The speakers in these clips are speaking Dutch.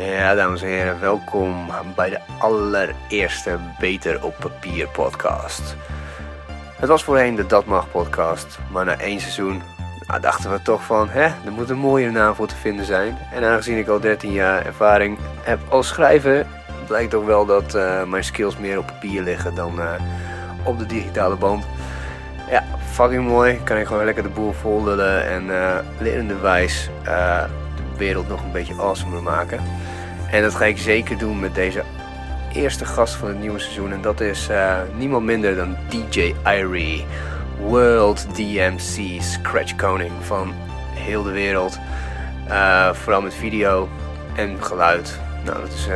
Ja, dames en heren, welkom bij de allereerste Beter op Papier podcast. Het was voorheen de Dat Mag podcast, maar na één seizoen nou, dachten we toch van, hè, er moet een mooie naam voor te vinden zijn. En aangezien ik al 13 jaar ervaring heb als schrijver, blijkt toch wel dat uh, mijn skills meer op papier liggen dan uh, op de digitale band. Ja, fucking mooi. Kan ik gewoon lekker de boel vol lullen en uh, lerende wijs de wereld nog een beetje awesomer maken. En dat ga ik zeker doen met deze eerste gast van het nieuwe seizoen. En dat is uh, niemand minder dan DJ Irie. World DMC Scratch Koning van heel de wereld. Uh, vooral met video en geluid. Nou, dat is uh,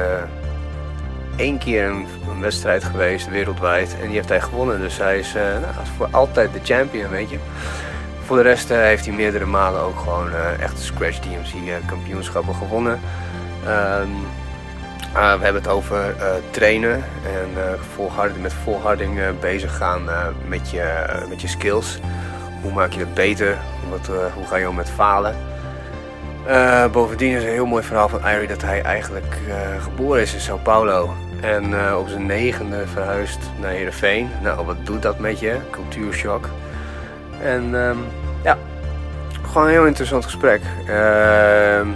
één keer een, een, wedstrijd geweest wereldwijd. En die heeft hij gewonnen. Dus hij is nou, voor altijd de champion, weet je. Voor de rest heeft hij meerdere malen ook gewoon echt Scratch DMC kampioenschappen gewonnen. Um, uh, we hebben het over uh, trainen en uh, volharding, met volharding bezig gaan met, je, met je skills. Hoe maak je het beter? Wat, hoe ga je om met falen? bovendien is een heel mooi verhaal van Irie dat hij eigenlijk geboren is in Sao Paulo. En op zijn negende verhuisd naar Heerenveen. Nou, wat doet dat met je? Cultuurshock. En um, ja, gewoon een heel interessant gesprek. Ehm,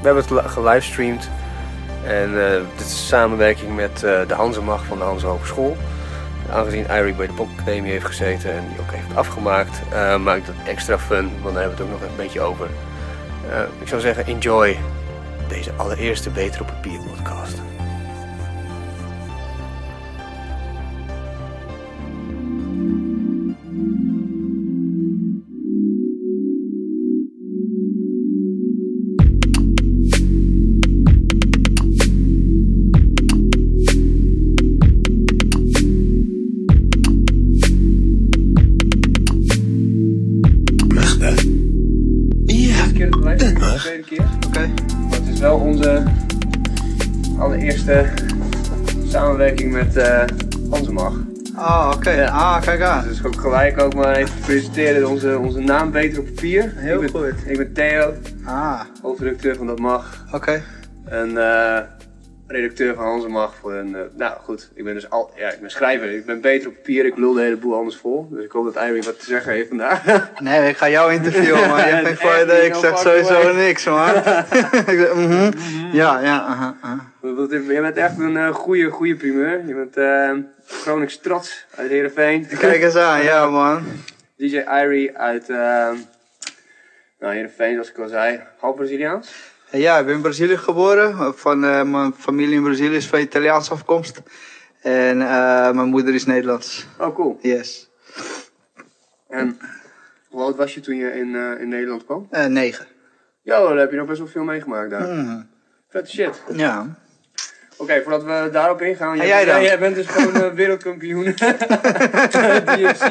we hebben het gelivestreamd. En uh, dit is samenwerking met uh, de Hanzemag van de Hanze Hogeschool. Aangezien Irie bij de Pop Academie heeft gezeten en die ook heeft afgemaakt, uh, maakt het extra fun, want daar hebben we het ook nog een beetje over. ik zou zeggen, enjoy deze allereerste Beter op Papier podcast. Oké. Ah, aan. Dus ook gelijk ook maar even presenteren onze, onze naam beter op papier. Heel ik ben, goed. Ik ben Theo, ah. hoofdredacteur van Dat Mag. Oké. Okay. En uh, redacteur van Hansemag voor een... Uh, nou goed, ik ben dus al... Ja, ik ben schrijver. Ik ben beter op papier. Ik lul de hele boel anders vol. Dus ik hoop dat Irene wat te zeggen heeft vandaag. nee, ik ga jou interviewen, man. Je geen. Ik zeg sowieso niks, man. mm -hmm. Ja, ja. Uh -huh. Je bent echt een uh, goede, goede primeur. Je bent uh, Gronings trots uit Heerenveen. Kijk eens aan, ja man. DJ Irie uit uh, nou, Heerenveen, zoals ik al zei. Half Braziliaans? Ja, ik ben in Brazilië geboren. Van, mijn familie in Brazilië is van Italiaanse afkomst. En mijn moeder is Nederlands. Oh, cool. Yes. En hoe oud was je toen je in, in Nederland kwam? negen. Ja, dan heb je nog best wel veel meegemaakt daar. Mm. Vette shit. Ja. Oké, okay, voordat we daarop ingaan. En jij dan? Jij bent dus gewoon uh, wereldkampioen DMC,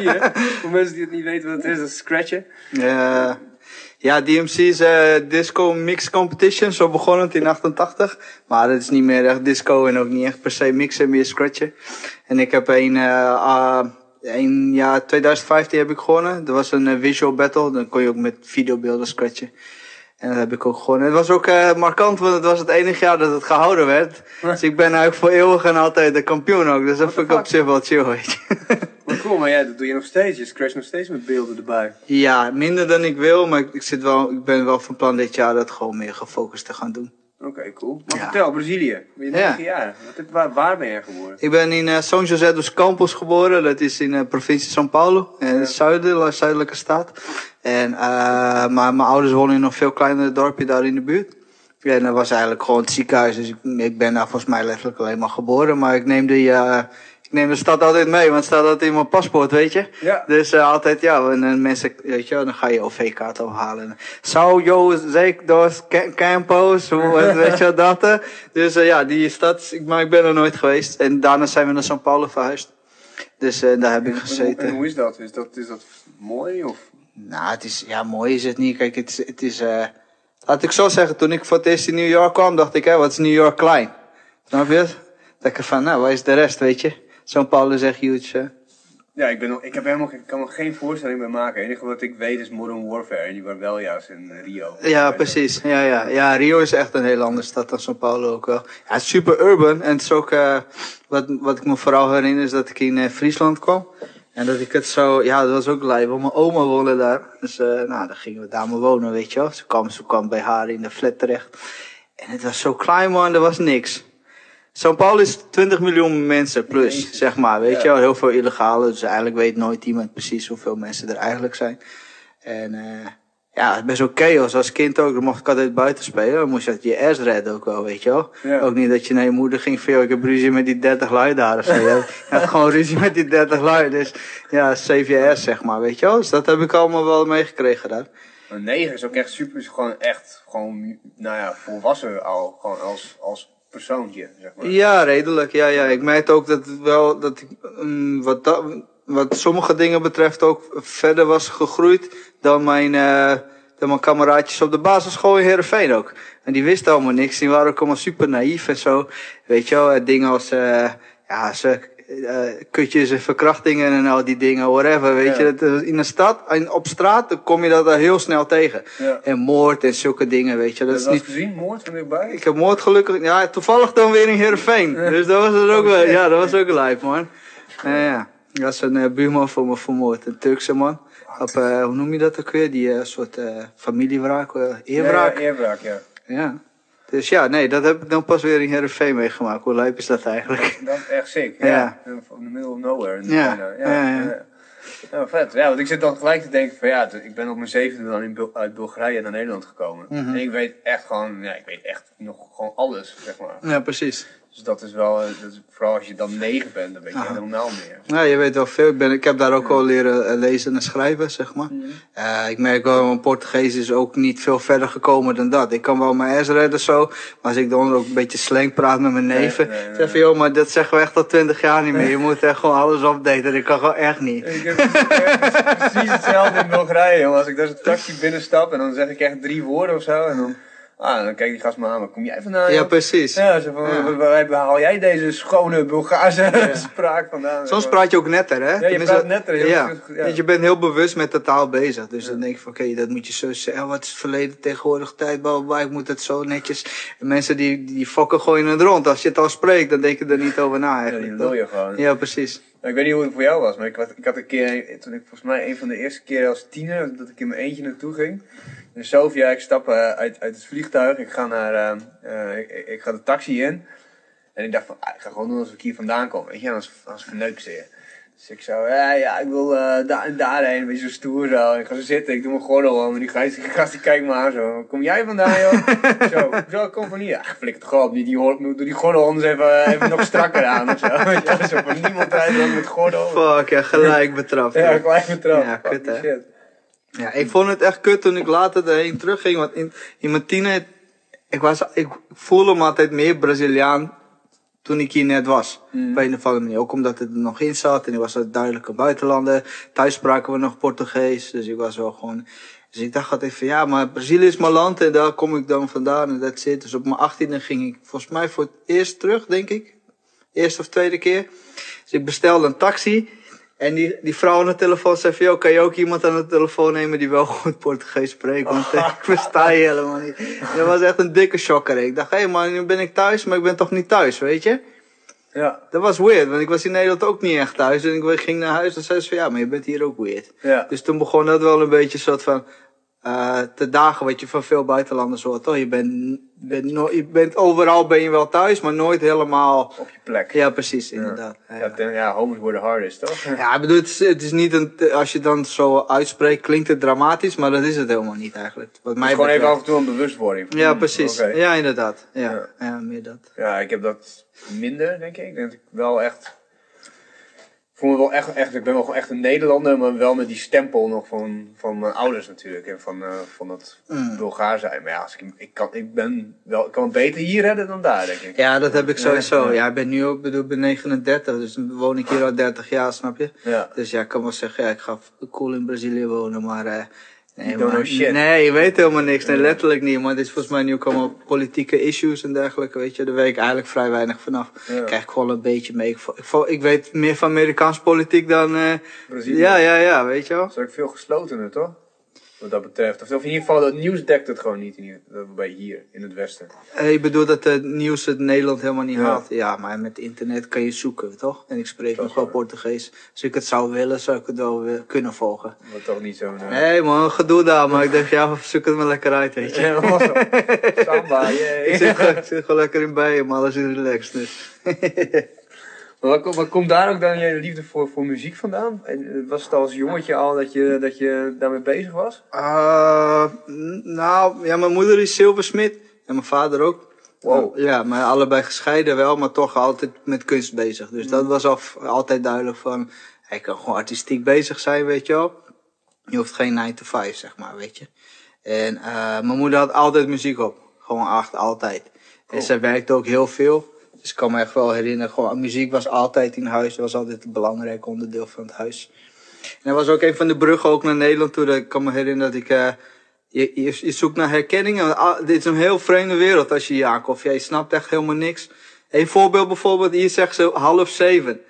hè? Voor mensen die het niet weten wat het is, dat is scratchen. Uh, ja, DMC is uh, Disco Mix Competition. Zo begon het in 88. Maar het is niet meer echt disco en ook niet echt per se mixen, meer scratchen. En ik heb een, uh, een jaar 2015 heb ik gewonnen. Dat was een visual battle. Dan kon je ook met videobeelden scratchen. En dat heb ik ook gewoon. Het was ook uh, markant, want het was het enige jaar dat het gehouden werd. Dus ik ben eigenlijk voor eeuwig en altijd de kampioen ook. Dus dat vind ik op zich wel chill, weet je. Maar cool, maar ja, dat doe je nog steeds. Je scratcht nog steeds met beelden erbij. Ja, minder dan ik wil, maar ik, zit wel, ik ben wel van plan dit jaar dat gewoon meer gefocust te gaan doen. Oké, okay, cool. Maar ja. vertel, Brazilië. Ben je 9 ja. jaar? Waar, waar, ben je geboren? Ik ben in uh, São José dos Campos geboren. Dat is in de uh, provincie São Paulo. In het zuiden, zuidelijke staat. En, uh, maar mijn ouders wonen in een veel kleinere dorpje daar in de buurt. En dat was eigenlijk gewoon het ziekenhuis. Dus ik, ik ben daar volgens mij letterlijk alleen maar geboren. Maar ik neem de, uh, ik neem de stad altijd mee, want het staat altijd in mijn paspoort, weet je. Ja. Dus uh, altijd, ja, en, en mensen, weet je, dan ga je OV-kaart ophalen. Sao Jose dos Campos, weet je dat. Dus uh, ja, die stad, ik, maar ik ben er nooit geweest. En daarna zijn we naar São Paulo verhuisd. Dus uh, daar heb ik gezeten. En, hoe is dat? Is dat, is dat mooi of? Nou, het is, ja, mooi is het niet. Kijk, het, het is, laat ik zo zeggen, toen ik voor het eerst in New York kwam, dacht ik, hé, wat is New York klein? Snap je? Dat ik van, nou, waar is de rest, weet je? São Paulo is echt huge. Ja, ik, ben nog, ik heb helemaal, ik kan nog geen voorstelling bij maken. Het enige wat ik weet is Modern Warfare en die Barbelja's in eh, Rio. Ja, precies. Ja, ja. ja, Rio is echt een hele andere stad dan São Paulo ook wel. Ja, het is super urban. En het is ook, uh, wat, wat ik me vooral herinner is dat ik in uh, Friesland kwam. En dat ik het zo, ja, dat was ook live. Want mijn oma woonde daar. Dus, uh, nou, dan gingen we daar maar wonen, weet je wel. Ze kwam, ze kwam bij haar in de flat terecht. En het was zo klein, man. Er was niks. São Paulo is 20 miljoen mensen plus, zeg maar. Weet ja. je wel, heel veel illegale. Dus eigenlijk weet nooit iemand precies hoeveel mensen er eigenlijk zijn. En uh, ja, best wel chaos. Als kind ook, dan mocht ik altijd buiten spelen. Dan moest je je ass redden ook wel, weet je wel. Ja. Ook niet dat je naar je moeder ging van, ik heb ruzie met die 30 lui daar of zo. je had gewoon ruzie met die 30 lui. Dus ja, save je ass, zeg maar, weet je wel. Dus dat heb ik allemaal wel meegekregen daar. Een 9 is ook echt super, is gewoon echt, gewoon, nou ja, volwassen al, gewoon als, als persoontje, zeg maar. Ja, redelijk. Ja, ja. Ik merk ook dat wel, dat ik, um, wat, dat, wat sommige dingen betreft ook verder was gegroeid dan mijn, uh, dan mijn kameraadjes op de basisschool in Heerenveen ook. En die wisten allemaal niks. Die waren ook allemaal super naïef en zo. Weet je wel, dingen als, uh, ja, ze, uh, kutjes en verkrachtingen en al die dingen, whatever. Weet ja. je, in een stad, op straat, dan kom je dat daar heel snel tegen. Ja. En moord en zulke dingen, weet je. Dat Heb is je niet. gezien, moord van dichtbij? Ik heb moord gelukkig, ja, toevallig dan weer in Heerenveen. Dus dat was het ook wel, ja, dat was ook live, man. Ja, ja. Dat is een uh, buurman van me vermoord, een Turkse man. Op, uh, hoe noem je dat ook weer? Die soort familiewraak, eerwraak. Ja, eerwraak, ja. Ja. Dus ja, nee, dat heb ik dan pas weer in Heerenveen meegemaakt. Hoe lijp is dat eigenlijk? Dat is echt sick, Ja. ja. In the middle of nowhere. Ja, ja, ja. ja. Ja, vet. Ja, want ik zit dan gelijk te denken van ja, ik ben op mijn zevende dan in Bul- uit Bulgarije naar Nederland gekomen. Mhm. En ik weet echt gewoon, ja, ik weet echt nog gewoon alles, zeg maar. Ja, precies. Dus dat is wel, eh, dat is, vooral als je dan negen bent, dan weet je Aha. helemaal meer. Ja, je weet wel veel. Ik, ben, ik heb daar ook wel leren eh, lezen en schrijven, zeg maar. Eh, ik merk wel, mijn Portugees is ook niet veel verder gekomen dan dat. Ik kan wel mijn S redden zo, maar als ik dan ook een beetje slang praat met mijn neven, Nee, nee, nee. zeg van, joh, maar dat zeggen we echt al twintig jaar niet meer. Je moet echt gewoon alles updaten. Ik kan gewoon echt niet. Ik heb precies hetzelfde in Bulgarije, jongen. Als ik daar zo'n taxi binnenstap en dan zeg ik echt drie woorden of zo. En dan, ah, dan kijkt die gast me aan, waar kom jij vandaan? Ja, precies. Ja, zo van, Ja. waar, waar- waar haal jij deze schone Bulgaarse spraak vandaan? Soms praat je ook netter, hè? je Tenminste, praat netter, heel Ja. ja. Je bent heel bewust met de taal bezig. Dus dan denk je van, oké, dat moet je zo zeggen. Wat is het verleden, tegenwoordig, tijd, bla. Ik moet het zo netjes. En mensen die, die fokken gooien het rond. Als je het al spreekt, dan denk je er niet over na Ja, eigenlijk. die toch? wil je gewoon. Ja, precies. Ik weet niet hoe het voor jou was, maar ik had, ik had een keer, toen ik volgens mij een van de eerste keren als tiener, dat ik in mijn eentje naartoe ging. Sofia, ik stap eh, uit, uit het vliegtuig, ik ga naar, eh, eh, ik, ik ga de taxi in. En ik dacht van, ah, ik ga gewoon doen alsof ik hier vandaan kom, weet je, anders, anders verneuk ze je. Dus ik zo, ja, ja, ik wil daar en daarheen, een beetje zo stoer zo. Ik ga zo zitten, ik doe mijn gordel om en die gast, die gast die kijkt me aan zo. Kom jij vandaan, joh? zo, zo, ik kom van hier. Ja, flikker toch op, die, die, doe die gordel anders even, even nog strakker aan of zo. Zo van niemand rijdt dan met gordel. Fuck, ja, gelijk betrapt. Ja, gelijk betrapt. Ja, kut, hè. shit. Ja, ik vond het echt kut toen ik later erheen terugging. Want in, in mijn tiener, ik, was, ik voelde me altijd meer Braziliaan toen ik hier net was. Mm. Op een of andere manier. Ook omdat het er nog in zat en ik was uit duidelijke buitenlanden. Thuis spraken we nog Portugees, dus ik was wel gewoon... Dus ik dacht altijd van ja, maar Brazilië is mijn land en daar kom ik dan vandaan en dat zit. Dus op mijn achttiende ging ik volgens mij voor het eerst terug, denk ik. Eerste of tweede keer. Dus ik bestelde een taxi. En die, die vrouw aan de telefoon zei van, joh, kan je ook iemand aan de telefoon nemen die wel goed Portugees spreekt? Want eh, ik versta je helemaal niet. Dat was echt een dikke shocker. Ik dacht, hé hey man, nu ben ik thuis, maar ik ben toch niet thuis, weet je? Ja, Dat was weird, want ik was in Nederland ook niet echt thuis. En ik ging naar huis en zei ze van, ja, maar je bent hier ook weird. ja. Dus toen begon dat wel een beetje soort van eh te dagen wat je van veel buitenlanders hoort. Toch? Je, bent, bent no- je bent overal ben je wel thuis, maar nooit helemaal. Op je plek. Ja, precies, inderdaad. Ja, Ja, ja homies worden hardest, toch? Ja, ik bedoel, het is, het is niet een, als je dan zo uitspreekt, klinkt het dramatisch, maar dat is het helemaal niet eigenlijk. Wat mij gewoon even af en toe een bewustwording. Ja, precies. Ja, inderdaad. Ja, Ja. ja. meer dat. Ja, ik heb dat minder, denk ik. Ik denk dat ik wel echt... Ik voel me wel echt, echt, ik ben wel gewoon echt een Nederlander, maar wel met die stempel nog van, van mijn ouders natuurlijk. En van, eh, van het Mm. Bulgaar zijn. Maar ja, als ik, ik, kan, ik ben wel, ik kan het beter hier redden dan daar, denk ik. Ja, dat heb ik sowieso. Ja. Ja, ik ben nu ook, bedoel, ik ben 39, dus dan woon ik hier al 30 jaar, snap je? Ja. Dus ja, ik kan wel zeggen, ja, ik ga cool in Brazilië wonen, maar eh, Nee, shit. nee, je weet helemaal niks. Nee, letterlijk niet. Maar dit is volgens mij nu ook allemaal politieke issues en dergelijke. Weet je, daar weet ik eigenlijk vrij weinig vanaf. Ja. Krijg ik gewoon een beetje mee. Ik, ik, weet meer van Amerikaans politiek dan. eh, Brazilië. ja, ja, ja, weet je wel. Dat is ook veel geslotener, toch? Wat dat betreft. Of, in ieder geval, het nieuws dekt het gewoon niet in hier, bij hier, in het westen. Eh, Ik bedoel dat het nieuws het Nederland helemaal niet Ja. haalt. Ja, maar met internet kan je zoeken, toch? En ik spreek nog wel. Portugees. Als ik het zou willen, zou ik het wel weer kunnen volgen. Wat toch niet zo'n... eh, Nee man, gedoe daar. Maar ik denk, ja, zoek het maar lekker uit, weet je. Ja. Samba. Ik zit, gewoon- ik zit gewoon lekker in bijen, maar alles is relaxed. Dus. Maar waar, komt- waar komt daar ook dan je liefde voor, voor muziek vandaan? En eh, was het als jongetje al dat je, dat je daarmee bezig was? Uh, nou, ja, mijn moeder is zilversmid en mijn vader ook. Wow. Ja, maar allebei gescheiden wel, maar toch altijd met kunst bezig. Dus dat was al, altijd duidelijk van, hij kan gewoon artistiek bezig zijn, weet je wel. Je hoeft geen 9 to 5, zeg maar, weet je. En eh, mijn moeder had altijd muziek op. Gewoon acht, altijd. En zij werkte ook heel veel. Dus ik kan me echt wel herinneren, gewoon, muziek was altijd in huis. Dat was altijd een belangrijk onderdeel van het huis. En dat was ook een van de bruggen ook naar Nederland toe. Ik kan me herinneren dat ik... eh, je, je, zoekt naar herkenning. En, ah, dit is een heel vreemde wereld als je hier aankomt. Ja, je snapt echt helemaal niks. Een voorbeeld bijvoorbeeld, hier zeggen ze half zeven.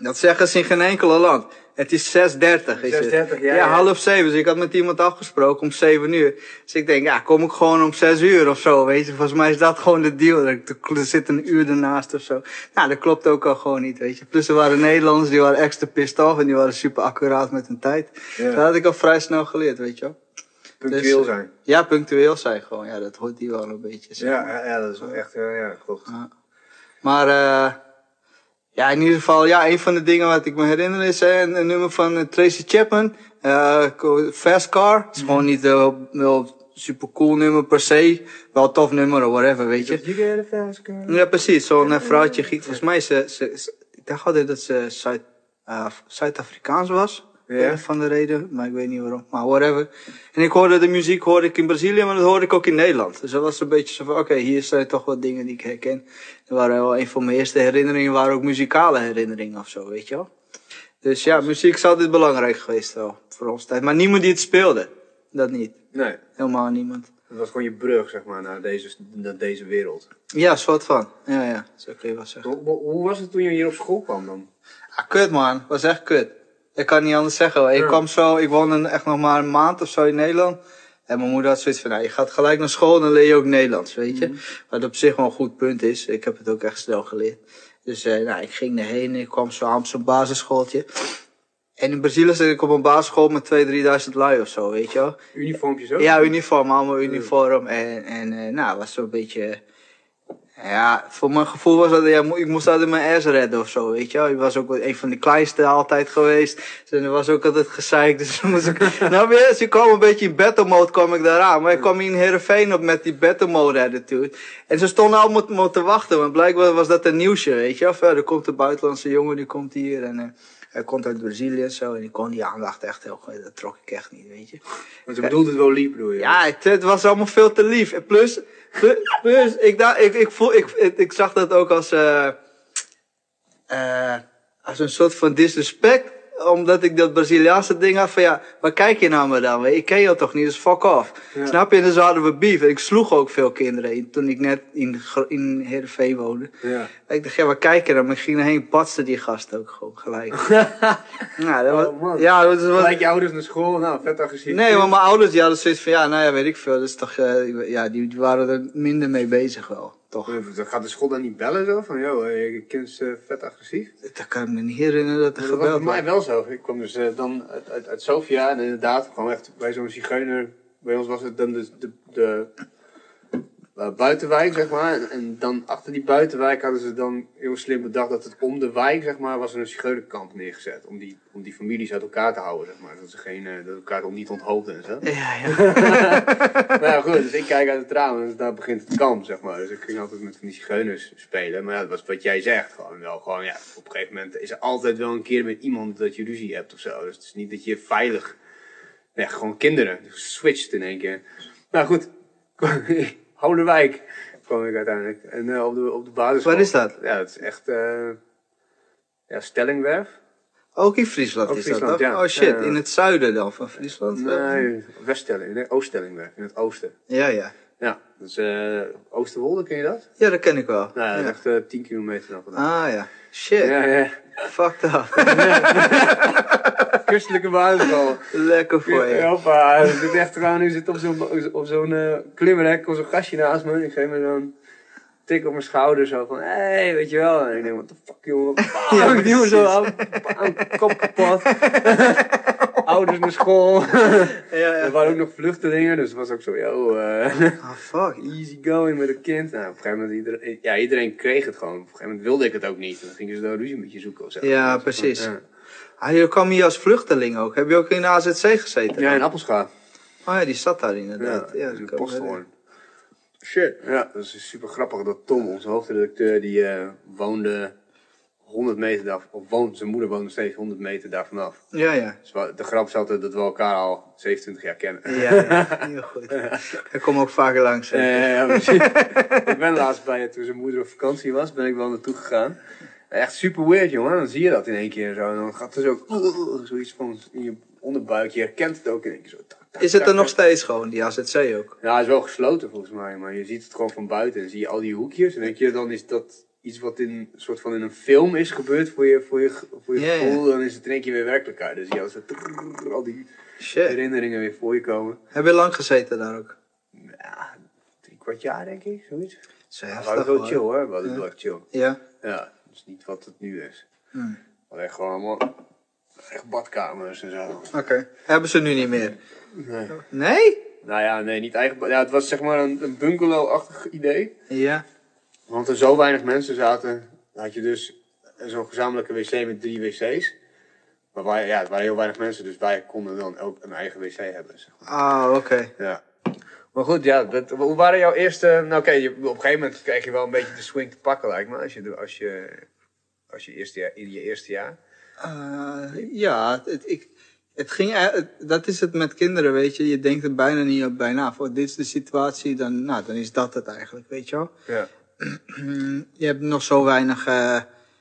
Dat zeggen ze in geen enkele land. Het is 6.30 is het. 6:30, ja, ja. half zeven. Dus ik had met iemand afgesproken om 7 uur. Dus ik denk, ja, kom ik gewoon om 6 uur of zo, weet je. Volgens mij is dat gewoon de deal. Er zit een uur ernaast of zo. Nou, dat klopt ook al gewoon niet, weet je. Plus er waren Nederlanders, die waren extra pissed off. En die waren super accuraat met hun tijd. Ja. Dat had ik al vrij snel geleerd, weet je wel. Punctueel Dus, zijn. Ja, punctueel zijn gewoon. Ja, dat hoort hier wel een beetje. zeg Ja, maar. ja, ja, dat is wel echt, ja, ja klopt. Maar eh ja, in ieder geval, ja, een van de dingen wat ik me herinner is hè, een, een nummer van eh, Tracy Chapman. eh, Fast Car. Het is gewoon niet uh, wel super cool nummer per se. Wel een tof nummer of whatever, weet je. You get a fast car. Ja, precies. Zo'n vrouwtje giet. Volgens mij, ze, ze, ze- ik dacht altijd dat ze Zuid, Zuid-Afrikaans was. Ja. Van de reden, maar ik weet niet waarom. Maar whatever. En ik hoorde de muziek hoorde ik in Brazilië, maar dat hoorde ik ook in Nederland. Dus dat was een beetje zo van, oké, hier zijn toch wat dingen die ik herken. Dat waren wel een van mijn eerste herinneringen, waren ook muzikale herinneringen of zo, weet je wel. Dus ja, muziek is altijd belangrijk geweest wel, voor ons tijd. Maar niemand die het speelde. Dat niet. Nee, Helemaal niemand. dat was gewoon je brug, zeg maar, naar deze, naar deze wereld. Ja, soort van. Ja, ja, zo kun je wel zeggen. Hoe- hoe was het toen je hier op school kwam dan? Ah, kut man, was echt kut. Ik kan niet anders zeggen. hoor. Ik Ja. kwam zo, ik woonde echt nog maar een maand of zo in Nederland. En mijn moeder had zoiets van, nou, je gaat gelijk naar school en dan leer je ook Nederlands, weet je. Wat op zich wel een goed punt is. Ik heb het ook echt snel geleerd. Dus eh, nou, ik ging erheen, ik kwam zo aan op zo'n basisschooltje. En in Brazilië zit ik op een basisschool met 2.000, 3.000 lui of zo, weet je wel. Uniformpjes ook? Ja, uniform, allemaal uniform. En, en eh, nou, was zo'n beetje. Ja, voor mijn gevoel was dat, ja, ik moest altijd mijn ass redden of zo, weet je wel. Ik was ook een van de kleinste altijd geweest. Dus er was ook altijd gezeikt. Dus moest ik, nou weer, ik kwam een beetje in battle mode, kwam ik daaraan. Maar ik kwam in Heerenveen op met die battle mode attitude. En ze stonden allemaal me te wachten, want blijkbaar was dat een nieuwsje, weet je wel. Ja, er komt een buitenlandse jongen, die komt hier en... eh, hij komt uit Brazilië en zo, en ik kon die aandacht echt heel goed. Dat trok ik echt niet, weet je. Want ze bedoelt het wel lief, bedoel je? Ja, het, het was allemaal veel te lief. En plus, plus, ik, dacht, ik, ik, voel, ik, ik, zag dat ook als, eh, als een soort van disrespect. Omdat ik dat Braziliaanse ding had van ja, waar kijk je naar me dan? Ik ken je toch niet, dus fuck off. Ja. Snap je? En dus hadden we beef. En ik sloeg ook veel kinderen in, toen ik net in, in Heerenveen woonde. Ja. Ik dacht, ja, waar kijk je naar me? Ik ging erheen, patste die gast ook gewoon gelijk. ja, dat was, Oh, man. ja, dat was, Gelijk je ouders naar school, nou, vet agressief. Nee, maar mijn ouders die hadden zoiets van, ja, nou ja, weet ik veel. Dat is toch, eh, ja, die, die waren er minder mee bezig wel, toch? Gaat de school dan niet bellen zo? Van, joh, eh, je kind is eh, vet agressief. Dat kan ik me niet herinneren dat er Dat was gebeld bij mij wel zo. Ik kwam dus eh, dan uit, uit, uit Sofia en inderdaad, gewoon echt bij zo'n zigeuner. Bij ons was het dan de, de, de buitenwijk, zeg maar. En, dan achter die buitenwijk hadden ze dan heel slim bedacht dat het om de wijk, zeg maar, was een zigeunerkamp neergezet. Om die, om die families uit elkaar te houden, zeg maar. Dat ze geen, eh, dat elkaar ook niet onthoofden en zo. Ja, ja. Maar ja, goed, dus ik kijk uit het raam en daar begint het kamp, zeg maar. Dus ik ging altijd met van die zigeuners spelen. Maar ja, dat was wat jij zegt. Gewoon wel, gewoon, ja, op een gegeven moment is er altijd wel een keer met iemand dat je ruzie hebt of zo. Dus het is niet dat je veilig... Ja, gewoon kinderen. Dus switcht in één keer. Nou goed, Houderwijk kwam ik uiteindelijk. En eh, op, de, op de basisschool. Waar is dat? Ja, het is echt... eh ja, Stellingwerf. Ook in Friesland Ook is Friesland, dat, ja. Oh shit, Ja, ja. in het zuiden dan van Friesland? Nee, Weststelling, nee, Ooststellingweg, in het oosten. Ja, ja. Ja, is eh Oosterwolde, ken je dat? Ja, dat ken ik wel. Nou, dat is ja. echt eh 10 kilometer dan vandaan. Ah ja. Shit, Ja, ja. fucked up. Christelijke basisschool. Lekker voor je. Hoppa, is echt gewoon, nu zit op zo'n op zo'n klimrek, komt zo'n gastje naast me. Ik geef me zo'n tik op mijn schouder, zo van, hé, hey, weet je wel. En ik denk, what the fuck, jongen. Bam, ik duw me zo aan, kop kapot. Ouders naar school. Ja, ja. Er waren ook nog vluchtelingen, dus het was ook zo, yo, Ah, fuck. easy going met een kind. Nou, op een gegeven moment, iedereen, ja, iedereen kreeg het gewoon. Op een gegeven moment wilde ik het ook niet. Dan gingen ze daar ruzie met je zoeken of zo. Ja, precies. Ja, Ah, je kwam hier als vluchteling ook. Heb je ook in de AZC gezeten? ja in Appelscha. Oh ja, die zat daar Ja, inderdaad. Ja, in dat me posthoorn. Shit. Ja, dat is super grappig dat Tom, onze hoofdredacteur, die eh, woonde 100 meter daar, of woont, zijn moeder woonde steeds 100 meter daar vanaf. Ja, ja. Dus we- de grap is altijd dat we elkaar al 27 jaar kennen. Ja, ja, heel goed. Ik kom ook vaker langs. Ja, ja, ja, precies. ik ben laatst bij, toen zijn moeder op vakantie was, ben ik wel naartoe gegaan. Echt super weird, jongen. Dan zie je dat in één keer zo. En dan gaat er zo zoiets van in je onderbuik. Je herkent het ook in één keer zo. Is het er nog steeds gewoon, die AZC ook? Ja, is wel gesloten volgens mij, maar je ziet het gewoon van buiten. En zie je al die hoekjes. En denk je, dan is dat iets wat in een soort van in een film is gebeurd voor je, voor je, voor je gevoel. Dan is het in één keer weer werkelijkheid. Dus je zo trrrr, al die Shit. herinneringen weer voor je komen. Heb je lang gezeten daar ook? Ja, drie kwart jaar denk ik, zoiets. Zo Ja, we hadden wel chill hoor, we hadden Ja. wel echt chill. Ja? Ja, dat is niet wat het nu is. Hmm. Alleen gewoon allemaal echt badkamers en zo. Oké. Hebben ze nu niet meer? Nee. Nee? Nou ja, nee, niet eigen. Ja, het was zeg maar een, een bungalow-achtig idee. Ja. Want er zo weinig mensen zaten, had je dus zo'n gezamenlijke wc met drie wc's. Maar wij, ja, het waren heel weinig mensen, dus wij konden dan ook een eigen wc hebben. Zeg maar. Ah, oké. Ja. Maar goed, ja, dat, hoe waren jouw eerste... Nou oké, op een gegeven moment krijg je wel een beetje de swing te pakken, lijkt me. Als je, als je, als je eerste jaar, in je eerste jaar. Eh, ja, het, ik, het ging, dat is het met kinderen, weet je. Je denkt er bijna niet op bijna. Voor dit is de situatie, dan, nou, dan is dat het eigenlijk, weet je wel. Ja. Je hebt nog zo weinig, eh,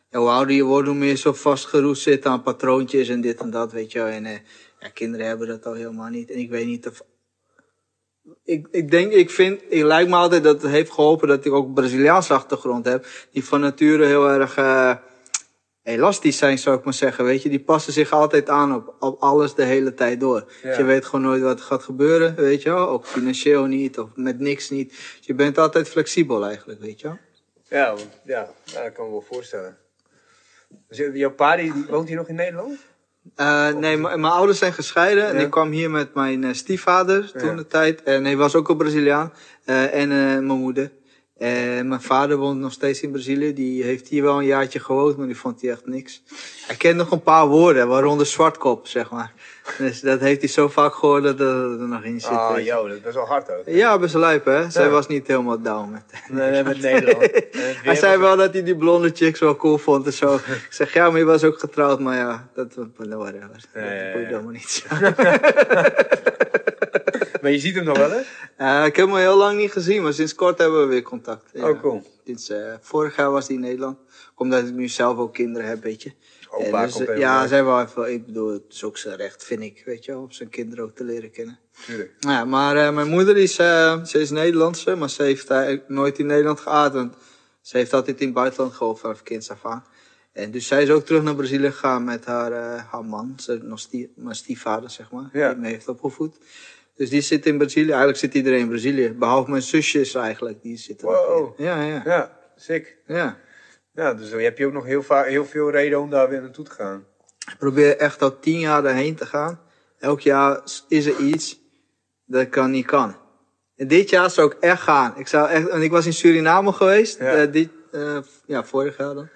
ja, hoe ouder je wordt, hoe meer zo vastgeroest zit aan patroontjes en dit en dat, weet je wel. En eh, ja, kinderen hebben dat al helemaal niet. En ik weet niet of... Ik, ik denk, ik vind, ik lijkt me altijd dat het heeft geholpen dat ik ook Braziliaanse achtergrond heb. Die van nature heel erg eh, elastisch zijn, zou ik maar zeggen. Weet je, die passen zich altijd aan op, op alles de hele tijd door. Dus je weet gewoon nooit wat gaat gebeuren, weet je wel. Ook financieel niet, of met niks niet. Dus je bent altijd flexibel eigenlijk, weet je wel. Ja, ja, ja, dat kan me wel voorstellen. Dus jouw pa, die, woont hier nog in Nederland? Eh, nee, mijn ouders zijn gescheiden. En ik kwam hier met mijn eh, stiefvader toen de tijd. En hij was ook een Braziliaan. Eh, en mijn moeder. En mijn vader woont nog steeds in Brazilië. Die heeft hier wel een jaartje gewoond, maar die vond hij echt niks. Hij kent nog een paar woorden, waaronder zwartkop, zeg maar. Dus dat heeft hij zo vaak gehoord dat er er nog in zit. Ah, joh, dat is best wel hard ook. Ja, best lijp, hè? Zij Ja. was niet helemaal down met Nee, nee, met Nederland. Hij zei wel dat hij die blonde chicks wel cool vond en zo. Ik zeg, ja, maar je was ook getrouwd, maar ja, dat was whatever. Dat Ja, ja, helemaal niet. Maar je ziet hem nog wel, hè? Eh, ik heb hem al heel lang niet gezien, maar sinds kort hebben we weer contact. Ja. Oh, cool. Sinds, eh, vorig jaar was hij in Nederland. Omdat ik nu zelf ook kinderen heb, weet je. Opa dus, komt eh, ja, langs. zij wel even, ik bedoel, het is ook zijn recht, vind ik, weet je om zijn kinderen ook te leren kennen. Tuurlijk. Ja, maar mijn moeder is, ze is Nederlandse, maar ze heeft nooit in Nederland. Want ze heeft altijd in het buitenland gewoond vanaf kinds af aan. En dus zij is ook terug naar Brazilië gegaan met haar, haar man, ze, nog stie, mijn stiefvader, zeg maar, Ja. die me heeft opgevoed. Dus die zit in Brazilië, eigenlijk zit iedereen in Brazilië. Behalve mijn zusjes eigenlijk, die zitten Wow. Ja, ja, Ja, sick. ja. Ja, dus heb je ook nog heel, heel veel reden om daar weer naartoe te gaan. Ik probeer echt al tien jaar daarheen te gaan. Elk jaar is er iets dat ik kan niet kan. En dit jaar zou ik echt gaan. Ik zou echt, en ik was in Suriname geweest, Ja. eh, dit, eh, ja, vorig jaar dan.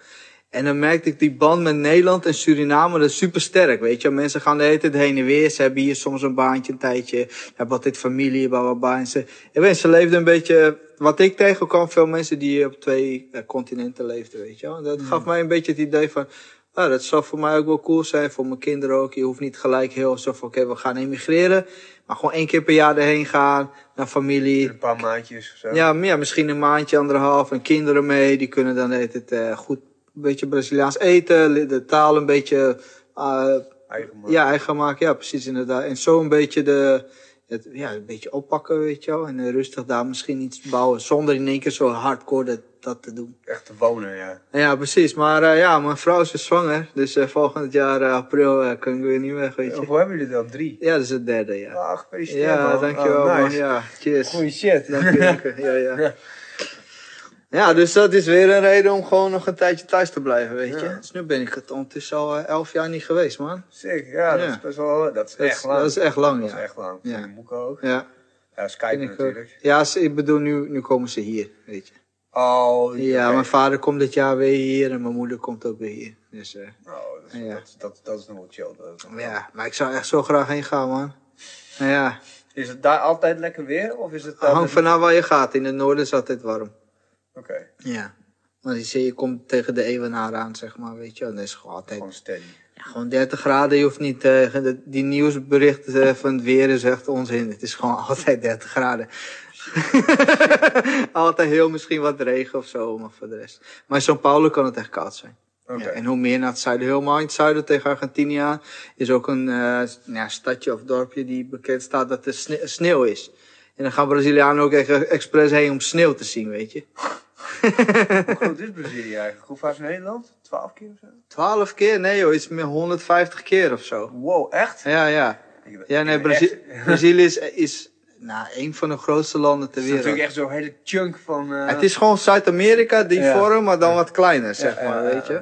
En dan merkte ik die band met Nederland en Suriname, dat is super sterk, weet je. Mensen gaan de hele tijd heen en weer. Ze hebben hier soms een baantje, een tijdje. Ze hebben altijd familie, bla En ze, ik weet, ze leefden een beetje, wat ik tegenkwam, veel mensen die op twee eh, continenten leefden, weet je wel. Dat gaf mij een beetje het idee van, nou, dat zou voor mij ook wel cool zijn, voor mijn kinderen ook. Je hoeft niet gelijk heel zo van, oké, we gaan emigreren. Maar gewoon één keer per jaar erheen gaan, naar familie. Een paar maandjes of zo. Ja, ja, misschien een maandje, anderhalf. En kinderen mee, die kunnen dan het, het eh, goed, beetje Braziliaans eten. De taal een beetje eh, Eigen man. ja, eigen maken, ja, precies inderdaad. En zo een beetje de, het, ja, een beetje oppakken, weet je wel. En eh, rustig daar misschien iets bouwen, zonder in één keer zo hardcore dat, dat te doen. Echt te wonen, ja. Ja, precies. Maar eh, ja, mijn vrouw is weer zwanger. Dus volgend jaar april kan ik weer niet weg, weet je. Hoeveel hebben jullie dan? Drie? Ja, dat is het derde, ja. Gefeliciteerd Ja, man. dankjewel Oh, man. Ja, cheers. Goeie shit. Dank je, dank je. Ja, ja. Ja, dus dat is weer een reden om gewoon nog een tijdje thuis te blijven, weet je. Ja. Dus nu ben ik het ondertussen al eh, elf jaar niet geweest, man. Sick, ja, dat Ja. is best wel, dat is Dat is, echt lang. dat is echt lang, Dat is ja. echt lang. Ja. Ja. Ook. Ja, Ja, Skype ook. natuurlijk. Ja, ik bedoel, nu, nu komen ze hier, weet je. Oh, Ja, mijn vader komt dit jaar weer hier en mijn moeder komt ook weer hier. Dus, eh, Oh, dat, is, Ja. dat, dat, dat is nog wel chill. Dat is nog wel- ja, maar ik zou echt zo graag heen gaan, man. Nou ja, Is het daar altijd lekker weer? Of is het hangt vanaf waar je gaat. In het noorden is het altijd warm. Oké, Ja. Maar je, ziet, je komt tegen de evenaar aan, zeg maar, weet je. En dat is gewoon altijd gewoon steady. Ja, gewoon 30 graden, je hoeft niet, de- die nieuwsberichten eh, van het weer is echt onzin. Het is gewoon altijd 30 graden. altijd heel misschien wat regen of zo, maar voor de rest. Maar in São Paulo kan het echt koud zijn. Oké. Ja, en hoe meer naar het zuiden, helemaal in het zuiden tegen Argentinië aan, is ook een eh, nou ja, stadje of dorpje die bekend staat dat er sne- sneeuw is. En dan gaan Brazilianen ook echt expres heen om sneeuw te zien, weet je. Hoe groot is Brazilië eigenlijk? Hoe vaak is Nederland? 12 keer of zo? 12 keer? Nee joh, iets meer 150 keer of zo. Wow, echt? Ja, ja. Ja, nee, Brazi- Brazilië is, is nou, een van de grootste landen ter Het is wereld. natuurlijk echt zo'n hele chunk van... eh, Het is gewoon Zuid-Amerika, die Ja. vorm, maar dan wat kleiner, zeg Ja, maar, ja, weet je.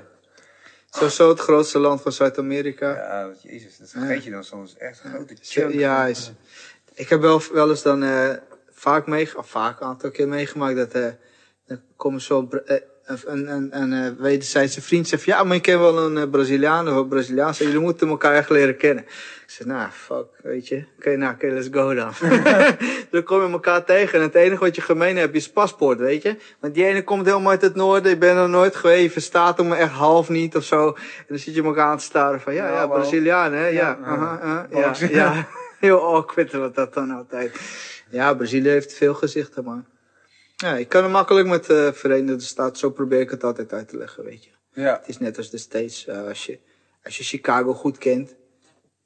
Sowieso het grootste land van Zuid-Amerika. Ja, jezus, dat vergeet je dan soms. Echt een grote chunk. Ja, is, ik heb wel, wel eens dan eh, vaak meegemaakt, of vaak een aantal keer meegemaakt, dat eh dan komen zo Bra- eh, een, een, een, eh, wederzijdse vriend zegt, ja, maar ik ken wel een Braziliaan of een Braziliaan. Jullie moeten elkaar echt leren kennen. Ik zeg, nou, fuck, weet je. Oké, nou, oké, let's go dan. dan kom je elkaar tegen en het enige wat je gemeen hebt is paspoort, weet je. Want die ene komt helemaal uit het noorden, ik ben er nooit geweest, je verstaat hem echt half niet of zo. En dan zit je elkaar aan te staren van, ja, Ja. Braziliaan, hè, ja. Ja, ja, ja. Heel awkward wordt dat dan altijd. Ja, Brazilië heeft veel gezichten, man. Ja, ik kan er makkelijk met de Verenigde Staten, zo probeer ik het altijd uit te leggen, weet je. Ja. Het is net als de States, eh, als, je, als je Chicago goed kent,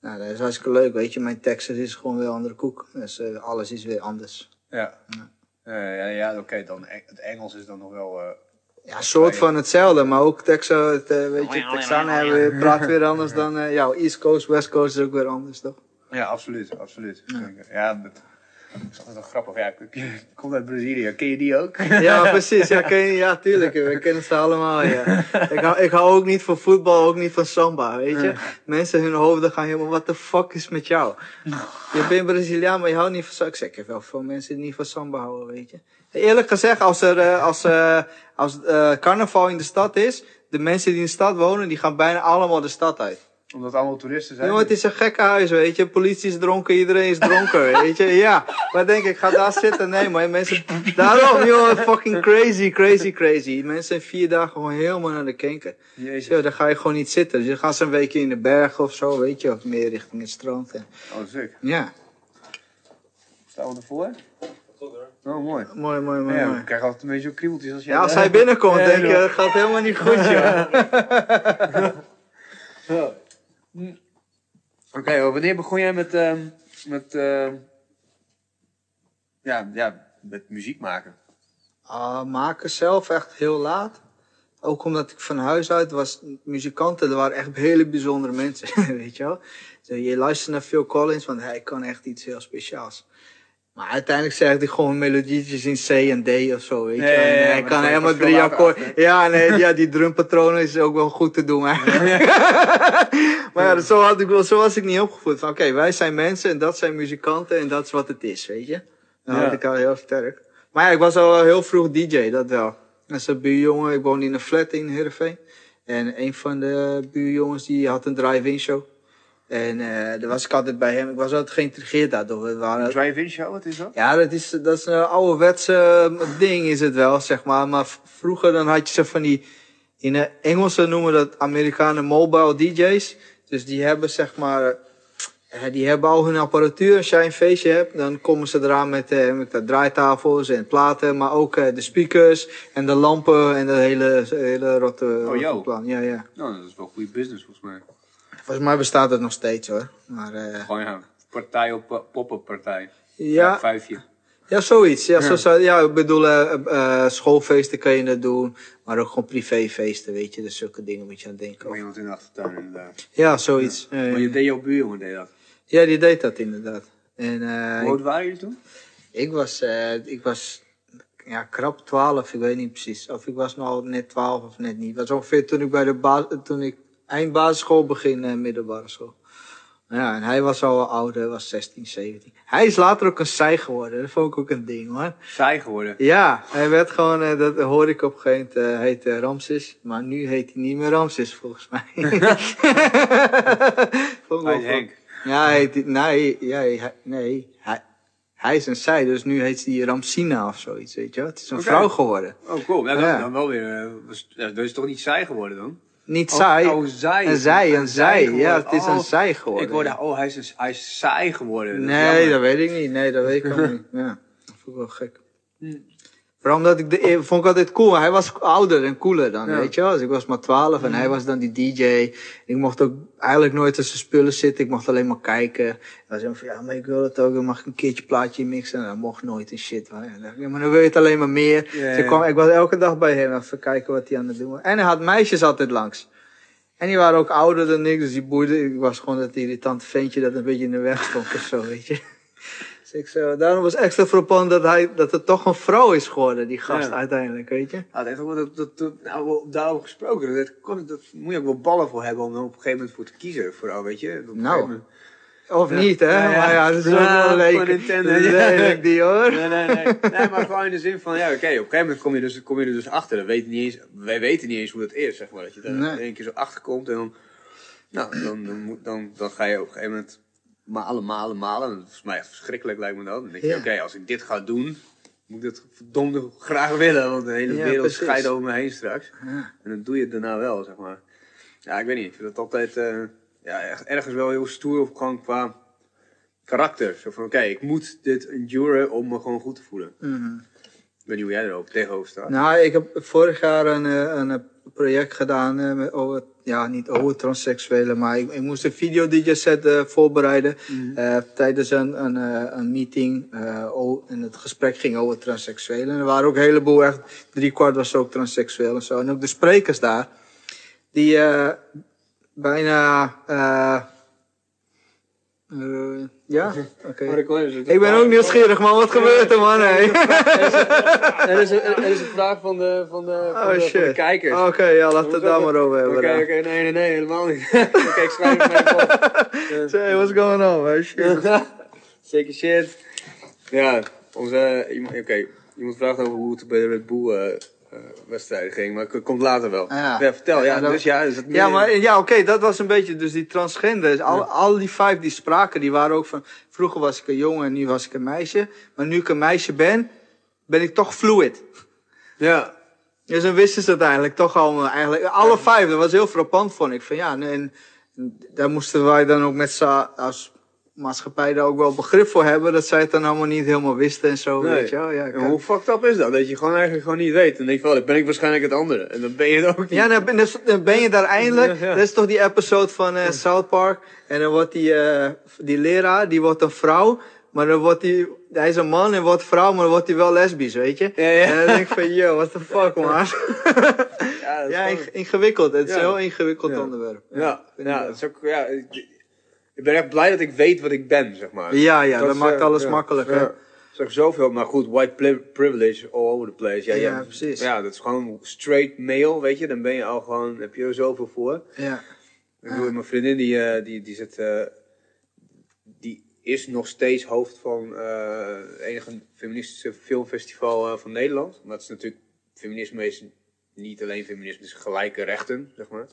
nou, dat is hartstikke leuk, weet je. Mijn Texas is gewoon weer een andere koek, dus eh, alles is weer anders. Ja. Eh, ja, ja oké, dan het Engels is dan nog wel... eh, Ja, een soort van hetzelfde, maar ook Texas, het, eh, weet je, Texanen hebben weer, praten weer anders dan eh jouw East Coast, West Coast is ook weer anders, toch? Ja, absoluut, absoluut. Ja, dat is altijd wel grappig. Ja, ik, kom uit Brazilië, ken je die ook? Ja, precies. Ja, ken je, ja, tuurlijk. We kennen ze allemaal, ja. Ik hou, ik hou ook niet van voetbal, ook niet van samba, weet je. Mensen hun hoofden gaan helemaal, what the fuck is met jou? Je bent Braziliaan, maar je houdt niet van samba. Ik zeg, wel veel mensen die niet van samba houden, weet je. Eerlijk gezegd, als er, eh, als, eh, als eh, carnaval in de stad is, de mensen die in de stad wonen, die gaan bijna allemaal de stad uit. Omdat het allemaal toeristen zijn. Jongen, het is een gekke huis, weet je. Politie is dronken, iedereen is dronken, weet je. Ja, maar denk ik, ga daar zitten. Nee, maar mensen... Daarom, jongen, fucking crazy, crazy, crazy. Mensen zijn vier dagen gewoon helemaal naar de kenker. Jezus. Zo, dan ga je gewoon niet zitten. Dus dan gaan ze een weekje in de bergen of zo, weet je. Of meer richting het strand. En, Oh, sick. ja, Staan we ervoor? Oh, mooi. mooi, mooi, mooi, Ja, mooi. ik krijg altijd een beetje kriebeltjes als jij... Ja, als hij binnenkomt, Ja, denk je, joh. het gaat helemaal niet goed, joh. Oké, wanneer begon jij met, ehm, met, ehm, ja, ja, met muziek maken? Ah, maken zelf echt heel laat. Ook omdat ik van huis uit was, muzikanten, er waren echt hele bijzondere mensen, weet je wel. Je luistert naar Phil Collins, want hij kan echt iets heel speciaals. Maar uiteindelijk zeg ik gewoon melodietjes in C en D of zo, weet je. Nee, En hij kan helemaal drie akkoorden. Ja, nee, ja, die drumpatronen is ook wel goed te doen eigenlijk. maar ja, zo, had ik, wel- zo was ik niet opgevoed. Van oké, wij zijn mensen en dat zijn muzikanten en dat is wat het is, weet je. Dat Ja. had ik al heel sterk. Maar ja, ik was al heel vroeg DJ, dat wel. Als een buurjongen, ik woonde in een flat in Heerenveen. En een van de buurjongens die had een drive-in show. En eh daar was ik altijd bij hem. Ik was altijd geïntrigeerd daardoor. We waren, Drive-in show, wat is dat? ja, dat is, dat is een ouderwetse eh, ding is het wel, zeg maar. Maar vroeger dan had je ze van die, in de Engelse noemen dat Amerikanen mobile DJ's. Dus die hebben zeg maar, eh, die hebben al hun apparatuur. Als jij een feestje hebt, dan komen ze eraan met, eh, met de draaitafels en platen. Maar ook eh, de speakers en de lampen en de hele, hele rotte, Oh, rotte plan. Ja, ja. Nou, dat is wel goede business volgens mij. Volgens mij bestaat het nog steeds hoor. Maar eh, Gewoon ja, partij op uh, poppenpartij. ja, Vijfje. ja, zoiets. Ja, Ja. Zo, ja, ik bedoel, eh, eh, schoolfeesten kan je dat doen. Maar ook gewoon privéfeesten, weet je. Dus zulke dingen moet je aan denken. Gewoon iemand in de achtertuin inderdaad. Ja, zoiets. Eh, Maar je deed jouw buurjongen deed dat. ja, die deed dat inderdaad. En eh, Hoe oud waren jullie toen? Ik was, eh, ik was ja, krap 12, ik weet niet precies. Of ik was nog net 12 of net niet. Dat was ongeveer toen ik bij de bas toen ik eindbasisschool begin, eh, middelbare school. Ja, en hij was al ouder, was 16, 17. Hij is later ook een zij geworden, dat vond ik ook een ding hoor. Saai geworden. Ja, hij werd gewoon, eh, dat hoorde ik op een gegeven moment, eh, heet eh, Ramses. Maar nu heet hij niet meer Ramses volgens mij. Hij is Henk. ja, hij heet, nee, ja, hij, nee hij, hij is een zij, dus nu heet hij Ramsina of zoiets, weet je wel. Het is een vrouw geworden. Oh, cool. Ja, dan, Ja. dan wel weer. was, dat is toch niet saai geworden dan? Niet Oh, zij, oh, zij. een zij, een zij. Ja, het is een Oh, zij geworden. Ik hoorde, oh, hij is, een, hij is saai geworden. Dat nee, dat weet ik niet. Nee, dat weet ik ook niet. Ja, dat vond ik wel gek. Hm. Vooral omdat ik de, eh, vond ik altijd cool. Hij was ouder en cooler dan, Ja. weet je wel. Dus ik was maar 12 en hij was dan die DJ. Ik mocht ook eigenlijk nooit tussen spullen zitten. Ik mocht alleen maar kijken. Hij was van, ja, maar ik wil het ook. Dan mag ik een keertje plaatje mixen. En dat mocht nooit en shit. Maar, ja, maar dan wil je het alleen maar meer. Dus ik, kwam, ik was elke dag bij hem even kijken wat hij aan het doen was. En hij had meisjes altijd langs. En die waren ook ouder dan ik, dus die boeide. Ik was gewoon dat irritante ventje dat een beetje in de weg stond of zo, weet je. Ik zo, daarom was extra frappant dat, hij, dat het toch een vrouw is geworden, die gast Ja. uiteindelijk, weet je. Ja, wel dat, dat, dat, nou, daarover gesproken. Dat, kon- dat moet je ook wel ballen voor hebben om er op een gegeven moment voor te kiezen. Vooral, weet je. Op een Nou, moment- Of Ja. niet, hè? Ja, ja. Maar ja, dat is ook wel leuk. Nintendo, Dat lelijk, die hoor. Nee, nee, nee. nee, maar gewoon in de zin van, ja, oké, op een gegeven moment kom je, dus, kom je er dus achter. Dan weet niet eens, wij weten niet eens hoe dat is, zeg maar. Dat je daar Nee. één keer zo achter komt en dan, nou, dan, dan, dan, dan ga je op een gegeven moment malen, malen, malen. En dat is mij echt verschrikkelijk, lijkt me dat. Dan denk je, Ja. oké, als ik dit ga doen, moet ik het verdomde graag willen. Want de hele Ja, wereld precies. scheidt over me heen straks. Ja. En dan doe je het daarna wel, zeg maar. Ja, ik weet niet. Ik vind het altijd eh, ja, ergens wel heel stoer of gewoon qua karakter. Zo van, oké, ik moet dit enduren om me gewoon goed te voelen. Mhm. Ik weet niet hoe jij er ook tegenover staat. Nou, ik heb vorig jaar een, eh, een project gedaan eh, met over, ja, niet over transseksuelen, maar ik, ik moest een video DJ set eh, voorbereiden eh, tijdens een, een, een meeting. eh, en het gesprek ging over transseksuelen. En er waren ook een heleboel, echt drie kwart was ook transseksueel en zo. En ook de sprekers daar, die eh, bijna, eh, ja, oké. Ik ben ook nieuwsgierig, man. Wat gebeurt er, man? Hey. Er is, een, er is een vraag van de, van de, van Oh de, van de shit. kijkers. Oké, ja, laten we het daar maar over hebben. Oké, oké, nee, nee, nee, helemaal niet. oké, ik schrijf het op. Say, what's going on, man? Shit. Zeker shit. Ja, onze, iemand, oké, iemand vraagt over hoe het bij de Red Bull eh, wedstrijden ging, maar komt later wel. Ja. vertel, ja, Ja, dat- dus ja, is het Ja, meer- maar ja, oké, dat was een beetje dus die transgenders. Al, al die vijf die spraken, die waren ook van... Vroeger was ik een jongen en nu was ik een meisje. Maar nu ik een meisje ben, ben ik toch fluid. Ja, Dus dan wisten ze het eigenlijk toch allemaal. Eigenlijk, alle vijf, dat was heel frappant, vond ik. Van, ja, en, en daar moesten wij dan ook met z'n als maatschappij daar ook wel begrip voor hebben. Dat zij het dan allemaal niet helemaal wisten en zo, Nee. weet je wel. Ja, En hoe fucked up is dat? Dat je gewoon eigenlijk gewoon niet weet. En denk je van, oh, dan ben ik waarschijnlijk het andere. En dan ben je het ook niet. Ja, dan ben, dan- dan ben je daar eindelijk. Ja, ja. Dat is toch die episode van eh, South Park. En dan wordt die, eh, die leraar, die wordt een vrouw. Maar dan wordt hij, hij is een man en wordt vrouw, maar dan wordt hij wel lesbisch, weet je? Ja, ja. En dan denk ik van, yo, what the fuck, man. Ja, ja, ingewikkeld. Het is een heel ingewikkeld onderwerp. ja, ja, wel. dat is ook, ja, ik, ben echt blij dat ik weet wat ik ben, zeg maar. Ja, ja, dat, maakt eh, alles ja, makkelijk, ja. ook zoveel, maar goed, white privilege all over the place. Ja, Ja, ja, precies. Ja, dat is gewoon straight male, weet je. Dan ben je al gewoon, heb je er zoveel voor. Ja. Ik bedoel, mijn vriendin die, eh, die, die zit, eh, die is nog steeds hoofd van het enige feministische filmfestival van Nederland. Maar het is natuurlijk, feminisme is niet alleen feminisme, het is gelijke rechten, zeg maar.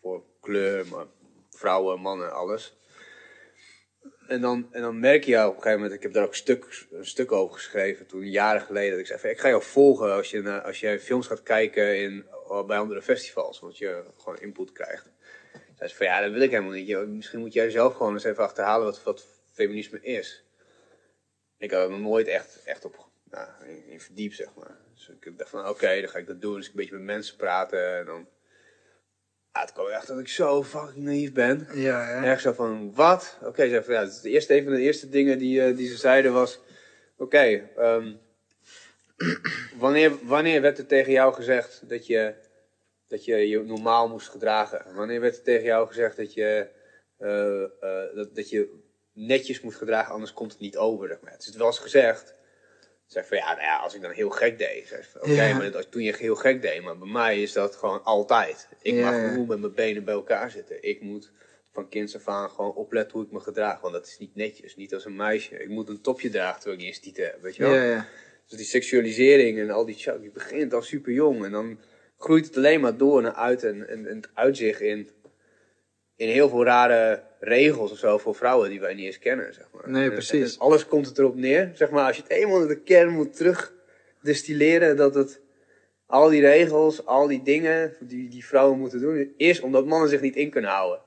Voor kleur, maar vrouwen, mannen, alles. En dan, en dan merk je op een gegeven moment, ik heb daar ook een stuk, een stuk over geschreven toen jaren geleden. Dat ik zei, ik ga jou volgen als je, als jij films gaat kijken in, bij andere festivals. Want je gewoon input krijgt. Zei ze van ja, dat wil ik helemaal niet. Misschien moet jij zelf gewoon eens even achterhalen wat, wat feminisme is. Ik had er nooit echt, echt op nou, in, in zeg maar. Dus ik dacht van oké, dan ga ik dat doen. Dus ik een beetje met mensen praten. En dan Ja, het kwam echt dat ik zo fucking naïef ben. Ja, hè? Echt zo van, wat? Oké, van, ja, het eerste, een van de eerste dingen die, eh, die ze zeiden was... Oké, ehm, wanneer, wanneer werd er tegen jou gezegd dat je, dat je je normaal moest gedragen? Wanneer werd er tegen jou gezegd dat je, eh, eh, dat, dat je netjes moet gedragen, anders komt het niet over? Zeg maar. Het is wel eens gezegd. Zeg van, ja, nou ja, als ik dan heel gek deed. Zeg van, Oké, Ja. maar dat, toen je heel gek deed. Maar bij mij is dat gewoon altijd. Ik Ja, mag gewoon met mijn benen bij elkaar zitten. Ik moet van kinds af aan gewoon opletten hoe ik me gedraag. Want dat is niet netjes. Niet als een meisje. Ik moet een topje dragen terwijl ik niet eens heb. Weet je wel? Ja, ja. Dus die seksualisering en al die chak, die begint al super jong. En dan groeit het alleen maar door naar uit en, en, en het uitzicht in, in heel veel rare regels of zo voor vrouwen die wij niet eens kennen. Zeg maar. Nee, precies. en alles komt het erop neer. Zeg maar, als je het eenmaal in de kern moet terugdestilleren, dat het al die regels, al die dingen die, die vrouwen moeten doen, is omdat mannen zich niet in kunnen houden.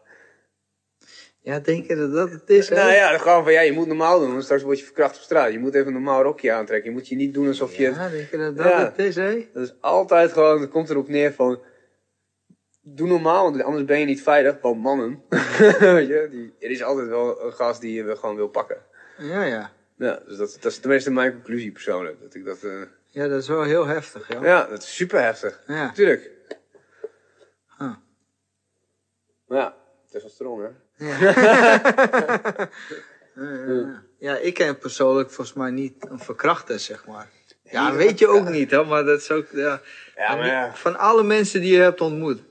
Ja, denk je dat dat het is, hè? Nou ja, dan gewoon van ja, je moet normaal doen, want straks word je verkracht op straat. Je moet even een normaal rokje aantrekken. Je moet je niet doen alsof je. Ja, denk je dat dat Ja. het is, hè? Dat is altijd gewoon, het komt erop neer van. Doe normaal, want anders ben je niet veilig. Want mannen, weet je, die, er is altijd wel een gast die je gewoon wil pakken. Ja, ja. Ja, dus dat, dat is tenminste mijn conclusie persoonlijk. Dat ik dat, eh, Ja, dat is wel heel heftig, ja. ja, dat is super heftig. Ja. Natuurlijk. Huh. Maar ja, testosteron hè. Ja, ja, ik ken persoonlijk volgens mij niet een verkrachter, zeg maar. Ja, weet je ook niet, hè, maar dat is ook, ja. Ja, ja. Van alle mensen die je hebt ontmoet.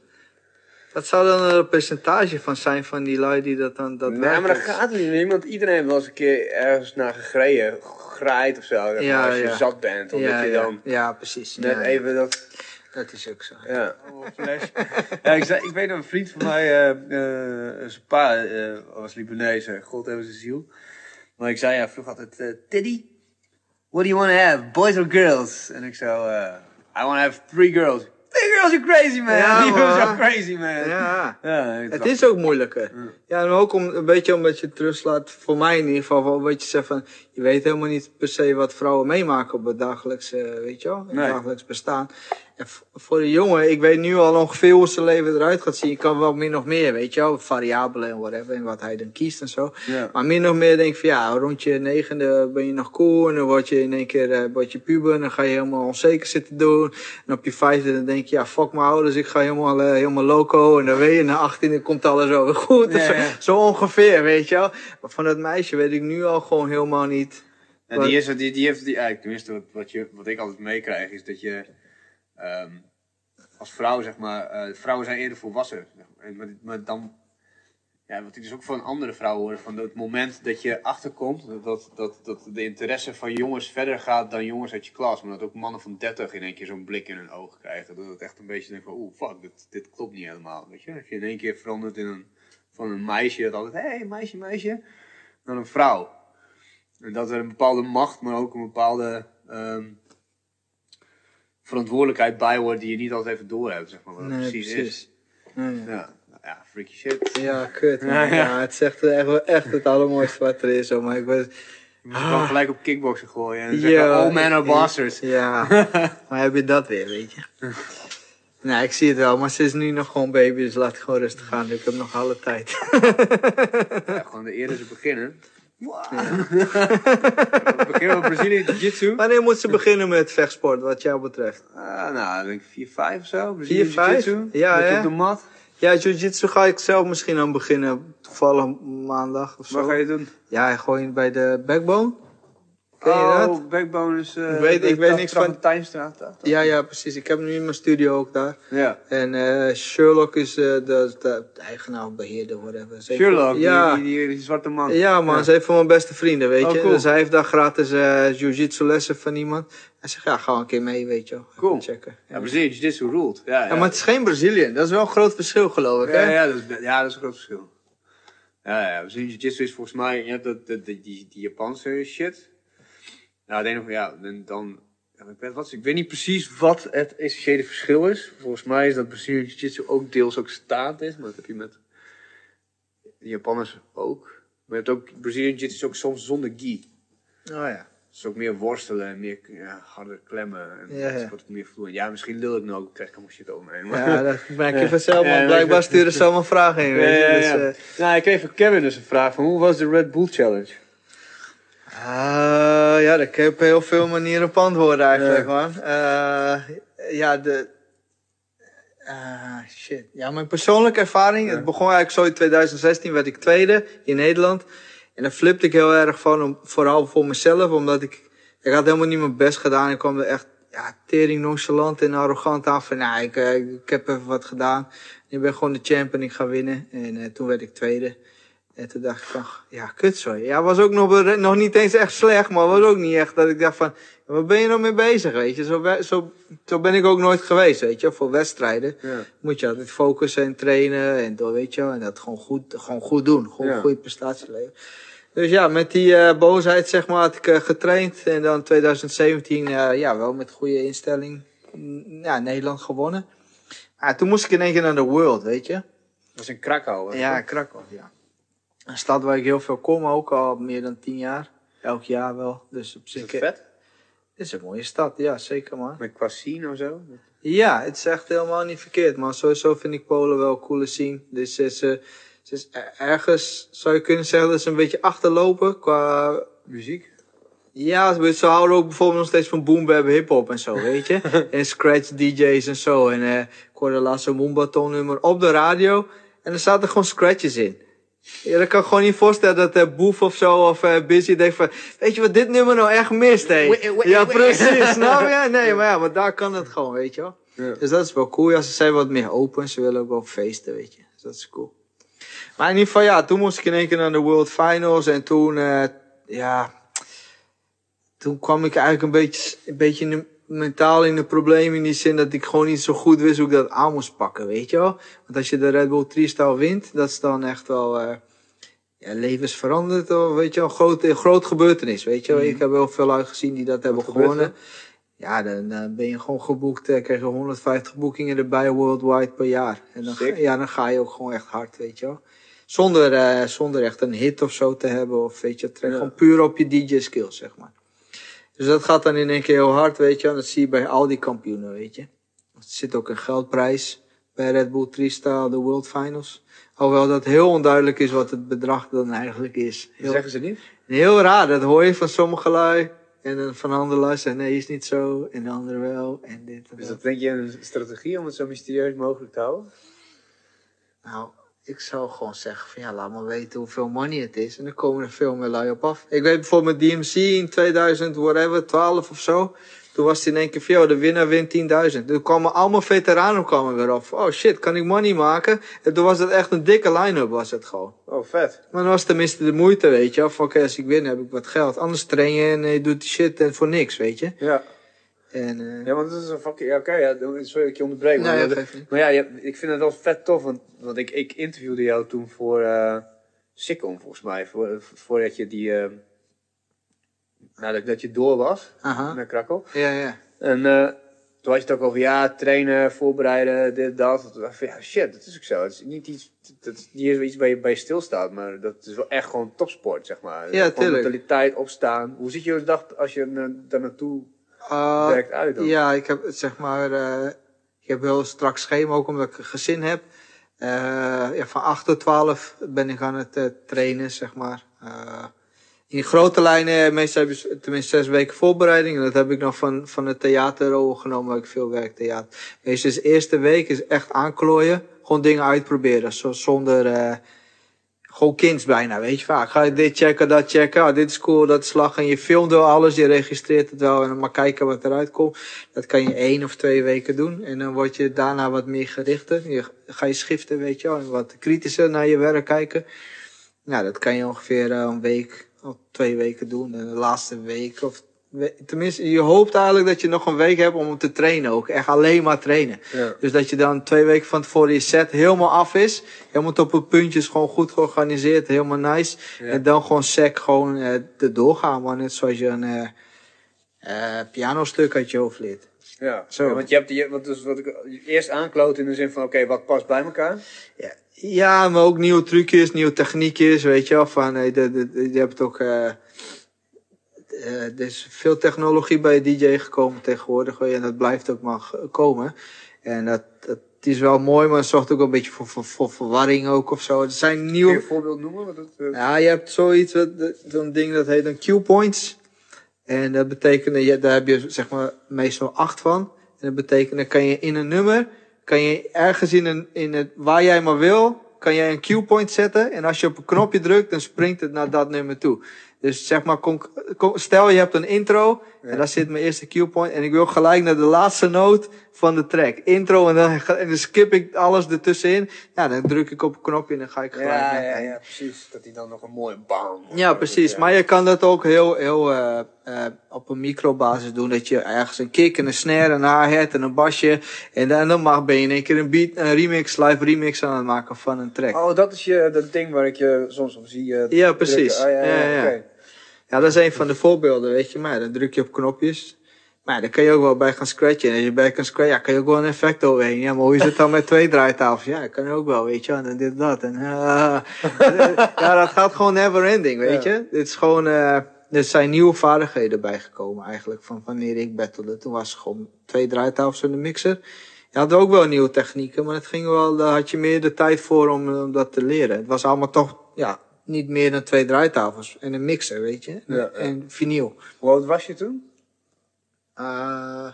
Wat zou dan een percentage van zijn van die lui die dat dan dat Nee, maar dat gaat niet meer. Want iedereen heeft wel eens een keer ergens naar gegreden, graaid of zo. Ja, als je ja. zat bent, omdat ja, je dan ja, precies. net Ja, even dat... Dat is ook zo. Ja. flash. ja, ik, zei, ik weet dat een vriend van mij, eh, eh, zijn pa eh, was Libanees, God hebben zijn ziel. Maar ik zei, ja, vroeg altijd, eh Tiddy, what do you want to have, boys or girls? En ik eh, I want to have three girls. Three girls, you're crazy man. Ja, Die girls are crazy man. Ja. Ja, Het is ook moeilijker. Ja, en ook om, een beetje omdat je het terugslaat, voor mij in ieder geval, een beetje zeggen van, je weet helemaal niet per se wat vrouwen meemaken op het dagelijks, weet je wel, het Nee. dagelijks bestaan. Voor de jongen, ik weet nu al ongeveer hoe zijn leven eruit gaat zien. Ik kan wel meer nog meer, weet je wel, variabelen en whatever, en wat hij dan kiest en zo. Ja. Maar meer nog meer denk ik van, ja, rond je negende ben je nog cool en dan word je in één keer, eh, word je puber en dan ga je helemaal onzeker zitten doen. En op je vijfde dan denk je, ja, fuck mijn ouders, ik ga helemaal, eh, helemaal loco. En dan weet je, na achttiende komt alles over goed. Ja, zo, ja. zo ongeveer, weet je wel. Maar van dat meisje weet ik nu al gewoon helemaal niet. En die, is, die, die heeft, die, eigenlijk, tenminste, wat, wat, je, wat ik altijd meekrijg, is dat je ehm, als vrouw, zeg maar, eh, vrouwen zijn eerder volwassen. Maar. En, maar, dan, ja, wat ik dus ook van andere vrouwen hoor, van het moment dat je achterkomt, dat, dat, dat, dat de interesse van jongens verder gaat dan jongens uit je klas. Maar dat ook mannen van 30 in één keer zo'n blik in hun ogen krijgen. Dat het echt een beetje denkt van, oeh, fuck, dit, dit klopt niet helemaal. Weet je, als je in één keer verandert in een, van een meisje, dat altijd, hé, hey, meisje, meisje, dan een vrouw. En dat er een bepaalde macht, maar ook een bepaalde ehm, verantwoordelijkheid bij hoort die je niet altijd even door hebt, zeg maar, wat Nee, precies, precies. is. Ja, ja. Ja, nou ja, freaky shit. Ja, kut. man. Ja, het is echt, echt, echt het allermooiste wat er is. Hoor. Maar ik was, Je moet gewoon gelijk op kickboksen gooien en zeggen, all men are bastards. ja, maar heb je dat weer, weet je. Nee, ik zie het wel, maar ze is nu nog gewoon baby, dus laat het gewoon rustig gaan. Ik heb nog alle tijd. Ja, gewoon de eerder ze beginnen. We beginnen met Brazilië Jiu-Jitsu. Wanneer moet ze beginnen met vechtsport, wat jou betreft? Ah, nou, ik denk 4, 5 of zo. Brazilië 4, 5? Jiu-Jitsu. Ja, Beetje hè? op de mat. Ja, jiu-jitsu ga ik zelf misschien aan beginnen. Toevallig maandag of zo. Wat ga je doen? Ja, gewoon bij de backbone. Ken je dat? Oh, Backbone is... eh, Ik weet- ik weet niks van- Tuinstraat. daar. Ja, ja, precies. Ik heb nu in mijn studio ook daar. Ja. En eh, Sherlock is eh, de, de, eigenaar beheerder, whatever. Sherlock, die- Ja. die, die, die zwarte man. Ja, man, ze heeft van mijn beste vrienden, weet Oh, je. cool. Dus hij heeft daar gratis jiu-jitsu lessen van iemand. Hij zegt, ja, ga een keer mee, weet je wel. Even Cool. checken. Ja, Ja. Brazilië Jiu-Jitsu ruled. Ja, ja. Maar het is geen Brazilian. Dat is wel een groot verschil, geloof ik, ja, hè? ja, dat is, ja, dat is een groot verschil. Ja, ja. Brazilië Jiu-Jitsu is volgens mij... Je hebt dat, dat, die, die, die Japanse shit. Nou, ik denk nog, ja, dan... ik, weet wat, ik weet niet precies wat het essentiële verschil is. Volgens mij is dat Brazilië Jiu-Jitsu ook deels ook staand is. Maar dat heb je met de Japanners ook. Maar je hebt ook Brazilië Jiu-Jitsu is ook soms zonder gi. Oh ja. is ook meer worstelen en meer ja, harder klemmen. En Ja, ja. wat meer vloeien. Ja, misschien lul ik nou ook, krijg ik allemaal shit over me Ja, dat merk je vanzelf, maar blijkbaar sturen ze allemaal vragen in, weet je. Dus, eh, Nou, ik kreeg van Kevin dus een vraag van hoe was de Red Bull Challenge? Ah, ja, daar kun je op heel veel manieren op antwoorden eigenlijk, man. Eh, ja, de... ah, shit. Ja, mijn persoonlijke ervaring, Ja. het begon eigenlijk zo in 2016, werd ik tweede in Nederland. En daar flipte ik heel erg van, om, vooral voor mezelf, omdat ik... Ik had helemaal niet mijn best gedaan. Ik kwam er echt ja, tering nonchalant en arrogant aan van, nou, ik, eh, ik heb even wat gedaan. Ik ben gewoon de champ en ik ga winnen. En eh, toen werd ik tweede. En toen dacht ik van, ja, kut zo. Ja, was ook nog, nog niet eens echt slecht, maar was ook niet echt dat ik dacht van, waar ben je nou mee bezig, weet je? Zo, zo, zo ben ik ook nooit geweest, weet je. Voor wedstrijden Ja. moet je altijd focussen en trainen en door, weet je. En dat gewoon goed, gewoon goed doen. Gewoon Ja. goede prestatie leveren. Dus ja, met die eh, boosheid, zeg maar, had ik eh, getraind. En dan 2017, eh, ja, wel met goede instelling, mm, ja, Nederland gewonnen. Ah, toen moest ik in één keer naar de World, weet je. Dat was in Krakau. het Ja? Krakau, ja. Een stad waar ik heel veel kom, ook al meer dan tien jaar. Elk jaar wel. Dus op Is zich. het Het vet? is een mooie stad, ja, zeker man. Met qua scene of zo? Ja, het is echt helemaal niet verkeerd, man. Sowieso vind ik Polen wel een coole scene. Dus ze is, eh, ze is er- ergens, zou je kunnen zeggen, dat ze een beetje achterlopen qua... Muziek? Ja, ze houden ook bijvoorbeeld nog steeds van boom bap hip-hop en zo, weet je. en scratch DJ's en zo. En eh ik hoorde laatst zo'n Moombaton nummer op de radio. En er zaten gewoon scratches in. Ja, dat kan ik gewoon niet voorstellen dat eh Boef of zo of eh Busy denkt van... Weet je wat dit nummer nou echt mist, hé? Ja, precies. Snap je? Nee, maar ja, maar daar kan het gewoon, weet je wel. Ja. Dus dat is wel cool. Ja, ze zijn wat meer open. Ze willen ook wel feesten, weet je. Dus dat is cool. Maar in ieder geval, ja, toen moest ik in één keer naar de World Finals. En toen, eh, ja... Toen kwam ik eigenlijk een beetje, een beetje in de, mentaal in de problemen. In die zin dat ik gewoon niet zo goed wist hoe ik dat aan moest pakken, weet je wel. Want als je de Red Bull Freestyle wint, dat is dan echt wel... eh ja, levensveranderd, of weet je wel, een groot, een groot gebeurtenis, weet je wel. Ik heb wel veel uitgezien die dat hebben gewonnen. Ja, dan, dan ben je gewoon geboekt, eh, krijg je 150 boekingen erbij worldwide per jaar. En dan, Sick. ja, dan ga je ook gewoon echt hard, weet je wel. Zonder, eh, zonder echt een hit of zo te hebben, of weet je, Ja. gewoon puur op je DJ-skills, zeg maar. Dus dat gaat dan in één keer heel hard, weet je wel. Dat zie je bij al die kampioenen, weet je. Er zit ook een geldprijs bij Red Bull Freestyle, de World Finals. Hoewel dat heel onduidelijk is wat het bedrag dan eigenlijk is. Heel, Zeggen ze niet? heel raar, dat hoor je van sommige lui. En dan van andere lui zeggen, nee, is niet zo. En de andere wel. En dit en dat. dat denk je een strategie om het zo mysterieus mogelijk te houden? Nou, ik zou gewoon zeggen van ja, laat maar weten hoeveel money het is. En dan komen er veel meer lui op af. Ik weet bijvoorbeeld met DMC in 2000, whatever, 12 of zo. Toen was het in één keer van, joh, de winnaar wint 10.000. Toen kwamen allemaal veteranen kwamen weer op. Oh shit, kan ik money maken? En toen was het echt een dikke line-up, was het gewoon. Oh, vet. Maar dan was tenminste de moeite, weet je. Of oké, als ik win heb ik wat geld. Anders train je en je doet die shit en voor niks, weet je. Ja. En, eh Ja, want dat is een fucking... Ja, oké, ja, sorry dat ik je onderbreek. maar, ja, maar ja, ik vind het wel vet tof, want, want ik, ik interviewde jou toen voor Sikkom, volgens mij. Voor, voordat je die... nou, dat, dat je door was Aha. naar Krakau. Ja, ja. En toen had je het ook over, ja, trainen, voorbereiden, dit, dat. Toen dacht ik ja, shit, dat is ook zo. Het is niet iets, dat is niet iets waar je bij stilstaat, maar dat is wel echt gewoon topsport, zeg maar. Ja, tuurlijk. mentaliteit, opstaan. Hoe ziet je dag als je daar naartoe Uh, werkt uit dan? Ja, ik heb zeg maar. eh ik heb wel een strak schema, ook omdat ik een gezin heb. Eh, ja, van 8 tot 12 ben ik aan het trainen, zeg maar. In grote lijnen, meestal heb je tenminste zes weken voorbereiding. En dat heb ik nog van, van het theater overgenomen, waar ik veel werk theater. Meestal is de eerste week is echt aanklooien. Gewoon dingen uitproberen, zo, zonder... gewoon kinds bijna, weet je vaak. Ga je dit checken, dat checken. Ah, dit is cool, dat is. En je filmt wel alles, je registreert het wel. En dan maar kijken wat eruit komt. Dat kan je één of twee weken doen. En dan word je daarna wat meer gerichter. Je, ga je schiften, weet je wel. En wat kritischer naar je werk kijken. Nou, dat kan je ongeveer eh, een week of twee weken doen. En de laatste week of... Tenminste, je hoopt eigenlijk dat je nog een week hebt om te trainen ook. Echt alleen maar trainen. Ja. Dus dat je dan twee weken van tevoren je set helemaal af is. Helemaal tot op puntjes, gewoon goed georganiseerd, helemaal nice. Ja. En dan gewoon sec gewoon eh erdoor gaan, man. Net zoals je een eh eh pianostuk uit je hoofd leert. Ja, Zo. Ja, want je hebt die, want dus wat ik eerst aankloot in de zin van, oké, wat past bij elkaar? Ja, ja, maar ook nieuwe trucjes, nieuwe techniekjes, weet je wel. Van, eh, de, de, de- je hebt ook... eh er is veel technologie bij DJ gekomen tegenwoordig. En dat blijft ook maar komen. En dat, dat is wel mooi, maar het zorgt ook een beetje voor, voor, voor verwarring ook of zo. Er zijn Kun je nieuwe... een voorbeeld noemen? Wat het, eh, Ja, je hebt zoiets, zo'n ding dat heet een Q-points. En dat betekent, daar heb je zeg maar meestal acht van. En dat betekent, dan kan je in een nummer, kan je ergens in, een, in het, waar jij maar wil, kan jij een Q-point zetten. En als je op een knopje drukt, dan springt het naar dat nummer toe. Dus zeg maar, stel je hebt een intro, en daar zit mijn eerste Q-point. En ik wil gelijk naar de laatste noot van de track. Intro, en dan, en dan skip ik alles ertussenin. Ja, dan druk ik op een knopje en dan ga ik gelijk ja, ja, ja, precies. Dat hij dan nog een mooie bam. ja, precies. Maar je kan dat ook heel, heel eh, eh, op een microbasis doen. Dat je ergens een kick en een snare, een hi-hat en een basje. En dan, dan mag, ben je in één keer een beat, een remix, live remix aan het maken van een track. Oh, dat is je, dat ding waar ik je soms op zie. eh, Ja, precies. Ah, ja, ja, Ja, ja. dat is een van de voorbeelden, weet je. Maar dan druk je op knopjes. Maar ja, dan kan je ook wel bij gaan scratchen. En als je bij kan scratchen, ja, kan je ook wel een effect overheen. Ja, maar hoe is het dan met twee draaitafels? Ja, dat kan ook wel, weet je. En dit, dat. En, ah. ja, dat gaat gewoon never ending, weet je. Dit is gewoon, eh, er zijn nieuwe vaardigheden bijgekomen eigenlijk. Van wanneer ik battelde. Toen was het gewoon twee draaitafels en een mixer. Je had ook wel nieuwe technieken, maar het ging wel, daar had je meer de tijd voor om, om dat te leren. Het was allemaal toch, ja, niet meer dan twee draaitafels en een mixer, weet je. Ja, ja. En vinyl. Hoe oud was je toen? Uh,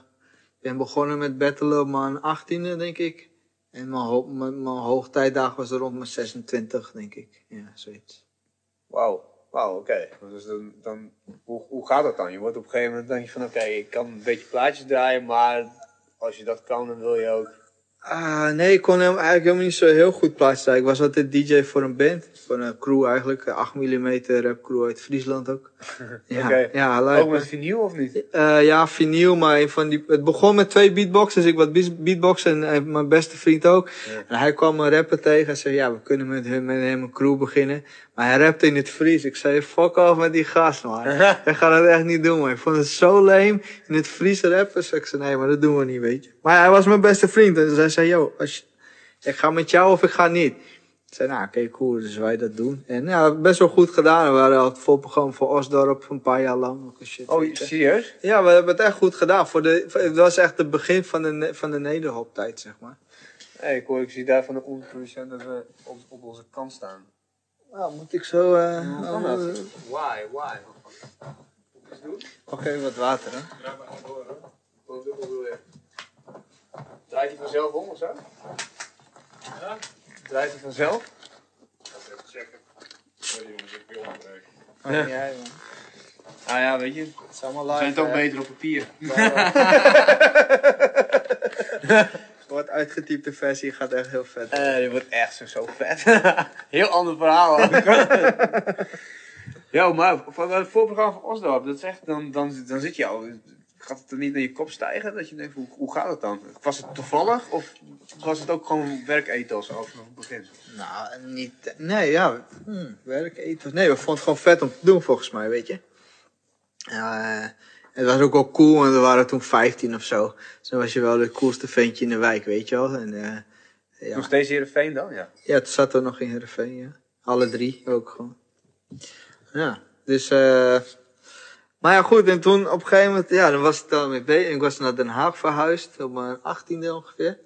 ik ben begonnen met battelen op mijn 18e, denk ik. En mijn, ho mijn, hoogtijdag was rond mijn 26, denk ik. Ja, zoiets. Wauw. Wauw, oké. Dus dan, dan, hoe, hoe gaat dat dan? Je wordt op een gegeven moment denk je van oké, ik kan een beetje plaatjes draaien, maar als je dat kan, dan wil je ook. Ah, nee, ik kon hem eigenlijk helemaal niet zo heel goed plaatsen. Ik was altijd DJ voor een band. Voor een crew eigenlijk. Een 8 mm rap crew uit Friesland ook. Ja, Oké. ja leuk. Ook met vinyl of niet? Eh, ja, vinyl, maar een van die, het begon met twee beatboxers. Ik was beat- beatboxen en eh, mijn beste vriend ook. En hij kwam een rapper tegen en zei, ja, we kunnen met hem, met hem een crew beginnen. Maar hij rapte in het Fries. Ik zei, fuck off met die gast, man. Hij gaat het echt niet doen, man. Ik vond het zo lame in het Fries rappen. Dus ik zei, nee, maar dat doen we niet, weet je. Maar hij was mijn beste vriend. En dus zei, yo, als je, ik ga met jou of ik ga niet. Ik zei, nou, oké, cool, dus wij dat doen. En ja, best wel goed gedaan. We waren al het voorprogramma voor Osdorp een paar jaar lang. Ook een shit, Oh, serieus? Ja, we hebben het echt goed gedaan. Voor de, het was echt het begin van de, van de nederhoptijd, zeg maar. Nee, ik hoor, ik zie daar van de onderproducent dat we op, op onze kant staan. Nou, moet ik zo... eh Hoe kan dat? eh, Why, why? Even wat water, hè? Draai maar door. Wat je? Draait hij vanzelf om of zo? Ja? Draait hij vanzelf? Oh, ja, ja, man. Ah ja, weet je. Het is allemaal We live. zijn toch hè. beter op papier. Wat uitgetypte versie gaat echt heel vet. Eh, dit wordt echt zo, zo vet. Heel ander verhaal. ja, maar van het voorprogramma van Osdorp, dat echt, dan, dan, dan zit je al. Gaat het er niet naar je kop stijgen? Dat je denkt, hoe, hoe gaat het dan? Was het toevallig of was het ook gewoon werkethos vanaf het begin? Nou, niet... Nee, ja. Hm. Nee, we vonden het gewoon vet om te doen, volgens mij, weet je. Eh, het was ook wel cool, want we waren toen 15 of zo. Dus dan was je wel de coolste ventje in de wijk, weet je wel. En, eh, ja. Nog steeds Heerenveen dan, ja. Ja, toen zaten we nog in Heerenveen, ja. Alle drie ook gewoon. Ja, dus... eh maar ja, goed, en toen op een gegeven moment... Ja, dan was het dan mee bezig. Ik was naar Den Haag verhuisd, op mijn achttiende ongeveer.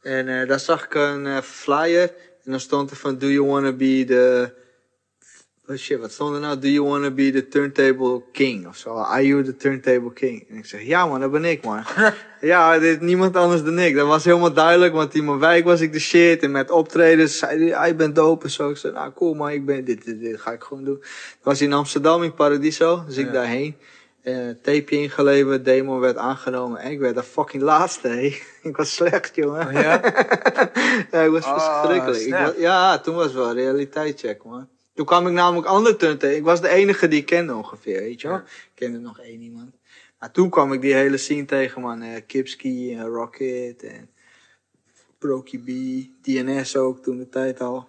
En eh, daar zag ik een eh, flyer. En dan stond er van, do you wanna be the... Oh shit, wat stond er nou? Do you wanna be the turntable king? Of zo. Are you the turntable king? En ik zeg, ja man, dat ben ik man. ja, dit, niemand anders dan ik. Dat was helemaal duidelijk, want in mijn wijk was ik de shit. En met optredens zei hij, ah, je bent dope en zo. Ik zei, nou cool man, ik ben, dit, dit, dit ga ik gewoon doen. Het was in Amsterdam, in Paradiso. Dus ik Ja. daarheen. Eh tapeje ingeleverd, demo werd aangenomen. En ik werd de fucking laatste, hé. ik was slecht, jongen. ja? Ja, ik was Ah, verschrikkelijk. Ik was- ja, toen was het wel een realiteitscheck, man. Toen kwam ik namelijk andere turn tegen. Ik was de enige die ik kende ongeveer, weet je wel. Ik kende nog één iemand. Maar toen kwam ik die hele scene tegen, man. Eh, Kipski, en Rocket en Proky B, DNS ook toen de tijd al.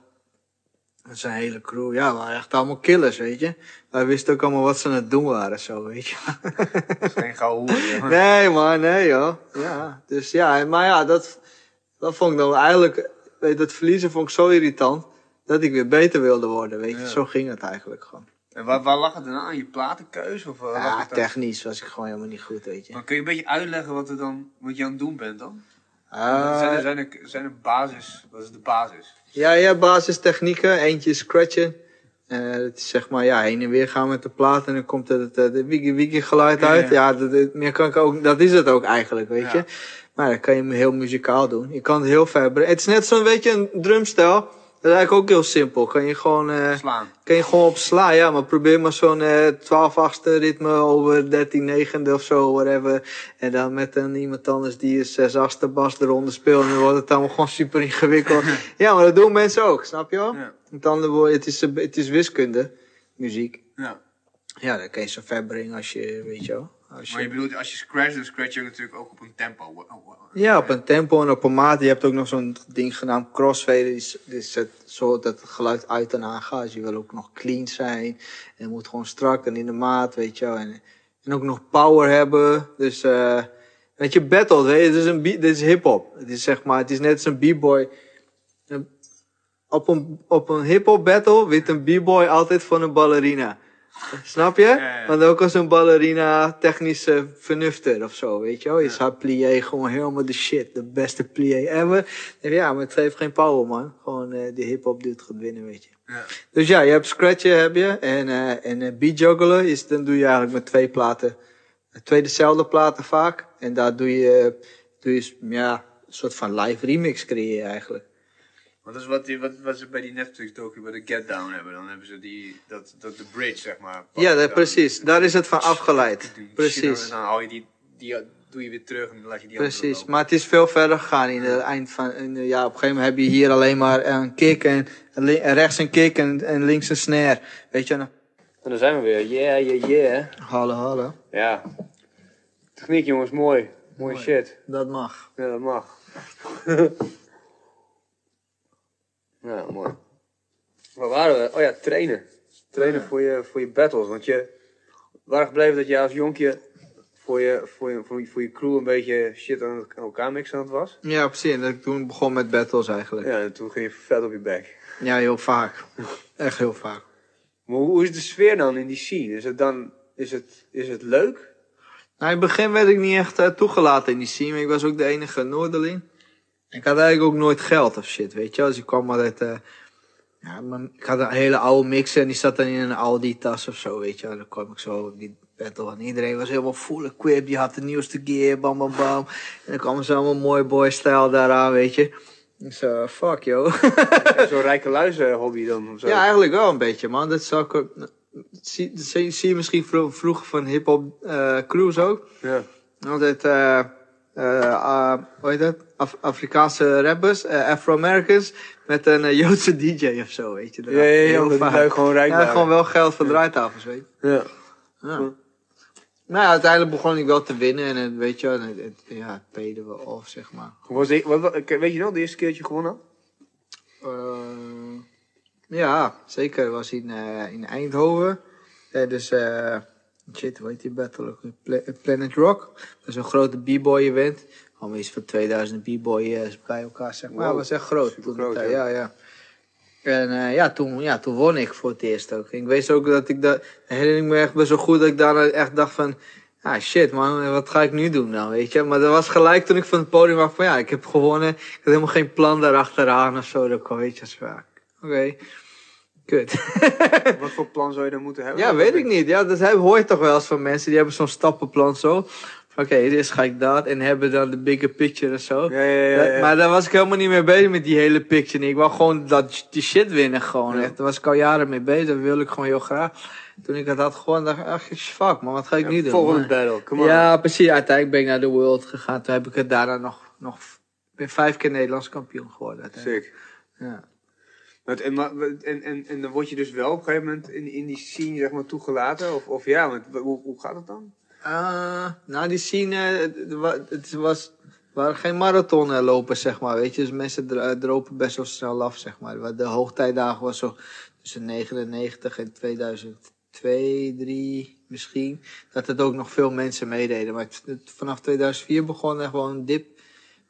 Dat is een hele crew. Ja, we waren echt allemaal killers, weet je. Wij wisten ook allemaal wat ze aan het doen waren, zo, weet je. Geen gauw. Nee, man, nee, joh. Ja, dus ja, maar ja, dat, dat vond ik dan eigenlijk, weet je, dat verliezen vond ik zo irritant, dat ik weer beter wilde worden, weet je. Ja. Zo ging het eigenlijk gewoon. En waar, waar lag het dan aan? Je platenkeuze? Of lag Ja, het aan? technisch was ik gewoon helemaal niet goed, weet je. Maar kun je een beetje uitleggen wat, er dan, wat je aan het doen bent dan? Ah, zijn, er, zijn, er, zijn er basis? Wat is de basis? Ja, ja, basistechnieken. Eentje is scratchen. Eh, het is zeg maar ja, heen en weer gaan met de plaat en dan komt het, eh, de wiki wiki geluid Ja, uit. ja. Ja, dat, dat- meer kan ik ook, dat is het ook eigenlijk, weet Ja. je. Maar dan kan je hem heel muzikaal doen. Je kan het heel ver brengen. Het is net zo'n beetje een drumstijl. Dat is eigenlijk ook heel simpel. Kan je gewoon, eh, Slaan. kan je gewoon op slaan, ja. Maar probeer maar zo'n eh 12 achtste ritme over 13 negende of zo, whatever. En dan met een iemand anders die een 6 achtste bas eronder speelt. En dan wordt het allemaal gewoon super ingewikkeld. ja, maar dat doen mensen ook, snap je wel? Ja. Met andere woorden, het is, het is wiskunde, muziek. Ja. Ja, dan kan je zo ver brengen als je, weet je wel. Als Maar je je, bedoelt, als je scratcht, dan scratch je natuurlijk ook op een tempo. Ja, op een tempo en op een maat. Je hebt ook nog zo'n ding genaamd crossfader. Die, is- die zet zo dat het geluid uit en aan gaat. Dus je wil ook nog clean zijn. En moet gewoon strak en in de maat, weet je wel. En, en ook nog power hebben. Dus, eh weet je, battle, weet je. Dit is, een dit is hip-hop. Het is zeg maar, het is net als een b-boy. Op een, op een hip-hop battle wint een b-boy altijd van een ballerina. Snap je? Want ook als een ballerina technische vernufter of zo, weet je wel. Je zou plié gewoon helemaal de shit. De beste plié ever. Ja, maar het geeft geen power, man. Gewoon eh die hip-hop dude gaat winnen, weet je. Ja. Dus ja, je hebt scratchen heb je. En, eh en beat juggelen is, dan doe je eigenlijk met twee platen. Twee dezelfde platen vaak. En daar doe je, doe je ja, een soort van live remix creëer je eigenlijk. Want dat is wat, die, wat, wat ze bij die Netflix-docu bij de Get Down hebben. Dan hebben ze die, dat, dat de bridge, zeg maar. Ja, dat, precies. Daar is het van afgeleid. Precies. En dan haal je die, die doe je weer terug en dan laat je die Precies, maar het is veel verder gegaan in het eind van, in de- ja, op een gegeven moment heb je hier alleen maar een kick en, rechts een kick en, en links een snare. Weet je, nou, En dan zijn we weer. Yeah, yeah, yeah. hallo, hallo. Ja. Techniek jongens, mooi. Mooie shit. Dat mag. Ja, dat mag. ja, mooi. Waar waren we? Oh ja, trainen. Trainen voor, je, voor je battles. Want je waar gebleven dat je als jonkje voor je, voor, je, voor, je, voor je crew een beetje shit aan elkaar mixen aan het was. Ja, precies. En toen begon met battles eigenlijk. Ja, en toen ging je vet op je bek. Ja, heel vaak. Echt heel vaak. Maar hoe, is de sfeer dan in die scene? Is het dan, is het, is het leuk? Nou, in het begin werd ik niet echt eh, toegelaten in die scene. Ik was ook de enige Noorderling. Ik had eigenlijk ook nooit geld of shit, weet je wel. Dus ik kwam altijd... eh, ja, mijn- ik had een hele oude mixer en die zat dan in een Aldi-tas of zo, weet je wel. Dan kwam ik zo die battle en iedereen was helemaal full equipped. Die had de nieuwste gear, bam bam bam. En dan kwam ze allemaal mooi boy-style daaraan, weet je. Dus eh, fuck, yo. Zo'n rijke luizen hobby dan? Of zo? Ja, eigenlijk wel een beetje, man. Dat zou ik ook... Zie, zie, zie je misschien vro- vroeger van hip-hop eh, crews ook? Ja. Altijd, eh eh, ah, hoe heet dat? Af- Afrikaanse rappers, eh, Afro-Americans, met een eh, Joodse DJ of zo, weet je. Ja, ja, ja, die gewoon rijk Ja, gewoon wel geld voor draaitafels, weet je. Ja. Ja. Nou ja, uiteindelijk begon ik wel te winnen en weet je, wel, en het- ja, het payde wel off, zeg maar. Was die, wat, wat- weet je nog, de eerste keer dat je gewonnen ja, zeker. was in, in Eindhoven. Tijdens, eh shit, hoe heet die battle? Pla- Planet Rock. Dat is een grote b-boy event. Allemaal iets van 2000 b-boys bij elkaar, zeg maar. Wow, dat was echt groot. toen groot, ja. ja, ja. En eh, ja, toen, ja, toen won ik voor het eerst ook. Ik weet ook dat ik dat, herinner ik me echt best wel goed dat ik daarna echt dacht van, ah shit man, wat ga ik nu doen nou, weet je. Maar dat was gelijk toen ik van het podium af van, ja, ik heb gewonnen. Ik had helemaal geen plan daarachteraan of zo. Dat kwam, weet je, zo, ja, oké, kut. Wat voor plan zou je dan moeten hebben? ja, weet ik niet. Ja, dat heb- hoor je toch wel eens van mensen, die hebben zo'n stappenplan zo. Oké, eerst ga ik dat en hebben dan de bigger picture en zo. Ja, ja, ja. Dat- Maar daar was ik helemaal niet mee bezig met die hele picture. Ik wou gewoon dat, die shit winnen gewoon. Echt. Daar was ik al jaren mee bezig. Dat wilde ik gewoon heel graag. Toen ik het had gewonnen, dacht ik, ach fuck man, wat ga ik nu doen? Volgende battle, come on. Ja, precies. Uiteindelijk ben ik naar de World gegaan. Toen heb ik het daarna nog, nog ben vijf keer Nederlands kampioen geworden. Sick. Ja. En, en, en, dan word je dus wel op een gegeven moment in, in die scene zeg maar, toegelaten? Of, of ja, want, hoe, hoe gaat het dan? Eh, nou, die scene, het het was, waren geen marathonlopers, zeg maar, weet je. Dus mensen dro- dropen best wel snel af, zeg maar. De hoogtijdagen was zo tussen 99 en 2002, 3 misschien. Dat het ook nog veel mensen meededen. Maar vanaf 2004 begon er gewoon een dip.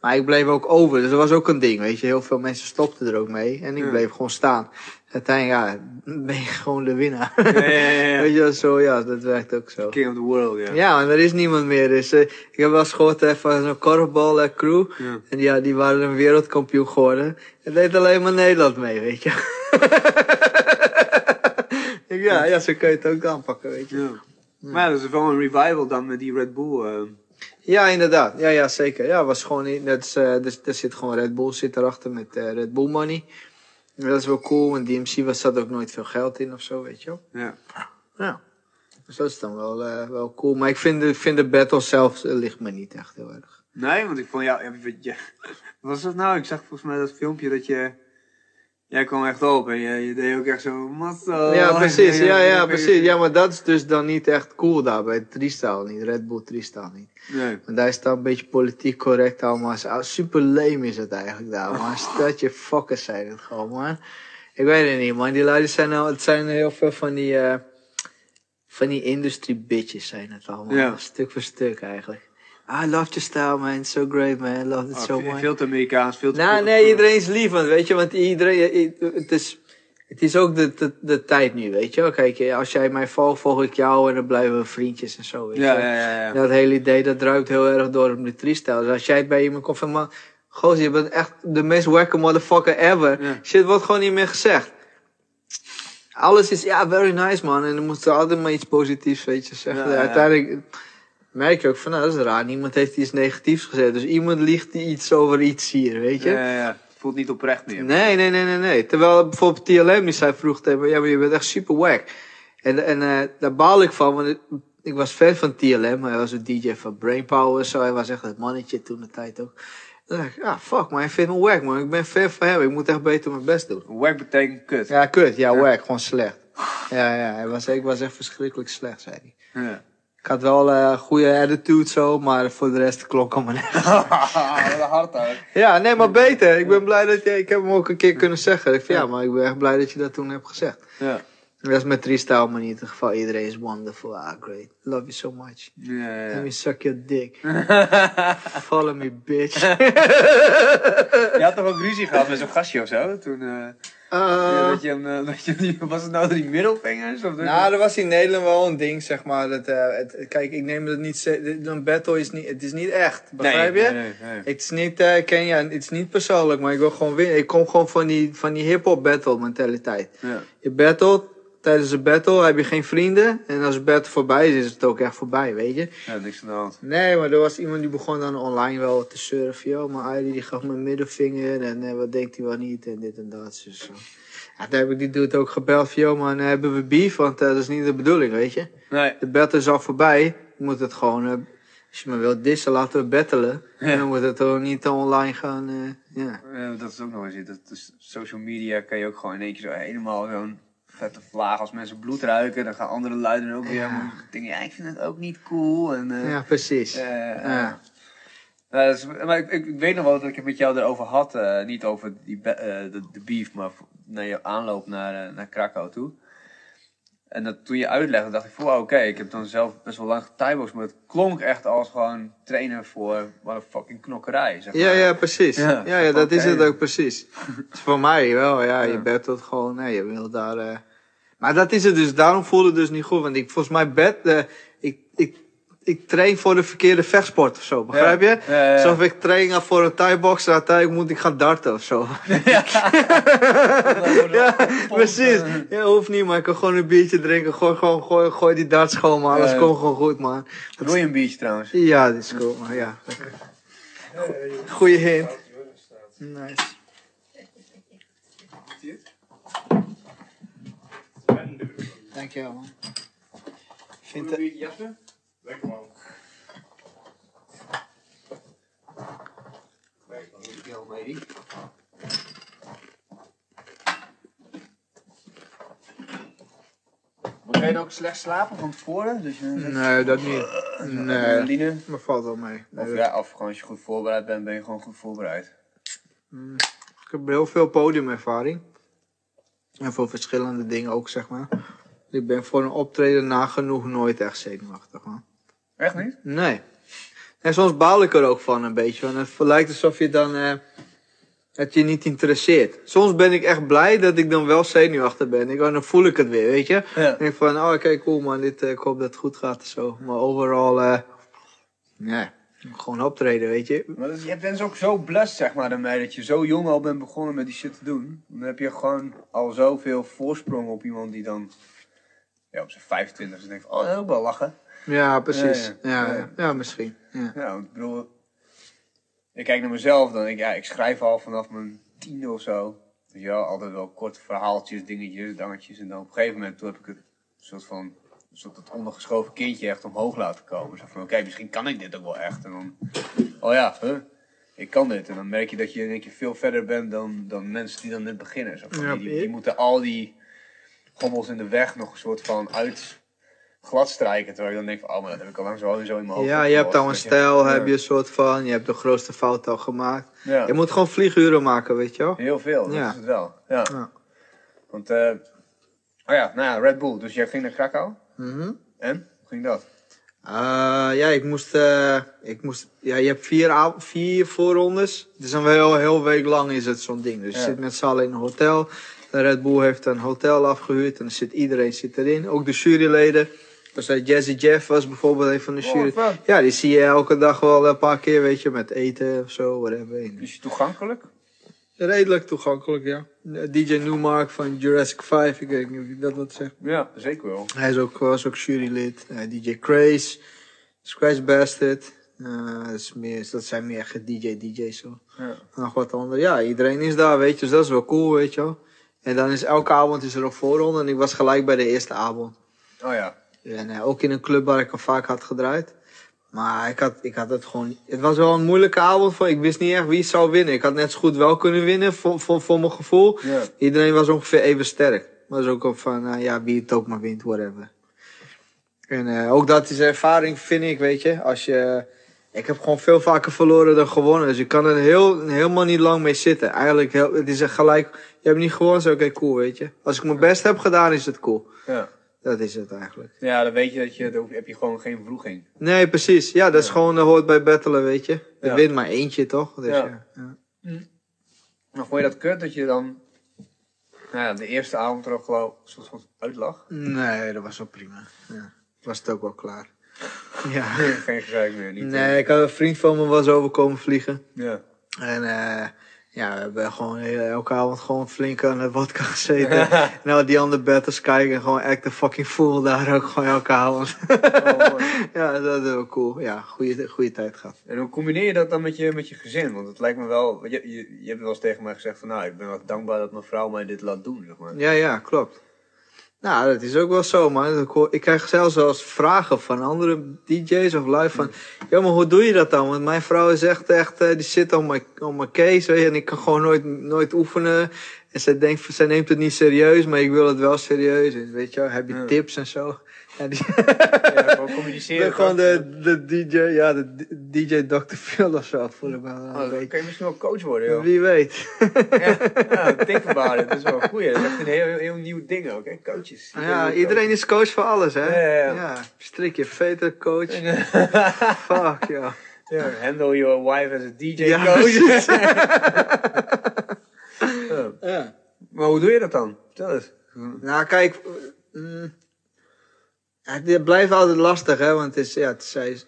Maar ik bleef ook over, dus dat was ook een ding, weet je. Heel veel mensen stopten er ook mee. En ik Ja. bleef gewoon staan. Uiteindelijk, ja, ben je gewoon de winnaar. Ja, ja. Weet je, wel, zo, ja, dat werkt ook zo. King of the world, ja. Ja, maar er is niemand meer. Dus eh, ik heb wel eens gehoord eh, van zo'n korfbal eh, crew. Ja. En ja, die waren een wereldkampioen geworden. Het deed alleen maar Nederland mee, weet je. Ja, ja, zo kun je het ook aanpakken, weet je. Ja. Maar ja, dat is wel een revival dan met die Red Bull. Ja, inderdaad. Ja, ja zeker. Ja, was gewoon niet. Dat is, eh, er zit gewoon Red Bull zit erachter met eh, Red Bull money. Dat is wel cool, want DMC was zat ook nooit veel geld in of zo, weet je wel. ja. Ja. Dus dat is dan wel, eh, wel cool. Maar ik vind de, vind de battle zelf ligt me niet echt heel erg. Nee, want ik vond jou... Ja, wat was dat nou? Ik zag volgens mij dat filmpje dat je... Jij kwam echt op en je, je deed ook echt zo... Muscle. ja, precies. Ja, ja, precies. Ja, maar dat is dus dan niet echt cool daar bij freestyle niet. Red Bull freestyle niet. Nee. Want daar is het dan een beetje politiek correct allemaal. Super lame is het eigenlijk daar, man. Stel je fuckers zijn het gewoon, man. Ik weet het niet, man. Die lui zijn nou, het zijn heel veel van die, eh van die industry bitches zijn het allemaal. Ja. Stuk voor stuk eigenlijk. I love your style, man. So great, man. I love it Oh, so much. veel te Amerikaans, veel te... Nou, nee, iedereen is lief, want weet je, want iedereen, het is, het is ook de, de, de tijd nu, weet je wel. Kijk, als jij mij volgt, volg ik jou en dan blijven we vriendjes en zo, weet Ja, je. ja, ja. ja. Dat hele idee, dat druipt heel erg door op freestyle. Dus als jij bij iemand komt van, man, gozer, je bent echt de meest wacke motherfucker ever. Ja. Shit wordt gewoon niet meer gezegd. Alles is, ja, very nice, man. En dan moet er altijd maar iets positiefs, weet je, zeggen. Uiteindelijk merk je ook van, nou, dat is raar. Niemand heeft iets negatiefs gezegd. Dus iemand liegt iets over iets hier, weet je. Ja, ja, ja. Het voelt niet oprecht meer. Nee, nee, nee, nee, nee. Terwijl bijvoorbeeld TLM die zei vroeg tegen me, ja, maar je bent echt super wack. En, en eh, daar baal ik van, want ik, ik was fan van TLM. Hij was een DJ van Brainpower en zo. Hij was echt het mannetje toen de tijd ook. Dan dacht ik, ja, fuck man, hij vindt me wack man. Ik ben fan van hem, ik moet echt beter mijn best doen. Wack betekent kut. Ja, kut. Ja, wack. Gewoon slecht. Ja, ja. Hij was, ik was echt verschrikkelijk slecht, zei hij. Ja. Ik had wel een goede attitude zo, maar voor de rest klonk allemaal niet. Wat hard ook. Ja, nee, maar beter. Ik ben blij dat je, ik heb hem ook een keer kunnen zeggen. Ik vind, ja, maar ik ben echt blij dat je dat toen hebt gezegd. Ja. Dat is met freestyle maar niet het geval. Iedereen is wonderful. Ah, great. Love you so much. Ja, Let me suck your dick. Follow me, bitch. Je had toch ook ruzie gehad met zo'n gastje of zo? Toen, eh, ja, Uh, dat je hem, eh, dat je, die- was het nou die middelvingers? Of nou, er was in Nederland wel een ding, zeg maar. Dat, eh, het, kijk, ik neem het niet... Een battle is niet... Het is niet echt. Begrijp je? Nee, nee, nee. Het is niet, eh, ken je, het is niet persoonlijk, maar ik wil gewoon winnen. Ik kom gewoon van die, van die hip-hop battle mentaliteit. Ja. Je battelt, tijdens een battle heb je geen vrienden. En als de battle voorbij is, is het ook echt voorbij, weet je. ja, niks aan de hand. Nee, maar er was iemand die begon dan online wel te surfen. Yo, maar Arie die gaf me een middelvinger en eh, wat denkt hij wel niet en dit en dat. Dus, zo. Ja, toen heb ik die dude ook gebeld van, yo man, hebben we beef? Want eh, dat is niet de bedoeling, weet je. Nee. De battle is al voorbij. Je moet het gewoon, eh, als je me wilt dissen, laten we battelen. En dan moet het ook niet online gaan, eh, ja. Eh, dat is ook nog eens iets. Dat is, social media kan je ook gewoon in één keer zo helemaal zo'n vette vlaag. Als mensen bloed ruiken, dan gaan andere luiden ook weer Ja. denken, ja, ik vind het ook niet cool. En, eh, Ja, precies. eh, Ja. eh, is- maar ik, weet nog wel dat ik het met jou erover had. niet over die de, de beef, maar naar je aanloop naar, naar Krakau toe. En dat, toen je uitlegde, dacht ik van, wow, oké, ik heb dan zelf best wel lang getieboxd, maar het klonk echt als gewoon trainen voor wat een fucking knokkerij, zeg maar. Ja, ja, precies. Ja, Ja, ja, dat is het ook precies. Dus voor mij wel, ja, je Ja. battelt gewoon, nee, je wil daar... eh, Maar dat is het dus, daarom voelde het dus niet goed. Want ik, volgens mij bed, eh, ik, train voor de verkeerde vechtsport of zo, begrijp je? Ja, ja, ja. Alsof ik train voor een thai-box, uiteindelijk moet ik gaan darten of zo. ja, precies. Ja, hoeft niet, maar ik kan gewoon een biertje drinken. Gooi, gewoon, gooi, gooi die darts gewoon, man. Alles komt gewoon goed, man. Je een biertje trouwens? Ja, dit is cool, maar ja. Goeie hint. Nice. Dankjewel, man. Vind het... Lekker man. Moet jij ook slecht slapen van tevoren? Dus je Nee, dat niet. Nee, Adrenaline? maar valt wel mee. Nee, Of, dat- ja, of gewoon als je goed voorbereid bent, ben je gewoon goed voorbereid. Ik heb heel veel podiumervaring. En voor verschillende dingen ook, zeg maar. Ik ben voor een optreden nagenoeg nooit echt zenuwachtig, man. Echt niet? Nee. En soms baal ik er ook van een beetje. Want het lijkt alsof je dan. eh het je niet interesseert. Soms ben ik echt blij dat ik dan wel zenuwachtig ben. Ik, dan voel ik het weer, weet je. Ja. Ik denk van, oh oké, cool man, dit, eh, ik hoop dat het goed gaat en zo. Maar overal, eh nee, gewoon optreden, weet je. Maar dat- je bent ook zo blessed, zeg maar, daarmee dat je zo jong al bent begonnen met die shit te doen. Dan heb je gewoon al zoveel voorsprong op iemand die dan ja, op zijn 25 is denkt van, oh, dat ook wel lachen. Ja, precies. Ja, Ja, misschien. Ja. Want ik bedoel, ik kijk naar mezelf, dan denk ik, ja, ik schrijf al vanaf mijn tiende of zo. Weet je wel, altijd wel korte verhaaltjes, dingetjes, dangetjes. En dan op een gegeven moment, toen heb ik het soort van, soort dat ondergeschoven kindje echt omhoog laten komen. Zo van, oké, misschien kan ik dit ook wel echt. En dan, oh ja, huh, ik kan dit. En dan merk je dat je in één keer veel verder bent dan, dan mensen die dan net beginnen. Zo van, Ja, die, die, die moeten al die gommels in de weg nog een soort van uit gladstrijken. Terwijl je dan denkt van, oh, maar dat heb ik al lang zo in mijn hoofd. Ja, je hebt al een stijl, heb je een soort van. Je hebt de grootste fout al gemaakt. Ja. Je moet gewoon vlieguren maken, weet je wel. Heel veel, dat Ja. is het wel. Ja. Ja. Want, eh oh ja, nou ja, Red Bull. Dus jij ging naar Krakau. Mhm. En? Hoe ging dat? Eh, ja, ik moest, eh, ik moest, ja, je hebt vier, vier voorrondes. Het is een heel, heel week lang is het zo'n ding. Dus je zit met z'n allen in een hotel. De Red Bull heeft een hotel afgehuurd en dan zit, iedereen zit erin. Ook de juryleden. Dus eh, Jazzy Jeff was bijvoorbeeld een van de jury. Oh, vet. ja, die zie je elke dag wel een paar keer, weet je, met eten of zo, whatever. En Is je toegankelijk? Redelijk toegankelijk, ja. DJ Newmark van Jurassic 5, ik weet niet of je dat wat zegt. Ja, zeker wel. Hij is ook, was ook jurylid. Eh, DJ Craze, Scratch Bastard. Eh, dat, is meer, dat zijn meer echt DJ-DJ's zo. Ja. Nog wat andere. Ja, iedereen is daar, weet je. Dus dat is wel cool, weet je wel. En dan is elke avond is er een voorronde. En ik was gelijk bij de eerste avond. Oh ja. En eh, ook in een club waar ik al vaak had gedraaid. Maar ik had, ik had het gewoon... Het was wel een moeilijke avond. Voor, ik wist niet echt wie zou winnen. Ik had net zo goed wel kunnen winnen, voor, voor, voor mijn gevoel. Iedereen was ongeveer even sterk. Is ook op van, eh, ja, wie het ook maar wint, whatever. En eh, ook dat is ervaring, vind ik, weet je. Als je... Ik heb gewoon veel vaker verloren dan gewonnen. Dus je kan er heel, helemaal niet lang mee zitten. Eigenlijk, heel, het is gelijk... Je hebt niet gewonnen, is oké, cool, weet je. Als ik mijn best heb gedaan, is het cool. Ja. Dat is het eigenlijk. Ja, dan weet je dat je, dan heb je gewoon geen vroeging. Nee, precies. Ja, dat is gewoon, dat hoort bij battelen, weet je. Er Ja. wint maar eentje, toch? Dus, Ja. ja. Maar vond je dat kut dat je dan, nou ja, de eerste avond er ook een soort van uit lag? Nee, dat was wel prima. Ja. Was het ook wel klaar. Ja. geen gezeik meer, niet? Nee, ik had een vriend van me was overkomen vliegen. Ja. En eh, ja, we hebben gewoon heel- elke avond gewoon flink aan de vodka gezeten. en al die andere battles kijken en gewoon act the fucking fool daar ook gewoon elke avond. Oh, ja, dat is wel cool. Ja, goede, goede tijd gehad. En hoe combineer je dat dan met je, met je gezin? Want het lijkt me wel, je, je, je hebt wel eens tegen mij gezegd van nou, ik ben wel dankbaar dat mijn vrouw mij dit laat doen, zeg maar. Ja, ja, klopt. Nou, dat is ook wel zo, man. Ik, krijg zelfs wel eens vragen van andere DJ's of live van... Ja, maar hoe doe je dat dan? Want mijn vrouw is echt, echt eh, die zit op mijn, op mijn case, weet je. En ik kan gewoon nooit, nooit oefenen. En zij denkt, zij neemt het niet serieus, maar ik wil het wel serieus. En weet je wel, heb je tips en zo? Ja, die, Ja, gewoon communiceren. gewoon de, de DJ, ja, de DJ Dr. Phil of zo. Voel ik me wel Oh, dan kan je misschien wel coach worden, joh. Wie weet. ja, ja, think about it. Dat is wel een goeie. Dat is echt een heel, heel, heel nieuw ding ook, hè. Coaches. Ja, iedereen is coach voor alles, hè? Ja, ja, ja. strik je veter coach. Fuck, ja. Ja, handle your wife as a DJ Ja, coach. Ja. Maar hoe doe je dat dan? Vertel eens. Nou, kijk. mm, het blijft altijd lastig, hè? Want het is, ja, het is, zij is-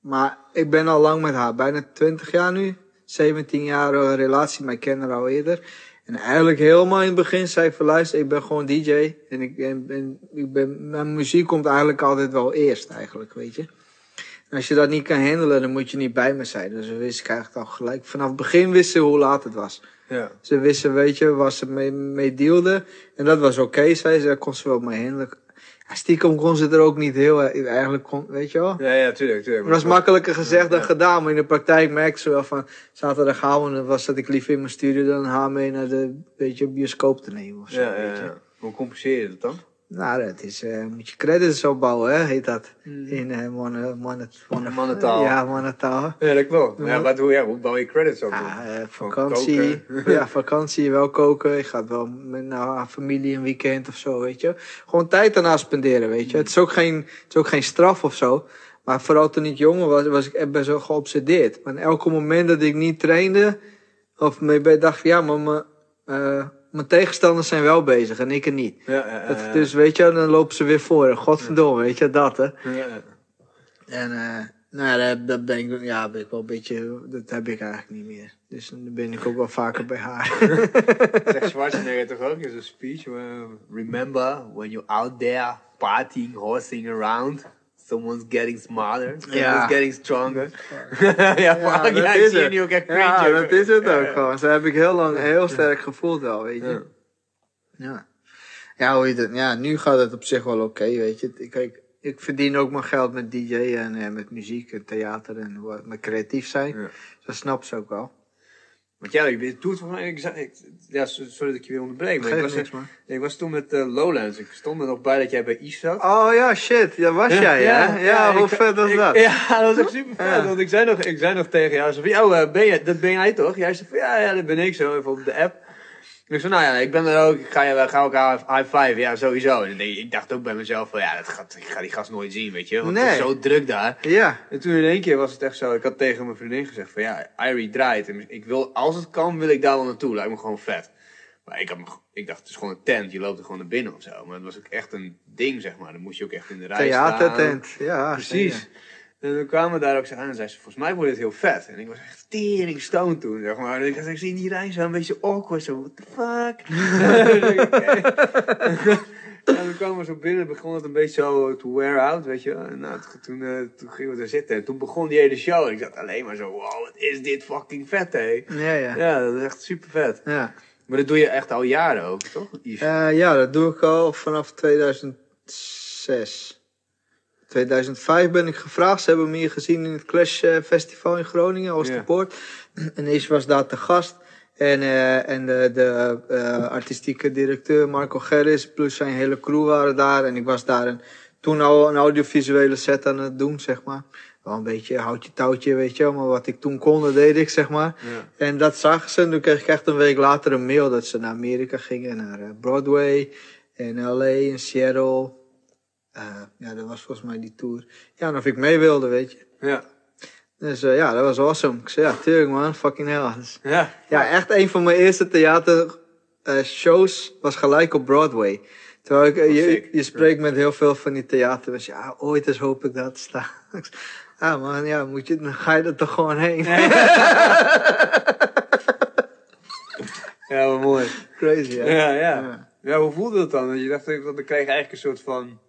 Maar ik ben al lang met haar. Bijna 20 jaar nu. 17 jaar eh, relatie, maar ik ken haar al eerder. En eigenlijk helemaal in het begin zei ik van luister, ik ben gewoon DJ. En ik ben, ik ben, mijn muziek komt eigenlijk altijd wel eerst, eigenlijk, weet je. En als je dat niet kan handelen, dan moet je niet bij me zijn. Dus we wisten eigenlijk al gelijk. Vanaf het begin wisten ze hoe laat het was. Ja. Ze wisten, weet je, waar ze mee, mee. En dat was oké, zei ze. Daar kon ze wel mee handelen. Stiekem kon ze er ook niet heel... eh, Eigenlijk kon, weet je wel. Ja, ja, tuurlijk, tuurlijk. Het was makkelijker gezegd dan Ja. gedaan. Maar in de praktijk merkte ze wel van... Zaterdagavond was dat ik liever in mijn studio dan haar mee naar de weet je, bioscoop te nemen of zo. Ja, ja, weet je. ja. Hoe compenseer je dat dan? Nou, dat is... eh, moet je credits opbouwen, hè, heet dat. In uh, mannen, mannen, mannen, Mannentaal. Ja, mannentaal. Ja, dat klopt. Ja, Ja. wat, hoe, ja, hoe bouw je credits op? Ja, eh, Gewoon vakantie. Ja, vakantie, wel koken. Je gaat wel met nou, familie een weekend of zo, weet je. Gewoon tijd daarna spenderen, weet je. Het is ook geen, het is ook geen straf of zo. Maar vooral toen ik jonger was, was ik echt best wel geobsedeerd. Maar elke moment dat ik niet trainde, of me bij dacht van ja, maar eh, mijn tegenstanders zijn wel bezig en ik er niet. Ja, ja, Dat, dus weet je, dan lopen ze weer voor. Godverdomme, weet je, dat hè. En eh, nou ja, dat, ben ik, ja, ben ik wel een beetje, dat heb ik eigenlijk niet meer. Dus dan ben ik ook wel vaker bij haar. Zegt Schwarzenegger toch ook in zijn speech? uh, remember when you're out there partying, horsing around. Someone's getting smarter. Someone's Ja. getting stronger. ja, ja, ik je nu ook echt Ja, cringe. dat is het ook Ja. gewoon. Zo heb ik heel lang heel sterk gevoeld wel, weet je. Ja. Ja. Ja, hoe je het, ja, nu gaat het op zich wel oké, weet je. Ik, kijk, ik verdien ook mijn geld met DJ en eh, met muziek en theater en met creatief zijn. Ja. Dat snap ze ook wel. Want ja, ik doe het volgens mij. Ik, zei- ik, ja, so- sorry dat ik je weer onderbreek. Maar ik was, niks, man. ik was toen met eh, Lowlands. Ik stond er nog bij dat jij bij Is zat. Oh ja, shit. Ja, was jij, ja? Ja, hoe ik- vet was ik- dat? Ja, dat was echt super vet. Ja. Want ik zei, nog, ik zei nog tegen jou, zo van, "Yo, eh, ben je, dat ben jij toch? Jij zei van, ja, ja, dat ben ik zo, even op de app. Ik zei, nou ja, ik ben er ook, ik ga, je, gaan elkaar high five, ja, sowieso. En ik dacht ook bij mezelf van, ja, dat gaat, ik ga die gast nooit zien, weet je. Want het is Nee. zo druk daar. Ja. En toen in één keer was het echt zo, ik had tegen mijn vriendin gezegd van, ja, Irie draait. En ik wil, als het kan, wil ik daar wel naartoe, lijkt me gewoon vet. Maar ik, had, me- ik dacht, het is gewoon een tent, je loopt er gewoon naar binnen of zo. Maar het was ook echt een ding, zeg maar. Dan moest je ook echt in de rij staan. Theatertent. Ja, Precies. En dan kwamen we daar ook zo aan en zei ze, volgens mij wordt het heel vet. En ik was echt tering stoned toen, zeg maar. En ik, dacht, ik zie die rij zo een beetje awkward, zo, what the fuck? Dus. En toen kwamen we zo binnen, begon het een beetje zo to wear out, weet je. En nou, toen, eh, toen gingen we er zitten en toen begon die hele show. En ik zat alleen maar zo, wow, wat is dit fucking vet, hé. Ja, ja. Ja, dat is echt super vet. Ja. Maar dat doe je echt al jaren ook, toch? Eh, ja, dat doe ik al vanaf 2006. 2005 ben ik gevraagd. Ze hebben me hier gezien in het Clash eh, Festival in Groningen, Oosterpoort. En ik was daar te gast. En, eh, en de, de eh, artistieke directeur Marco Gerris plus zijn hele crew waren daar. En ik was daar een, toen al een audiovisuele set aan het doen, zeg maar. Wel een beetje houtje touwtje, weet je wel. Maar wat ik toen kon, dat deed ik, zeg maar. Ja. En dat zagen ze. En toen kreeg ik echt een week later een mail dat ze naar Amerika gingen. Naar Broadway. En LA en Seattle. Ja, dat was volgens mij die tour. Ja, en of ik mee wilde, weet je. Ja. Dus eh, ja, dat was awesome. Ik zei, ja, tuurlijk man, fucking hell. Dus, Ja. ja, echt een van mijn eerste theater eh, shows was gelijk op Broadway. Terwijl ik, eh, je, je spreekt met heel veel van die theaters. Ja, ooit eens hoop ik dat staan. Ah man, ja, moet je, dan ga je er toch gewoon heen. Ja, wat mooi. Crazy, ja. Ja, ja. Ja. Ja, hoe voelde dat dan? Je dacht, dat dan kreeg je eigenlijk een soort van...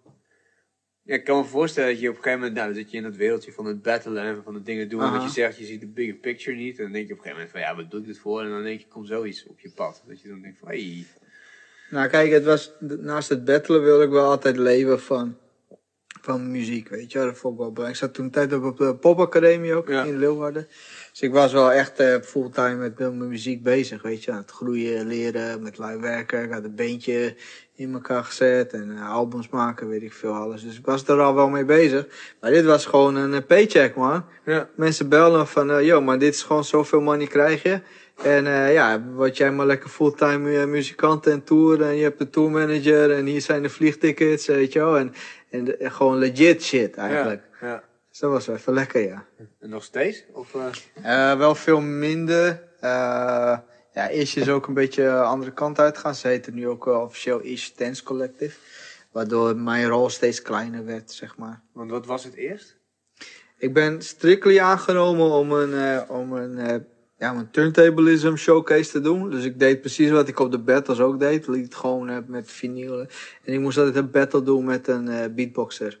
Ja, ik kan me voorstellen dat je op een gegeven moment, nou, dan zit je in dat wereldje van het battlen en van het dingen doen. Aha. Wat je zegt, je ziet de bigger picture niet. En dan denk je op een gegeven moment van, ja, wat doe ik dit voor? En dan denk je, komt zoiets op je pad. Dat je dan denkt van, hey. Nou, kijk, het was, naast het battlen wilde ik wel altijd leven van, van muziek, weet je. wel. Dat vond ik wel belangrijk. Ik zat toen tijd op de popacademie ook, Ja. in Leeuwarden. Dus ik was wel echt eh, fulltime met, met mijn muziek bezig, weet je. Aan het groeien, leren, met live werken. Ik had een beentje in elkaar gezet en eh, albums maken, weet ik veel alles. Dus ik was er al wel mee bezig. Maar dit was gewoon een eh, paycheck, man. Ja. Mensen bellen van, eh yo, maar dit is gewoon zoveel money krijg je. En ja, word jij maar lekker fulltime eh, muzikant en tour. En je hebt de tourmanager en hier zijn de vliegtickets, weet je wel. En, en gewoon legit shit eigenlijk. Ja. ja. Dus dat was wel even lekker, ja. En nog steeds? Of, wel veel minder. Eh, ja, Ish is ook een beetje de andere kant uitgegaan. Ze heette nu ook eh, officieel Ish Dance Collective. Waardoor mijn rol steeds kleiner werd, zeg maar. want wat was het eerst? Ik ben strictly aangenomen om een, eh, om een, eh, ja, om een turntablism showcase te doen. Dus ik deed precies wat ik op de battles ook deed. Liet gewoon eh, met vinyl. En ik moest altijd een battle doen met een eh, beatboxer.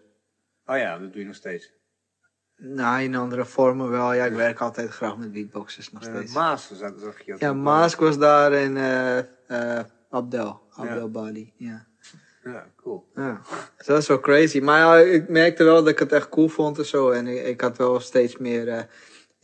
Oh ja, dat doe je nog steeds. Nou, in andere vormen wel. Ja, ik werk altijd graag met beatboxers nog steeds. Maas zag, zag je ook. Ja, op, Maask was daar en eh, eh, Abdel. Abdel. Bali, ja. eh, Ja, cool. Ja, dus dat is wel crazy. Maar ja, ik merkte wel dat ik het echt cool vond en zo. En ik, ik had wel steeds meer...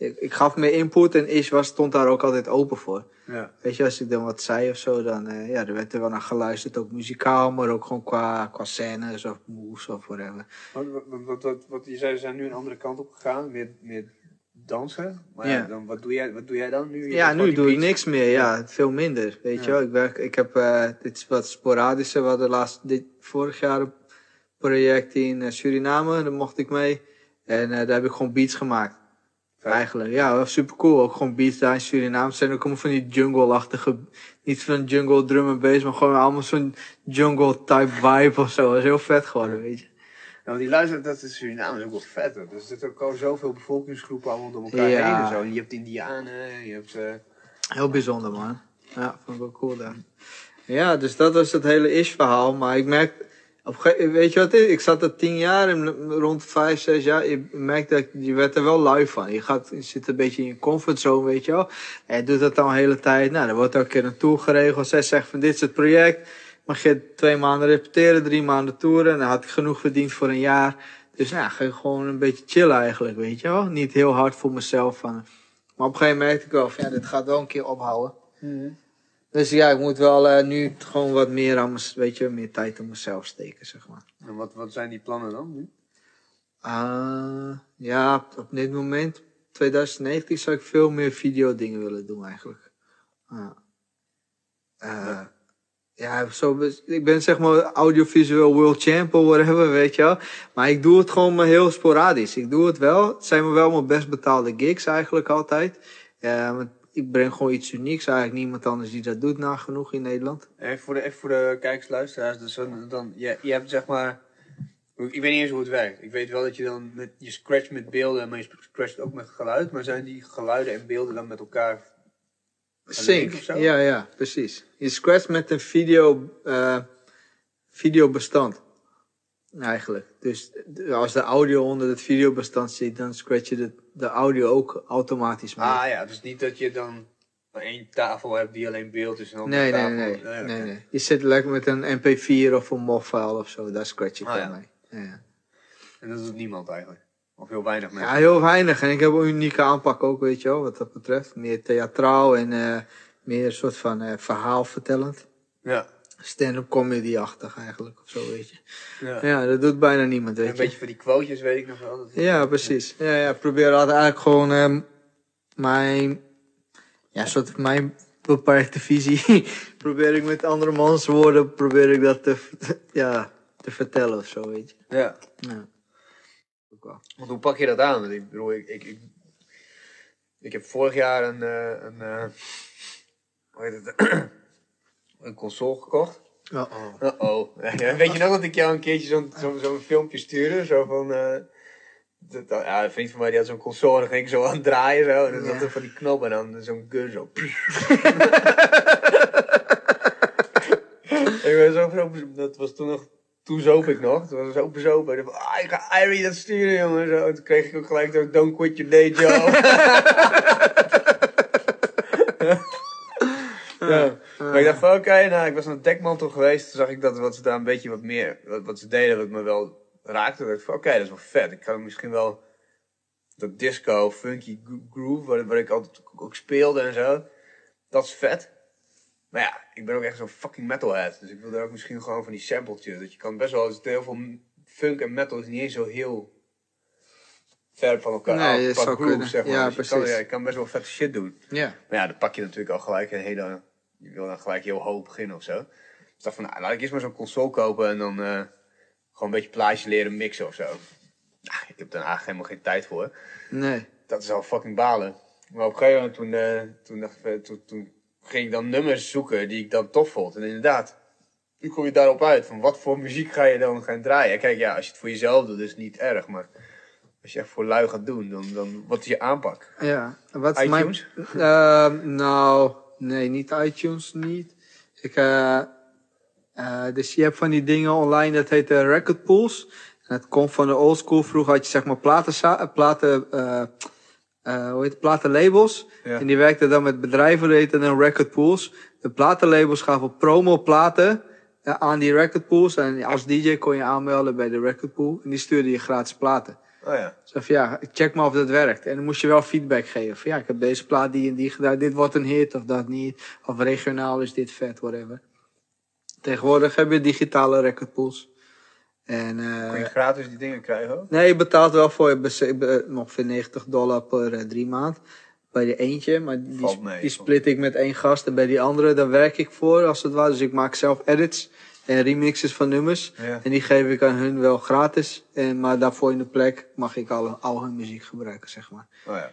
ik, ik gaf meer input en Ish was, stond daar ook altijd open voor. Ja. Weet je, als ik dan wat zei of zo, dan eh, ja, er werd er wel naar geluisterd. Ook muzikaal, maar ook gewoon qua, qua scènes of moves of whatever. Wat, wat, wat, je zei, ze zijn nu een andere kant op gegaan, meer, meer dansen. Maar ja, dan, wat, doe jij, wat doe jij dan nu? Je Ja, nu doe ik niks meer. Ja, veel minder. Weet Ja. je wel. Ik, werk, ik heb, eh, dit is wat sporadische. We hadden laatst, dit, vorig jaar een project in eh, Suriname. Daar mocht ik mee. En daar heb ik gewoon beats gemaakt. Eigenlijk, ja, wel super cool. Ook gewoon beats daar in Suriname. Zijn ook allemaal van die jungle-achtige, niet van jungle drum en bass, maar gewoon allemaal zo'n jungle-type vibe of zo. Dat is heel vet geworden, weet je. Want die luisteren, dat is Suriname is ook wel vet. hoor. Dus er zitten ook zoveel bevolkingsgroepen allemaal door elkaar Ja. heen en zo. En je hebt Indianen, je hebt... eh, Heel bijzonder, man. Ja, vond ik wel cool daar. Ja, dus dat was het hele ish-verhaal. Maar ik merk, op een weet je wat is? Ik zat er tien jaar rond vijf, zes jaar. Je merkt dat je werd er wel lui van. Je, gaat, je zit een beetje in je comfortzone, weet je wel. En doet dat dan de hele tijd. Nou, dan wordt ook een keer een tour geregeld. Zij zegt van dit is het project. Mag je twee maanden repeteren, drie maanden toeren. En dan had ik genoeg verdiend voor een jaar. Dus nou, ja, je gewoon een beetje chillen eigenlijk, weet je wel. Niet heel hard voor mezelf van... Maar op een gegeven moment merkte ik wel van ja, dit gaat wel een keer ophouden. Dus ja, ik moet wel eh, nu gewoon wat meer aan mez- weet je, meer tijd aan mezelf steken, zeg maar. en wat, wat zijn die plannen dan nu? Ah, ja, op dit moment, 2019, zou ik veel meer videodingen willen doen eigenlijk. Ja. Eh, ja, zo, ik ben zeg maar audiovisueel world champ of whatever, weet je wel. Maar ik doe het gewoon heel sporadisch. Ik doe het wel. Het zijn wel mijn best betaalde gigs eigenlijk altijd. Ja, ik breng gewoon iets unieks. Eigenlijk niemand anders die dat doet nagenoeg in Nederland. Even voor de, even voor de kijkers, luisteraars. Dus dan, dan, je, je hebt zeg maar... Ik weet niet eens hoe het werkt. Ik weet wel dat je dan met, je scratcht met beelden, maar je scratcht ook met geluid. Maar zijn die geluiden en beelden dan met elkaar... Sync. Ja, ja, precies. Je scratcht met een video, eh videobestand. Eigenlijk. Dus als de audio onder het videobestand zit, dan scratch je de, de audio ook automatisch mee. Ah ja, dus niet dat je dan één tafel hebt die alleen beeld is en dan nee, nee, tafel... nee, oké. nee, nee, nee. Je zit lekker met een mp4 of een MOV-file of zo, daar scratch je Ah, ja. mee. Ja. En dat doet niemand eigenlijk. Of heel weinig mensen. ja, heel weinig. En ik heb een unieke aanpak ook, weet je wel, wat dat betreft. Meer theatraal en eh, meer een soort van verhaal vertellend. Ja. Stand-up comedy-achtig eigenlijk, of zo, weet je. ja. Ja, dat doet bijna niemand, En weet een je. beetje van die quotejes weet ik nog wel. Dat- Ja, precies. Ja, ja, ik probeer altijd eigenlijk gewoon ehm, mijn, ja, soort mijn beperkte visie, probeer ik met andere mans woorden, probeer ik dat te, ja, te vertellen of zo, weet je. Ja. Ja. Ook wel. Want hoe pak je dat aan? Want ik bedoel, ik, ik, ik, ik heb vorig jaar een, eh, een, eh, hoe heet het, een console gekocht. Uh-oh. Uh-oh. Ja, weet je nog dat ik jou een keertje zo'n zo'n zo'n filmpje stuurde? Zo van, eh, dat, ja, een vriend van mij die had zo'n console en dan ging ik zo aan het draaien zo. En dan zat er van die knop en dan zo'n gun zo. ik ben zo, zo, dat was toen nog, toen zoop ik nog. Toen was ik zo bezopen. Ik dacht ah, ik ga Irie dat sturen jongen. Zo. En toen kreeg ik ook gelijk zo, don't quit your day job. ja. Maar ik dacht van oké, nou ik was naar Dekmantel geweest. Toen zag ik dat wat ze daar een beetje wat meer, wat, wat ze deden, wat me wel raakte. Toen dacht ik van oké, dat is wel vet. Ik kan misschien wel dat disco, funky gro- groove, waar, waar ik altijd ook speelde en zo. Dat is vet. Maar ja, ik ben ook echt zo'n fucking metalhead. Dus ik wil daar ook misschien gewoon van die sampletjes. Dat je kan best wel, heel veel funk en metal is niet eens zo heel ver van elkaar Nee, af, dat groove, zeg maar. Ja, Dus je kan, precies. ja, je kan best wel vette shit doen. Ja. Maar ja, dan pak je natuurlijk al gelijk een hele. Je wil dan gelijk heel hoog beginnen of zo. Dus ik dacht van, nou, laat ik eerst maar zo'n console kopen en dan eh, gewoon een beetje plaatjes leren mixen of zo. Nou, ik heb daar eigenlijk helemaal geen tijd voor. Nee. Dat is al fucking balen. Maar op een gegeven moment toen, eh, toen, dacht, ik, eh, toen, toen ging ik dan nummers zoeken die ik dan tof vond. En inderdaad, nu kom je daarop uit van wat voor muziek ga je dan gaan draaien. Kijk, ja, als je het voor jezelf doet, is het niet erg. Maar als je echt voor lui gaat doen, dan, dan wat is je aanpak? Ja. Wat is? Mijn, Ehm, nou, nee, niet iTunes, niet. Ik, eh, eh, dus je hebt van die dingen online, dat heet eh, record pools. En dat komt van de old school. Vroeger had je zeg maar platen, platen, eh, hoe heet het, platenlabels. Ja. En die werkten dan met bedrijven, dat heette dan record pools. De platenlabels gaven promo platen aan die record pools. En als DJ kon je aanmelden bij de record pool. En die stuurde je gratis platen. Oh ja. Van ja, check maar of dat werkt. En dan moest je wel feedback geven. Van ja, ik heb deze plaat die en die gedaan. Dit wordt een hit of dat niet. Of regionaal is dit vet, whatever. Tegenwoordig heb je digitale recordpools. En Kun je gratis die dingen krijgen ook? nee, je betaalt wel voor je ongeveer 90 dollar per eh, drie maand. Bij de eentje, maar die, mee, die split ik met één gast. En bij die andere, daar werk ik voor, als het ware. Dus ik maak zelf edits. En remixes van nummers. Ja. En die geef ik aan hun wel gratis. En, maar daarvoor in de plek mag ik al, al hun muziek gebruiken, zeg maar. Oh ja.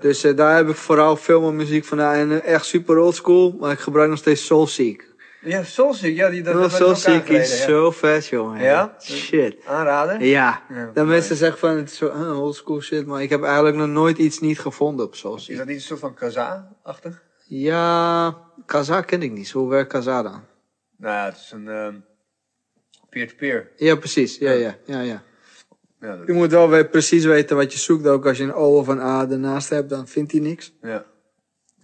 Dus eh, daar heb ik vooral veel meer muziek van. En eh, echt super old school. Maar ik gebruik nog steeds Soulseek. Ja, Soulseek, ja, die dat, Soulseek aangereden, is zo vet, jongen. Ja? Shit. Aanraden? Ja. Ja. Dat mensen zeggen van, het is zo uh, old school shit. Maar ik heb eigenlijk nog nooit iets niet gevonden op Is Soulseek. dat niet een soort van Kaza-achtig? Ja, Kaza ken ik niet. Hoe werkt Kaza dan? Nou ja, het is een ehm, peer-to-peer. Ja, precies. Ja, ja, ja, ja. Ja, dat- Je moet wel weer precies weten wat je zoekt. Ook als je een O of een A ernaast hebt, dan vindt hij niks. ja.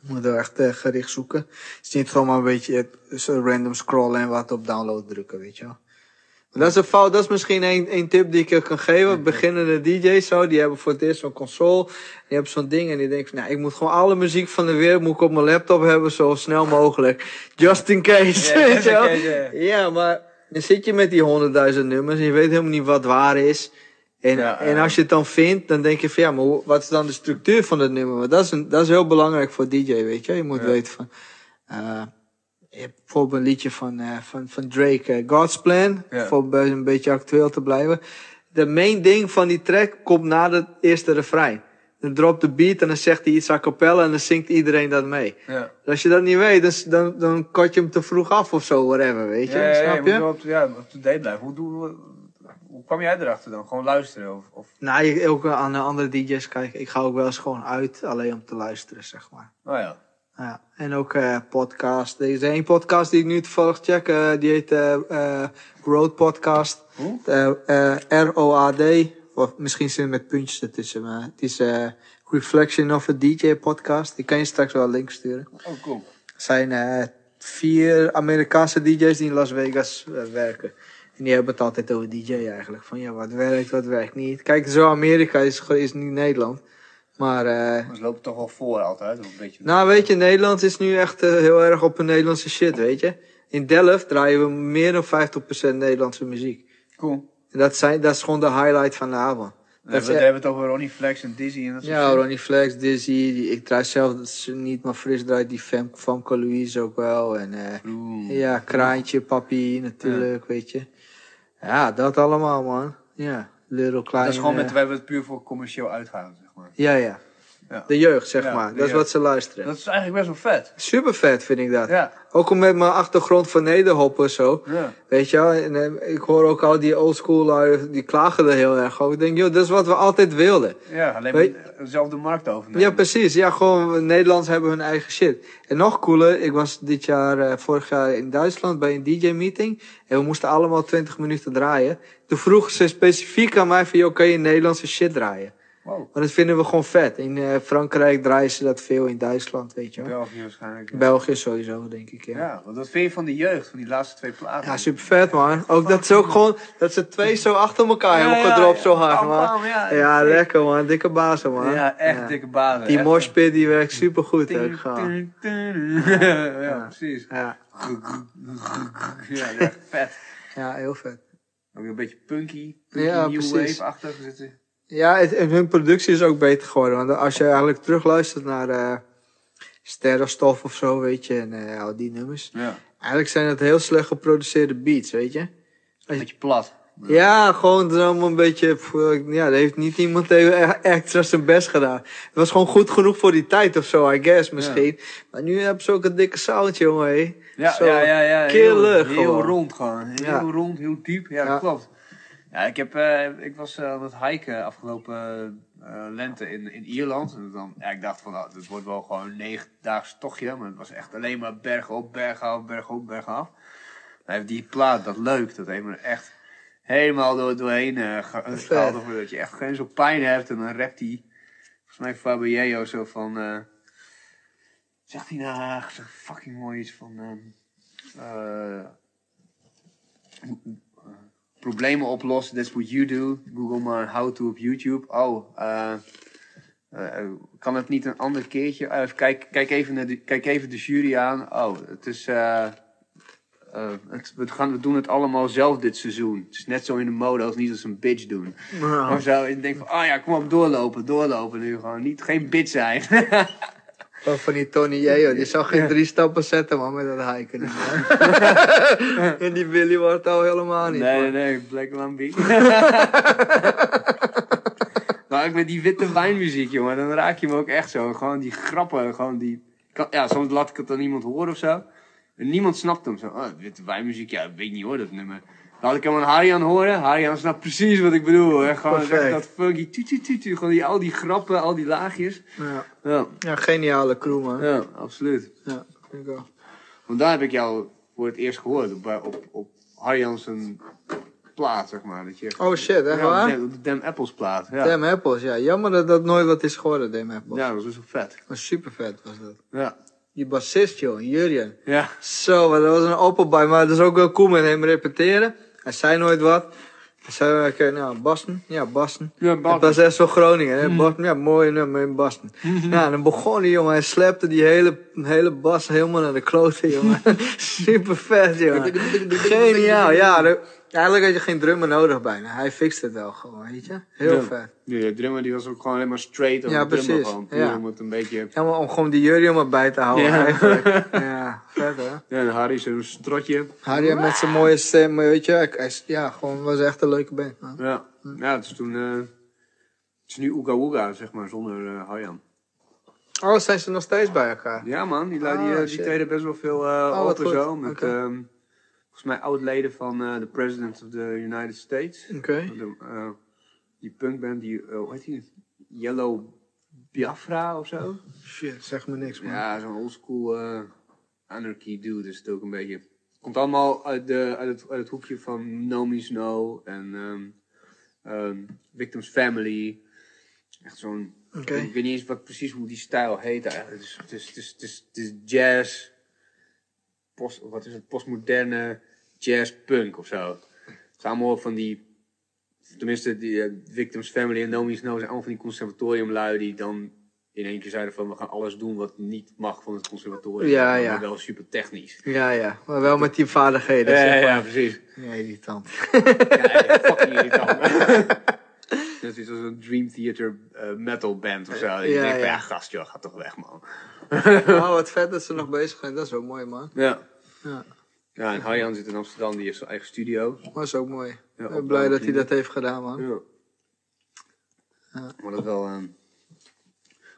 Je moet wel echt eh, gericht zoeken. Het is niet gewoon maar een beetje eh, zo random scrollen en wat op download drukken, weet je wel. Dat is een fout. Dat is misschien één één tip die ik je kan geven. Beginnende DJ's zo, die hebben voor het eerst zo'n console. Die hebben zo'n ding en die denken van, nou, ik moet gewoon alle muziek van de wereld moet ik op mijn laptop hebben zo snel mogelijk. Just in case, Ja, weet je wel. ja. Maar dan zit je met die honderdduizend nummers en je weet helemaal niet wat waar is. En, Ja, en als je het dan vindt, dan denk je van ja, maar wat is dan de structuur van het nummer? Want dat is, een, dat is heel belangrijk voor DJ, weet je. Je moet Ja. weten van. eh, je hebt bijvoorbeeld een liedje van, eh, van, van Drake, eh, God's Plan. Ja. Voor een beetje actueel te blijven. De main ding van die track komt na het eerste refrein. Dan dropt de beat en dan zegt hij iets a cappella en dan zingt iedereen dat mee. Ja. Als je dat niet weet, dan, dan, dan kot je hem te vroeg af of zo, whatever, weet je. Ja, ja, ja, Snap je je? op, ja, op to date blijven. Hoe, doe, hoe, hoe kwam jij erachter dan? Gewoon luisteren? Of, of... Nou, ook aan de andere DJ's kijken. Ik ga ook wel eens gewoon uit, alleen om te luisteren, zeg maar. Oh ja. Ja, en ook eh podcast. Er is één podcast die ik nu toevallig check. eh, die heet eh Road Podcast. R-O-A-D. Of misschien zit met puntjes ertussen. Maar het is Reflection of a DJ podcast. Ik kan je straks wel een link sturen. Oh, cool. Er zijn vier Amerikaanse DJ's die in Las Vegas werken. En die hebben het altijd over DJ eigenlijk. Van ja, wat werkt, wat werkt niet. Kijk, zo Amerika is, is niet Nederland. Maar eh, Maar ze lopen toch wel voor altijd? Of een beetje... nou, weet je, Nederland is nu echt eh, heel erg op een Nederlandse shit, weet je. In Delft draaien we meer dan 50% Nederlandse muziek. Cool. En dat, zijn, dat is gewoon de highlight van de avond. We hebben, echt- we hebben het over Ronnie Flex en Dizzy en dat soort ja, shit. Ronnie Flex, Dizzy, ik draai zelf niet, maar Fris draait die Fem, Famke Louise ook wel. En eh, Oeh. ja, Kraantje, Papi natuurlijk, weet je. Ja, dat allemaal man. Ja, Little Klein. Dat is gewoon met, wij hebben het puur voor commercieel uitgaan. Ja, ja. Ja. De jeugd, zeg Ja, maar. Dat is wat ze luisteren. Dat is eigenlijk best wel vet. Super vet vind ik dat. Ja. Ook met mijn achtergrond van nederhoppen zo. Ja. Weet je wel, en eh, ik hoor ook al die oldschool die klagen er heel erg over. Ik denk, joh, dat is wat we altijd wilden. Ja, alleen Weet- maar zelf de markt overnemen. Ja, precies. Ja, gewoon, Nederlands hebben hun eigen shit. En nog cooler, ik was dit jaar, eh, vorig jaar in Duitsland bij een DJ-meeting. En we moesten allemaal 20 minuten draaien. Toen vroegen ze specifiek aan mij van, joh, kan je Nederlandse shit draaien? Wow. Want dat vinden we gewoon vet. In eh, Frankrijk draaien ze dat veel, in Duitsland, weet je wel. België waarschijnlijk. Ja. België sowieso, denk ik, ja. Ja, want wat vind je van de jeugd, van die laatste twee platen? Ja, super vet man. Ook dat ze ook gewoon, dat ze twee zo achter elkaar Ja, hebben gedropt ja. zo hard Bam, man. ja. Ja, lekker man. Dikke bazen man. Ja, echt dikke bazen. Die moshpit die werkt super goed. Ja, precies. Ja, Ja, echt vet. ja, heel vet. Ook een beetje punky, punky Ja, new precies. wave-achtig zitten. Ja, het, en hun productie is ook beter geworden. Want als je eigenlijk terugluistert naar eh Sterrenstof of zo, weet je, en eh, al die nummers. Ja, Eigenlijk zijn het heel slecht geproduceerde beats, weet je. een beetje plat. Ja, gewoon allemaal een beetje. Ja, daar heeft niet iemand even e- extra zijn best gedaan. Het was gewoon goed genoeg voor die tijd of zo, I guess misschien. Maar nu hebben ze ook een dikke sound, jongen. hé. Ja, Zo ja, ja, ja. heel, heel rond gewoon. Heel rond, heel diep. Ja, Ja. dat klopt. Ja, ik, heb, eh, ik was eh, aan het hiken afgelopen eh, lente in, in Ierland. En dan, ja, ik dacht van, nou, dit wordt wel gewoon een negendaags tochtje. Maar het was echt alleen maar berg op, berg af, berg op, berg af. Hij heeft die plaat, dat leuk, dat heeft me echt helemaal door, doorheen Vet. gehaald. Dat je echt geen zo pijn hebt. En dan rapt hij, volgens mij Fabio zo van... zegt hij nou zo fucking mooi iets van... ehm, eh, problemen oplossen, that's what you do. Google maar how to op YouTube. Oh, eh, eh, kan het niet een ander keertje? Kijk, kijk, even naar de, kijk even de jury aan. Oh, het is... eh, eh, het, we, gaan, we doen het allemaal zelf dit seizoen. Het is net zo in de mode als niet als een bitch doen. Of zo. En ik denk van, oh ja, kom op, doorlopen, doorlopen. Nu gewoon niet, geen bitch zijn. Van, van die Tony J, die zou geen drie stappen zetten, man, met dat hiken. en die Billy wordt al helemaal niet. Nee, man. nee, Black Lambie. nou, ik met die witte wijnmuziek, jongen, dan raak je me ook echt zo. Gewoon die grappen, gewoon die... Ja, soms laat ik het aan iemand horen of zo. En niemand snapt hem. Zo, oh, witte wijnmuziek, ja, ik weet niet hoor, dat nummer. Had ik hem aan Harry aan horen. Harry aan snapt precies wat ik bedoel. Hè. Gewoon echt dat funky tu tu tu tu. Gewoon die, al die grappen, al die laagjes. Ja. Ja, ja, geniale crew, man. ja absoluut. Ja, ik wel. Want daar heb ik jou voor het eerst gehoord. Op, op, op zijn plaat, zeg maar. Dat je echt- Oh shit, echt ja, waar? Op de, op de Damn Apples plaat. Ja. Damn Apples, ja. Jammer dat dat nooit wat is geworden, Damn Apples. ja, dat was dus wel vet. Maar super vet was dat. Ja. Die bassist, joh, Jurjen. Ja. Zo, dat was een opperbij. Maar dat is ook wel cool met hem repeteren. Hij zei nooit wat. Hij zei, oké, nou, Basten. Ja, Basten. Ja, Het Bas. was echt zo Groningen, hè. Basten, ja, mooi nummer in Basten. Ja, dan begon hij, jongen. Hij slepte die hele, hele bas helemaal naar de kloten, jongen. Super vet, jongen. Geniaal, ja. de- eigenlijk had je geen drummer nodig bijna. Hij fixt het wel gewoon, weet je. Heel Ja. vet. Die de drummer die was ook gewoon alleen maar straight op Ja, de drummer. precies. Gewoon, Ja. om het een beetje... Ja, maar om gewoon die jury om erbij te houden, Ja. eigenlijk. Ja, vet, hè. Ja, en Harry zo'n strotje. Harry met zijn mooie stem, maar weet je, hij, hij is- ja, gewoon was echt een leuke band. Ja. Ja, het is toen... eh, het is nu Oega Oega, zeg maar, zonder eh Harjan. Oh, zijn ze nog steeds bij elkaar? Ja man, die, lui- die, eh, die shit. treden best wel veel eh Oh, op en zo. Met volgens mij oud-leden van eh, de President of the United States. Oké. Eh, die punkband, die, eh, hoe heet die? Yellow Biafra of zo? Shit, zeg me niks, man. Ja, zo'n oldschool anarchy dude is het ook een beetje. Komt allemaal uit, de, uit, het, uit het hoekje van No Means No en ehm, ehm, Victims Family. Echt zo'n. Ik weet niet eens wat precies hoe die stijl heet eigenlijk. Het is, het is, het is, het is, het is jazz. Post, wat is het? Postmoderne jazz punk of zo. Het zijn allemaal van die. Tenminste, die eh, Victims Family en No Means No zijn allemaal van die conservatoriumlui die dan in één keer zeiden van we gaan alles doen wat niet mag van het conservatorium. Ja, maar ja. wel super technisch. Ja, ja, maar wel met die vaardigheden, Ja, zeg ja, maar. precies. Ja, irritant. Ja, ja, fucking irritant. Net iets als een Dream Theater eh, metal band of zo. Ja, Ja, je denkt, van, ja. ja, gast joh, ga toch weg man. Oh, wat vet dat ze nog bezig zijn. Dat is ook mooi, man. Ja. Ja. Ja, en Harjan zit in Amsterdam, die heeft zijn eigen studio. Dat is ook mooi. Ja, ik ben blij dat hij dat heeft gedaan, man. Ja. Maar dat wel... ehm,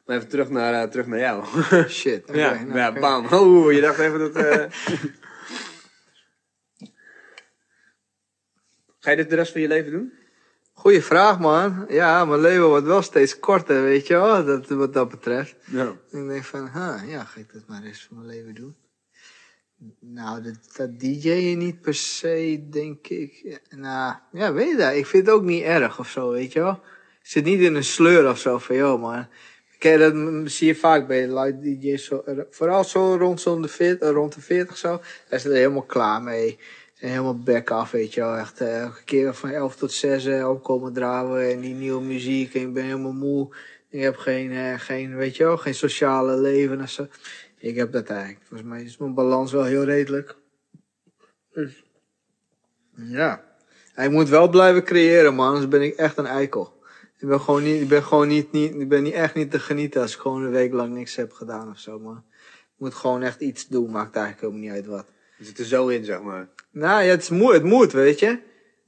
Maar even terug naar, eh, terug naar jou. Shit. ja, nou, ja bam. Oh, je dacht even dat... eh, Ga je dit de rest van je leven doen? Goeie vraag, man. Ja, mijn leven wordt wel steeds korter, weet je wel, dat, wat dat betreft. Ja. Ik denk van, ha, ja, ga ik dat maar eens van mijn leven doen? Nou, dat, dat DJ'en niet per se, denk ik. Nou, ja, weet je dat? Ik vind het ook niet erg of zo, weet je wel. Ik zit niet in een sleur of zo van, joh, man. Kijk, dat zie je vaak bij live DJ's, vooral zo rond, de 40, rond de 40 zo. Daar zit er helemaal klaar mee. En helemaal back af, weet je wel. Echt eh, elke keer van 11 tot 6 eh, opkomen draven en die nieuwe muziek. En ik ben helemaal moe. Ik heb geen, eh, geen, weet je wel, geen sociale leven en zo. Ik heb dat eigenlijk. Volgens mij is mijn balans wel heel redelijk. Dus, ja. Ik moet wel blijven creëren, man. Anders ben ik echt een eikel. Ik ben gewoon niet, ik ben gewoon niet, niet, ik ben niet echt niet te genieten als ik gewoon een week lang niks heb gedaan of zo, man. Ik moet gewoon echt iets doen, maakt eigenlijk helemaal niet uit wat. Je zit er zo in, zeg maar. Nou ja, het, is moe, het moet, weet je.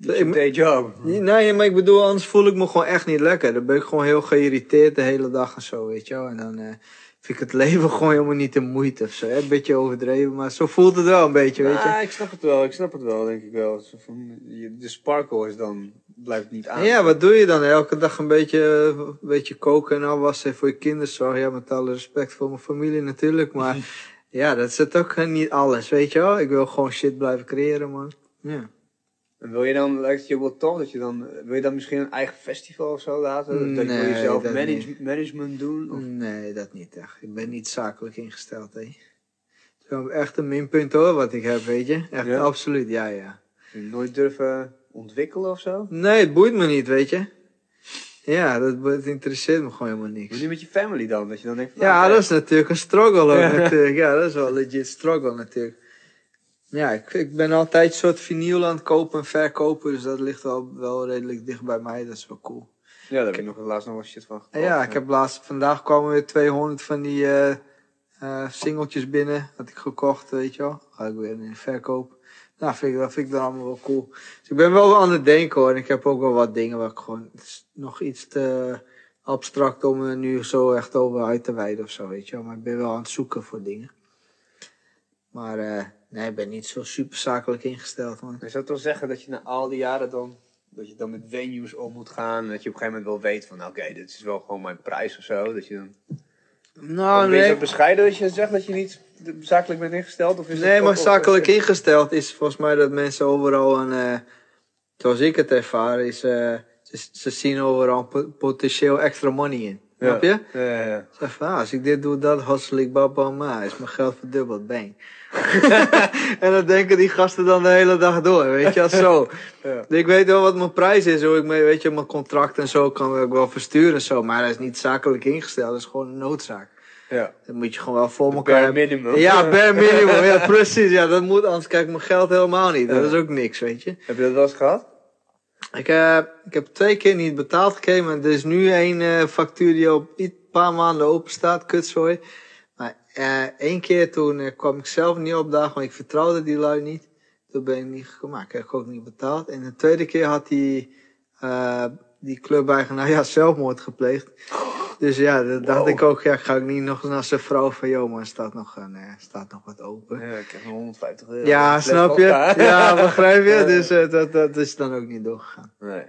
Ik- day job. Nee, maar ik bedoel, anders voel ik me gewoon echt niet lekker. Dan ben ik gewoon heel geïrriteerd de hele dag en zo, weet je wel. En dan eh, vind ik het leven gewoon helemaal niet de moeite of zo. Hè? Een beetje overdreven, maar zo voelt het wel een beetje, weet je. Ja, ik snap het wel. Ik snap het wel, denk ik wel. De sparkle is dan... Blijft niet aan. Ja, wat doe je dan? Elke dag een beetje, een beetje koken en afwassen voor je kinderzorg. Ja, met alle respect voor mijn familie natuurlijk. Maar ja, dat is het ook niet alles, weet je wel. Ik wil gewoon shit blijven creëren, man. Ja. En wil je dan, lijkt het je wel tof dat je dan, wil je dan misschien een eigen festival of zo laten? Dat Nee, jezelf dat manage- niet. management doen? Of? Nee, dat niet echt. Ik ben niet zakelijk ingesteld, hè. Het is wel echt een minpunt hoor, wat ik heb, weet je. Echt, Ja? absoluut, ja, ja. Je nooit durven ontwikkelen of zo? Nee, het boeit me niet, weet je. Ja, dat, interesseert me gewoon helemaal Maar niks. nu met je family dan, dat je dan denkt van, Ja, dat is natuurlijk een struggle ook, Ja. natuurlijk. Ja, dat is wel een legit struggle natuurlijk. Ja, ik, ik ben altijd een soort vinyl aan het kopen en verkopen, dus dat ligt wel, wel redelijk dicht bij mij. Dat is wel cool. Ja, daar heb ik nog laatst nog wel shit van En ja, ik heb laatst, vandaag kwamen weer 200 van die, eh, singeltjes binnen. Had ik gekocht, weet je wel. Ga ik weer in de verkoop. Nou, vind ik, dat vind ik dan allemaal wel cool. Dus ik ben wel aan het denken hoor. En ik heb ook wel wat dingen waar ik gewoon... Het is nog iets te abstract om er nu zo echt over uit te wijden of zo, weet je wel. Maar ik ben wel aan het zoeken voor dingen. Maar eh, nee, ik ben niet zo super zakelijk ingesteld, man. Je zou toch zeggen dat je na al die jaren dan, dat je dan met venues om moet gaan. Dat je op een gegeven moment wel weet van, oké, dit is wel gewoon mijn prijs of zo. Dat je dan... Nou, ben je nee. zo bescheiden dat je zegt dat je niet zakelijk bent ingesteld? Of is Nee, maar zakelijk ingesteld is volgens mij dat mensen overal een, eh, zoals ik het ervaar, is, eh, ze, zien overal po- potentieel extra money in. Snap je? Ja, ja, ja. Zeg van, ah, als ik dit doe, dat hustle ik baba maar is mijn geld verdubbeld, bang. en dan denken die gasten dan de hele dag door, weet je wel, zo. Ja. Ik weet wel wat mijn prijs is, hoe ik mee, weet je, mijn contract en zo kan ik wel versturen en zo. Maar dat is niet zakelijk ingesteld, dat is gewoon een noodzaak. ja. Dat moet je gewoon wel voor elkaar hebben. minimum. Ja, bare minimum. Ja, precies. Ja, dat moet, anders kijk ik mijn geld helemaal niet. Dat is ook niks, weet je. Heb je dat wel eens gehad? Ik, eh, ik heb twee keer niet betaald gekregen, maar er is nu een eh, factuur die op een paar maanden open staat, kutzooi. Maar eh, één keer toen kwam ik zelf niet opdagen, want ik vertrouwde die lui niet. Toen ben ik niet gemaakt. Ik heb ik ook niet betaald. En de tweede keer had die, die clubeigenaar ja, zelfmoord gepleegd. Dus ja, dat dacht Wow. ik ook, ja, ga ik niet nog naar zijn vrouw van, joh, maar er staat nog, een, eh, staat nog wat open. Ja, ik heb nog 150 euro. Ja, snap je? elkaar. Ja, begrijp je? Dus eh, dat, dat is dan ook niet doorgegaan. Nee.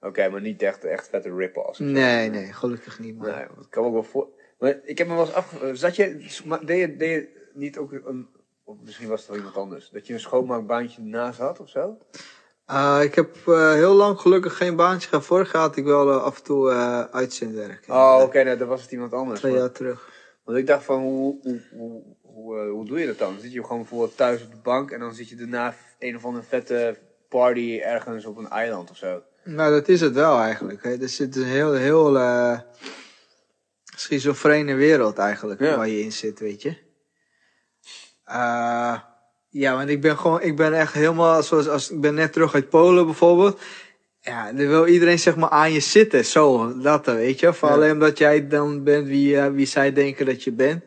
Oké, maar niet echt, echt vette rip-offs. zo. Nee, nee, gelukkig niet, man. Nee, dat kan ook wel voor. Maar ik heb me wel eens af. Zat je, maar deed je, deed je niet ook een. Of misschien was het wel iemand anders. Dat je een schoonmaakbaantje naast had of zo? Eh, ik heb eh, heel lang gelukkig geen baantje gehad. Vorig jaar had ik wel eh, af en toe uitzendwerk. Oh, oké, nee, dan was het iemand anders. Twee jaar terug. Want ik dacht van, hoe, hoe, hoe, hoe, hoe doe je dat dan? Zit je gewoon bijvoorbeeld thuis op de bank en dan zit je daarna een of andere vette party ergens op een eiland of zo? Nou, dat is het wel eigenlijk. Hè. Er zit een heel, heel schizofrene wereld eigenlijk Ja. waar je in zit, weet je. Eh, ja, want ik ben gewoon, ik ben echt helemaal, zoals als, ik ben net terug uit Polen bijvoorbeeld. Ja, er wil iedereen zeg maar aan je zitten, zo, dat dan, weet je. Voor Ja. alleen omdat jij dan bent wie, eh, wie zij denken dat je bent.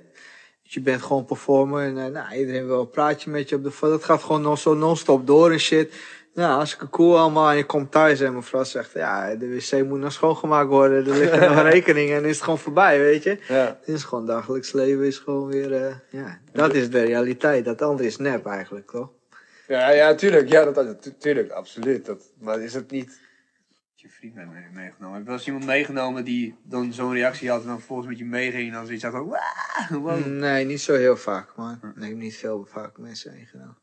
Dus je bent gewoon performer en eh, nou, iedereen wil een praatje met je op de foto. Dat gaat gewoon nog zo non-stop door en shit. Nou, hartstikke cool allemaal. En je komt thuis en mijn vrouw zegt, ja, de wc moet nog schoongemaakt worden. Er liggen nog rekeningen en is het gewoon voorbij, weet je. Ja. Het is gewoon dagelijks leven is gewoon weer, eh, ja. Dat is de realiteit. Dat andere is nep eigenlijk, toch? Ja, ja, tuurlijk. Ja, dat, dat, tu- tuurlijk, absoluut. Dat, maar is het niet... Je vriend mee, mee- meegenomen. Heb je wel eens iemand meegenomen die dan zo'n reactie had en dan volgens met je meeging en dan zoiets had van... Nee, niet zo heel vaak, man. Ik heb niet veel vaak mensen gedaan.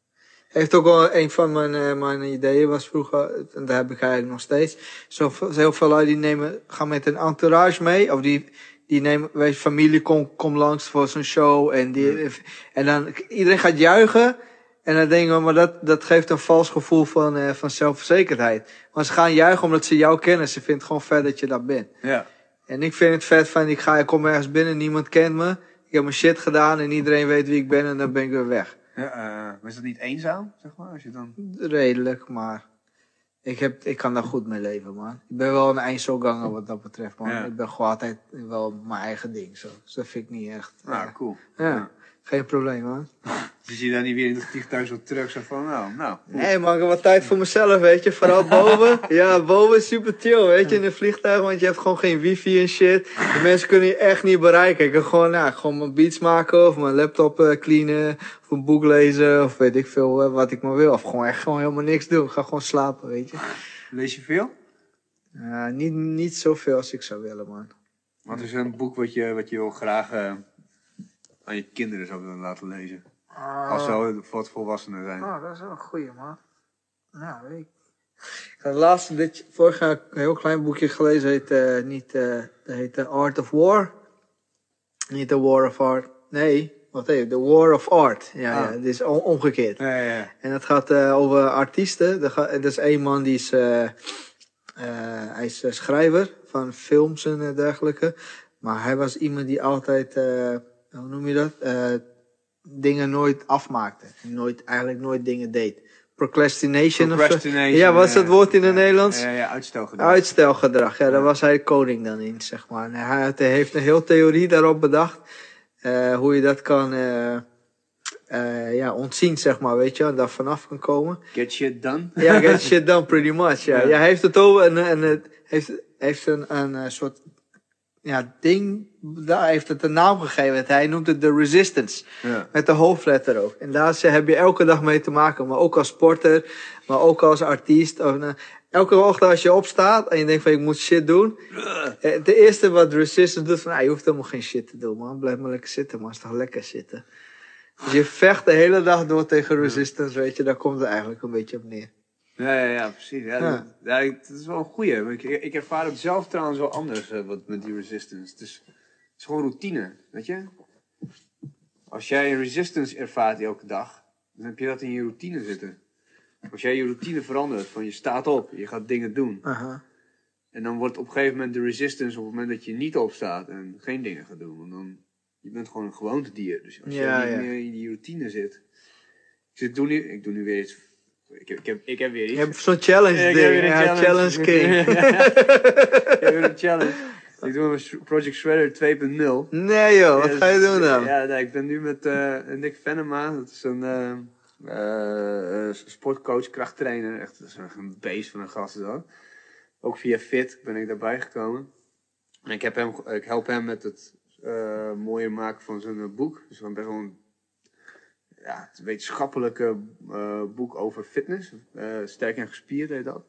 Heeft ook wel een van mijn, eh, mijn ideeën was vroeger, en daar heb ik eigenlijk nog steeds. Zo, heel veel lui die nemen, gaan met een entourage mee, of die, die nemen, weet je, familie kom, kom langs voor zo'n show en die, en dan, iedereen gaat juichen. En dan denken we, maar dat, dat geeft een vals gevoel van, eh, van zelfverzekerdheid. Maar ze gaan juichen omdat ze jou kennen. Ze vinden het gewoon vet dat je dat bent. Ja. En ik vind het vet van, ik ga, ik kom ergens binnen, niemand kent me. Ik heb mijn shit gedaan en iedereen weet wie ik ben en dan ben ik weer weg. Ja eh, maar is dat niet eenzaam, zeg maar? Als je dan... Redelijk, maar ik, heb, ik kan daar goed mee leven, man. Ik ben wel een eindselganger wat dat betreft, man. Ja. Ik ben gewoon altijd wel mijn eigen ding, zo. Dus dat vind ik niet echt. Nou, ja. cool. Ja, geen probleem, man. Dus je dan niet weer in het vliegtuig zo terug zo van, nou, nou. Nee, man, ik heb wat tijd voor mezelf, weet je. Vooral boven. Ja, boven is super chill, weet je, in een vliegtuig. Want je hebt gewoon geen wifi en shit. De mensen kunnen je echt niet bereiken. Ik kan gewoon, nou, gewoon mijn beats maken of mijn laptop eh, cleanen. Of een boek lezen of weet ik veel eh, wat ik maar wil. Of gewoon echt gewoon helemaal niks doen. Ik ga gewoon slapen, weet je. Lees je veel? Ja, niet, niet zoveel als ik zou willen, man. Wat is een boek wat je, wat je wil graag aan je kinderen zou willen laten lezen? Als ze wat volwassenen zijn. Oh, dat is wel een goeie, man. Nou, weet ik. Ik had laatst dit, vorig jaar een heel klein boekje gelezen, heet, eh, niet, eh, dat heet The Art of War. Niet The War of Art. Nee, wat heet? The War of Art. Ja, Ah. ja het is on- omgekeerd. Ja, ja. En het gaat eh, over artiesten. Er Er is één man die is, eh, eh, hij is eh, schrijver van films en eh, dergelijke. Maar hij was iemand die altijd, eh, hoe noem je dat? Eh, dingen nooit afmaakte. Nooit, eigenlijk nooit dingen deed. Procrastination, of zo. Ja, wat is dat woord in het. Nederlands? Ja, ja, uitstelgedrag. Uitstelgedrag, ja, daar was hij koning dan in, zeg maar. En hij heeft een heel theorie daarop bedacht. eh, hoe je dat kan eh, ja, ontzien, zeg maar, weet je, en daar vanaf kan komen. Get shit done. Ja, get shit done pretty much. Ja, hij heeft het over en, en het heeft, heeft een, een soort ja, ding, daar heeft het een naam gegeven. Hij noemt het de resistance. Ja. Met de hoofdletter ook. En daar heb je elke dag mee te maken. Maar ook als sporter, maar ook als artiest. Of, eh, elke ochtend als je opstaat en je denkt van ik moet shit doen. eh, Het eerste wat resistance doet van ah, je hoeft helemaal geen shit te doen man. Blijf maar lekker zitten man. Is toch lekker zitten. Dus je vecht de hele dag door tegen resistance, weet je. Daar komt het eigenlijk een beetje op neer. Ja, ja, ja, precies. Ja, Ja. Dat, ja, ik- dat is wel een goeie. Ik, ik ervaar het zelf trouwens wel anders eh, wat met die resistance. Het is, het is gewoon routine, weet je? Als jij een resistance ervaart elke dag, dan heb je dat in je routine zitten. Als jij je routine verandert, van je staat op, je gaat dingen doen. En dan wordt op een gegeven moment de resistance op het moment dat je niet opstaat en geen dingen gaat doen. Want dan, je bent gewoon een gewoontedier. Dus als Ja, je niet meer in die routine zit. Ik, zit, doe nu, ik doe nu weer iets. Ik heb, ik heb, ik heb weer iets. Je hebt zo'n challenge ik ding. heb weer een Ja, challenge king. ik heb weer een challenge. Ik doe een Project Shredder 2.0. Nee joh, wat Ja, ga je dus- doen dan? Ja, nee, ik ben nu met eh, Nick Venema. Dat is een eh, eh, sportcoach, krachttrainer. Echt dat is een beest van een gast dat. Ook via Fit ben ik daarbij gekomen. En ik, heb hem, ik help hem met het mooier maken van zijn boek. Dus gewoon best wel een ja, het wetenschappelijke eh, boek over fitness. Eh, sterk en gespierd heet dat.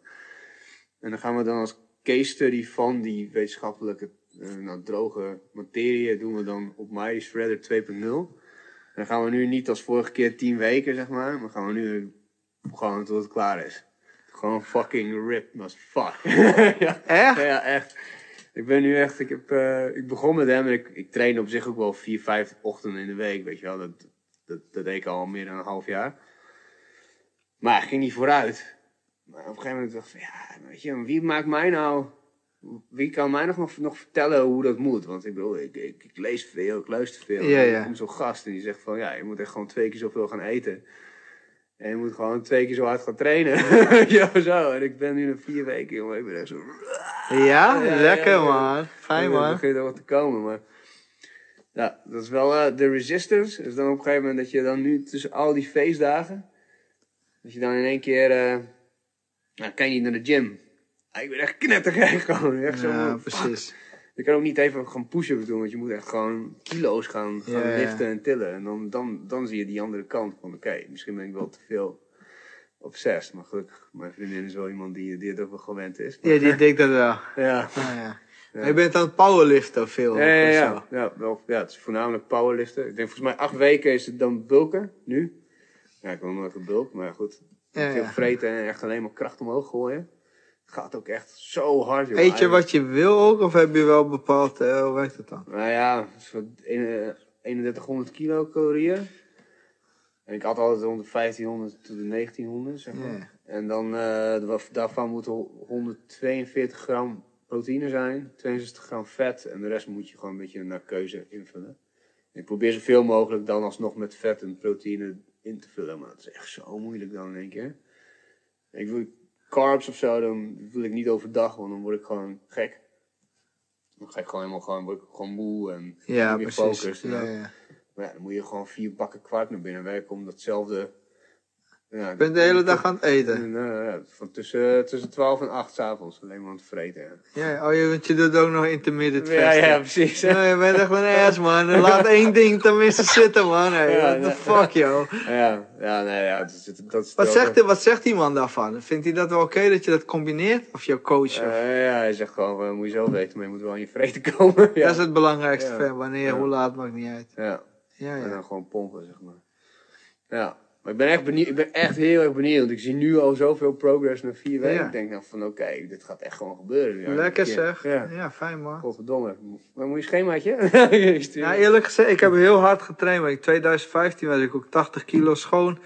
En dan gaan we dan als case study van die wetenschappelijke eh, nou, droge materie doen we dan op My Shredder 2.0. En dan gaan we nu niet als vorige keer 10 weken, zeg maar, maar gaan we nu gewoon tot het klaar is. Gewoon fucking ripped as fuck. ja. Echt? Ja, echt. Ik ben nu echt, ik, heb, ik begon met hem en ik, ik train op zich ook wel vier, vijf ochtenden in de week, weet je wel. Dat, dat, dat deed ik al meer dan een half jaar. Maar het ging niet vooruit. Maar op een gegeven moment dacht ik van, ja, weet je, wie maakt mij nou, wie kan mij nog, nog, vertellen hoe dat moet? Want ik bedoel, ik, ik, ik lees veel, ik luister veel. Ja, ja. Zo'n gast en die zegt van, ja, je moet echt gewoon twee keer zoveel gaan eten. En je moet gewoon twee keer zo hard gaan trainen. ja, zo. En ik ben nu nog vier weken, jongen. Ik ben echt zo... Ja, lekker man. Fijn Het man. begint er wat te komen, maar... Ja, dat is wel eh, de resistance. Is dan op een gegeven moment dat je dan nu tussen al die feestdagen... Dat je dan in één keer... eh nou, kan je niet naar de gym. Ah, ik ben echt knettergek gewoon. Echt zo, Ja, fuck. precies. Je kan ook niet even gaan pushen doen, want je moet echt gewoon kilo's gaan, gaan liften en tillen. En dan, dan, dan zie je die andere kant van, oké, misschien ben ik wel te veel obsessed. Maar gelukkig, mijn vriendin is wel iemand die, die het ook wel gewend is. Ja, die denkt dat wel. Ja. Ah, ja. Je bent aan het powerliften veel. Ja, ja, ja. Ja, wel, ja, het is voornamelijk powerliften. Ik denk volgens mij acht weken is het dan bulken, nu. Ja, ik wil nooit gebulkt, maar goed. Ja, Veel vreten en echt alleen maar kracht omhoog gooien. Het gaat ook echt zo hard, joh. Eet je wat je wil ook, of heb je wel bepaald, eh, hoe werkt het dan? Nou ja, zo'n een- 3100 kilocalorieën. En ik had altijd rond de 1500 tot de 1900, zeg maar. En dan, eh, wa- daarvan moet er 142 gram proteïne zijn, 62 gram vet. En de rest moet je gewoon een beetje naar keuze invullen. Ik probeer zoveel mogelijk dan alsnog met vet en proteïne in te vullen. Maar dat is echt zo moeilijk dan in één keer. Ik wil carbs of zo, dan wil ik niet overdag, want dan word ik gewoon gek. Dan ga ik gewoon helemaal gewoon, word ik gewoon moe en Ja, meer. Ja, Ja. ja. Maar ja, dan moet je gewoon vier bakken kwart naar binnen werken om datzelfde... Ja, Je bent de hele dag aan het eten. En, eh, ja, van tussen, tussen 12 en 8 s'avonds alleen maar aan het vreten. Ja, Ja, oh, je, want je doet ook nog intermittent ja, fasting. ja, precies. Ja, je bent echt een ass, man. Laat één ding tenminste zitten, man. Hey, Ja, what the fuck, joh. Ja, ja, nee, ja, dat dat is Wat zegt, die- wat zegt die man daarvan? Vindt hij dat wel oké dat je dat combineert? Of jouw coach? of- Eh, ja, hij zegt gewoon, eh, moet je zelf weten, maar je moet wel aan je vreten komen. ja. Dat is het belangrijkste. Ver. Wanneer, hoe laat, maakt niet uit. ja. Ja, En ja. dan gewoon pompen, zeg maar. Ja, maar ik ben echt benieuwd, ik ben echt heel erg benieuwd. Ik zie nu al zoveel progress na vier weken. Ja. Ik denk dan van, oké, dit gaat echt gewoon gebeuren. Ja, Lekker ja. zeg. Ja. Ja, fijn man. Godverdomme. Maar moet je schemaatje? Nou, eerlijk gezegd, ik heb heel hard getraind. In 2015 was ik ook 80 kilo schoon.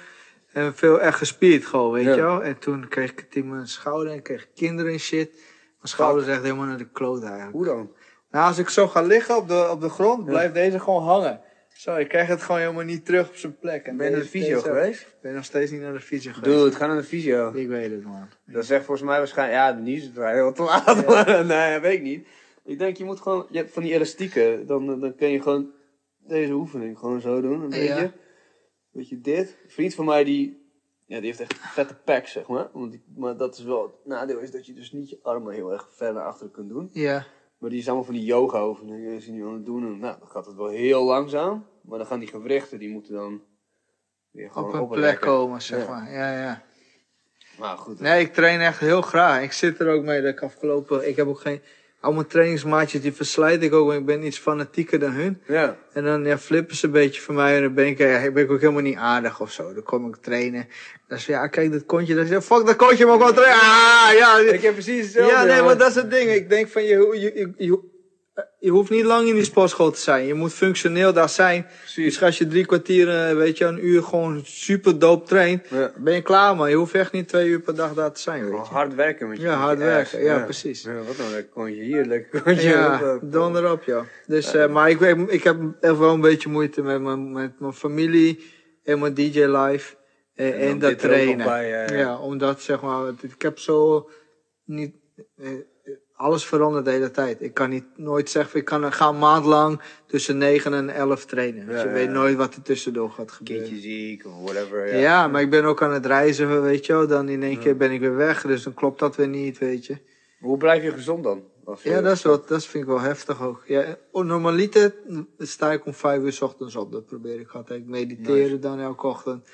En veel echt gespierd gewoon, weet Ja. je wel. En toen kreeg ik het in mijn schouder en kreeg ik kinderen en shit. Mijn schouder is echt helemaal naar de kloot eigenlijk. Hoe dan? Nou, als ik zo ga liggen op de, op de grond, blijft deze gewoon hangen. Zo, ik krijg het gewoon helemaal niet terug op zijn plek. En Ben je naar de fysio geweest? Ik ben nog steeds niet naar de fysio geweest. Dude, ga naar de fysio. Ik weet het, man. Dat zegt volgens mij waarschijnlijk, ja, nu is het wel heel te laat, maar nee, weet ik niet. Ik denk, je moet gewoon, je hebt van die elastieken, dan, dan kun je gewoon deze oefening. Gewoon zo doen, een Ja. beetje. Een beetje dit. Een vriend van mij die, ja, die heeft echt vette packs, zeg maar. Want die, maar dat is wel, het nadeel is dat je dus niet je armen heel erg ver naar achteren kunt doen. Ja. Maar die is allemaal van die yoga oefeningen is die nu aan het doen. En, nou, dan gaat het wel heel langzaam. Maar dan gaan die gewrichten, die moeten dan weer gewoon Op een plek komen, zeg Ja. maar. Ja, ja. Maar goed. Nee, ik train echt heel graag. Ik zit er ook mee dat ik afgelopen... Ik heb ook geen... Al mijn trainingsmaatjes, die verslijt ik ook. want Ik ben iets fanatieker dan hun. Ja. En dan ja, flippen ze een beetje van mij. En dan ben ik, ja, ben ik ook helemaal niet aardig of zo. Dan kom ik trainen. Dan zeg ja, kijk dat kontje. Dan zeg fuck dat kontje, maar gewoon trainen. Ah, ja. Ik heb precies hetzelfde. Ja, nee, maar dat is het ding. Ik denk van, je, je, je, je, je hoeft niet lang in die sportschool te zijn. Je moet functioneel daar zijn. Dus als je drie kwartier, eh, weet je, een uur gewoon super dope traint. Ja. Ben je klaar, man. Je hoeft echt niet twee uur per dag daar te zijn, weet je. hard werken met je Ja, je hard werken. Ja, precies. Ja, wat nou, lekker kontje hier, lekker kontje Ja, op, eh, donder op, ja. Dus, eh, maar ik, weet, ik heb echt wel een beetje moeite met mijn, met mijn familie en mijn DJ life. En, En en, dan dat trainen. bij, ja, ja. ja, omdat zeg maar, ik heb zo niet. eh, alles verandert de hele tijd. Ik kan niet nooit zeggen, ik kan ga een maand lang tussen 9 en 11 trainen. Dus je ja, weet nooit wat er tussendoor gaat gebeuren. Kindje ziek of whatever. Ja. Ja. maar ik ben ook aan het reizen, weet je wel. Dan in één keer ben ik weer weg, dus dan klopt dat weer niet, weet je. Hoe blijf je gezond dan? Je- Ja, dat, is wat, dat vind ik wel heftig ook. Ja, oh, normaliter sta ik om vijf uur 's ochtends op. Dat probeer ik altijd. Ik mediteren dan elke ochtend.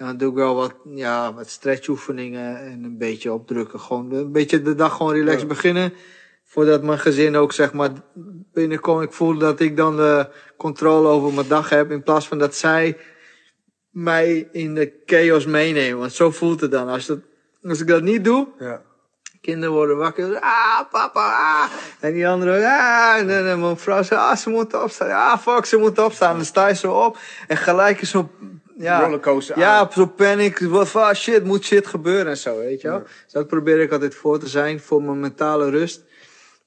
En dan doe ik wel wat, ja, wat stretchoefeningen en een beetje opdrukken. Gewoon een beetje de dag gewoon relaxed Ja. beginnen. Voordat mijn gezin ook zeg maar binnenkomt. Ik voel dat ik dan de controle over mijn dag heb. In plaats van dat zij mij in de chaos meenemen. Want zo voelt het dan. Als, dat, als ik dat niet doe, Ja. Kinderen worden wakker. Ah, papa, ah. En die andere, ah. En en mijn vrouw zegt, ah, ze moeten opstaan. Ah, fuck, ze moeten opstaan. Dan sta je zo op. En gelijk is zo, ja. Rollercoaster Ja, zo panic. Wat van, shit, moet shit gebeuren en zo, weet je wel. Dus dat probeer ik altijd voor te zijn, voor mijn mentale rust.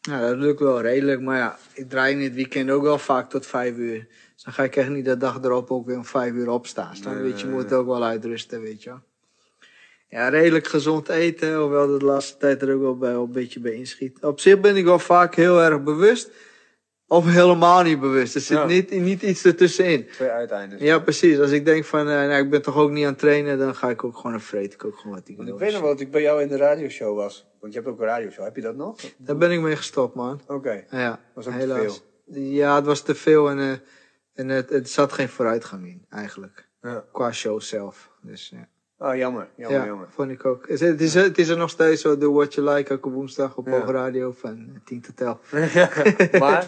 Ja, dat lukt wel redelijk. Maar ja, ik draai in het weekend ook wel vaak tot vijf uur. Dus dan ga ik echt niet de dag erop ook weer om vijf uur opstaan. Dan weet je, je moet ook wel uitrusten, weet je wel. Ja, redelijk gezond eten, hoewel dat de laatste tijd er ook wel, bij, wel een beetje bij inschiet. Op zich ben ik wel vaak heel erg bewust, of helemaal niet bewust. Er zit Ja. niet, niet iets ertussenin. Twee uiteindes. Ja, precies. Als ik denk van, eh, nou, ik ben toch ook niet aan het trainen, dan ga ik ook gewoon, dan vreet ik ook gewoon wat ik wil. ik weet nog wel dat ik bij jou in de radioshow was. Want je hebt ook een radioshow. Heb je dat nog? Daar ben ik mee gestopt, man. Oké. Ja, Was ook te helaas. Ja, het was te veel en, eh, en het, het zat geen vooruitgang in, eigenlijk. Ja. Qua show zelf. Dus ja. Oh, jammer. Jammer, ja, jammer. vond ik ook. Het is, het is, het is er nog steeds zo, Do What You Like, elke woensdag op Ja. Radio van 10 tot 11. maar?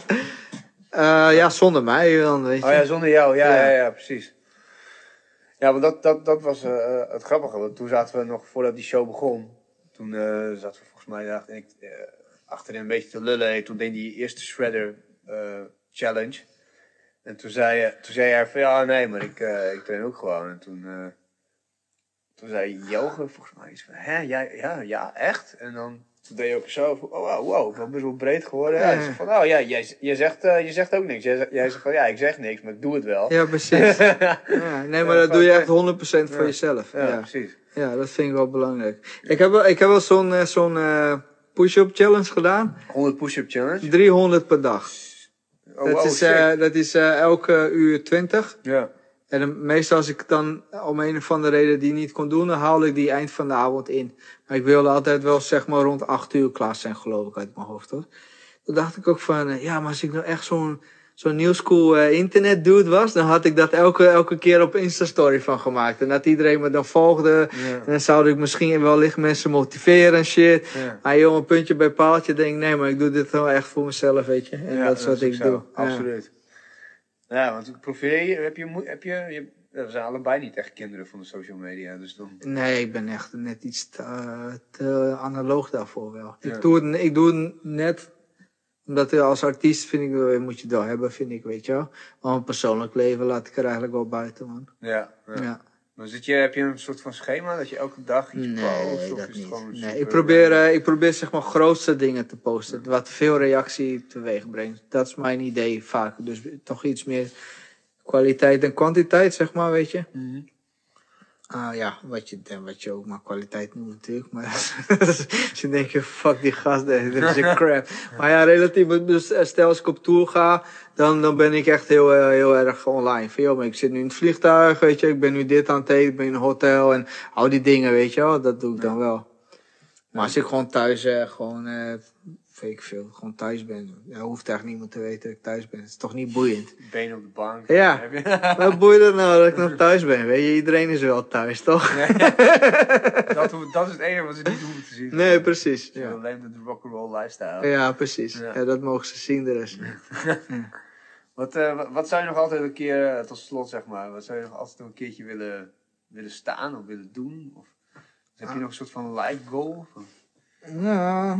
Eh, ja, zonder mij dan, weet je. Oh ja, zonder jou. Ja, Ja. ja, precies. Ja, want dat, dat, dat was eh, het grappige. Want toen zaten we nog, voordat die show begon, toen eh, zaten we volgens mij dacht ik, eh, achterin een beetje te lullen. En toen deed die eerste Shredder eh, challenge. En toen zei, je- toen zei hij van, ja, nee, maar ik, eh, ik train ook gewoon. En toen, eh, toen zei Joge volgens mij iets van, hè, jij, ja, ja, echt? En dan toen deed je ook zo van, oh, wow, wow, ik ben best wel breed geworden. Ja. Hij zei van, oh ja, jij, je, zegt, eh, je zegt ook niks. Jij, jij zegt van, ja, ik zeg niks, maar ik doe het wel. Ja, precies. ja, nee, maar dat doe je echt 100% voor Ja. jezelf. Ja, precies. ja, dat vind ik wel belangrijk. Ik heb wel, ik heb wel zo'n eh, zo'n eh, push-up challenge gedaan. 100 push-up challenge. 300 per dag. Oh, dat, wow, is, sick. eh, dat is elke uur 20. ja. En dan- meestal als ik dan om een of andere reden die niet kon doen, dan haalde ik die eind van de avond in. Maar ik wilde altijd wel zeg maar rond 8 uur klaar zijn, geloof ik, uit mijn hoofd hoor. Toen dacht ik ook van, eh, ja, maar als ik nou echt zo'n zo'n new school eh, internet dude was, dan had ik dat elke, elke keer op Insta-story van gemaakt. En dat iedereen me dan volgde. En dan zou ik misschien wellicht mensen motiveren en shit. Ja. Maar joh, een puntje bij paaltje denk ik, nee, maar ik doe dit wel echt voor mezelf, weet je. En Ja, dat is wat ik doe. Absoluut. Ja, want profileer je, heb je, heb je, je we zijn allebei niet echt kinderen van de social media, dus dan... Nee, ik ben echt net iets te, te analoog daarvoor wel. Ja. Ik, doe het, ik doe het net, omdat als artiest vind ik, wel- moet je wel hebben, vind ik, weet je wel. Maar mijn persoonlijk leven laat ik er eigenlijk wel buiten, man. Ja. ja. Ja. Maar zit je, heb je een soort van schema dat je elke dag iets post? Nee, Of dat is het niet. gewoon Nee, super- ik probeer, eh, ik probeer zeg maar grootste dingen te posten. Wat veel reactie teweeg brengt. Dat is mijn idee vaak. Dus toch iets meer kwaliteit en kwantiteit, zeg maar, weet je. Mhm. Ah ja, wat je, wat je ook maar kwaliteit noemt natuurlijk. Maar als je denkt, fuck die gast, dit is een crap. Maar ja, relatief, dus stel als ik op tour ga, dan, dan ben ik echt heel, eh, heel erg online. Maar ik zit nu in het vliegtuig, weet je, ik ben nu dit aan het eten, ik ben in een hotel en al die dingen, weet je wel, dat doe ik dan wel. Maar als ik gewoon thuis, eh, gewoon, eh, weet ik veel, gewoon thuis ben, ja, hoeft eigenlijk niemand te weten dat ik thuis ben. Het is toch niet boeiend. Benen op de bank. Ja. Wat boeit het nou dat ik nog thuis ben? Weet je, iedereen is wel thuis, toch? dat, dat is het enige wat ze niet hoeven te zien. Nee, precies. Ja. Ja, Alleen de rock'n'roll lifestyle. ja precies. Ja. Ja. dat mogen ze zien, de rest. Wat, eh, wat- wat zou je nog altijd een keer, eh, tot slot zeg maar, wat zou je nog altijd een keertje willen, willen staan of willen doen? Of heb je nog een soort van life goal? Of- Ja.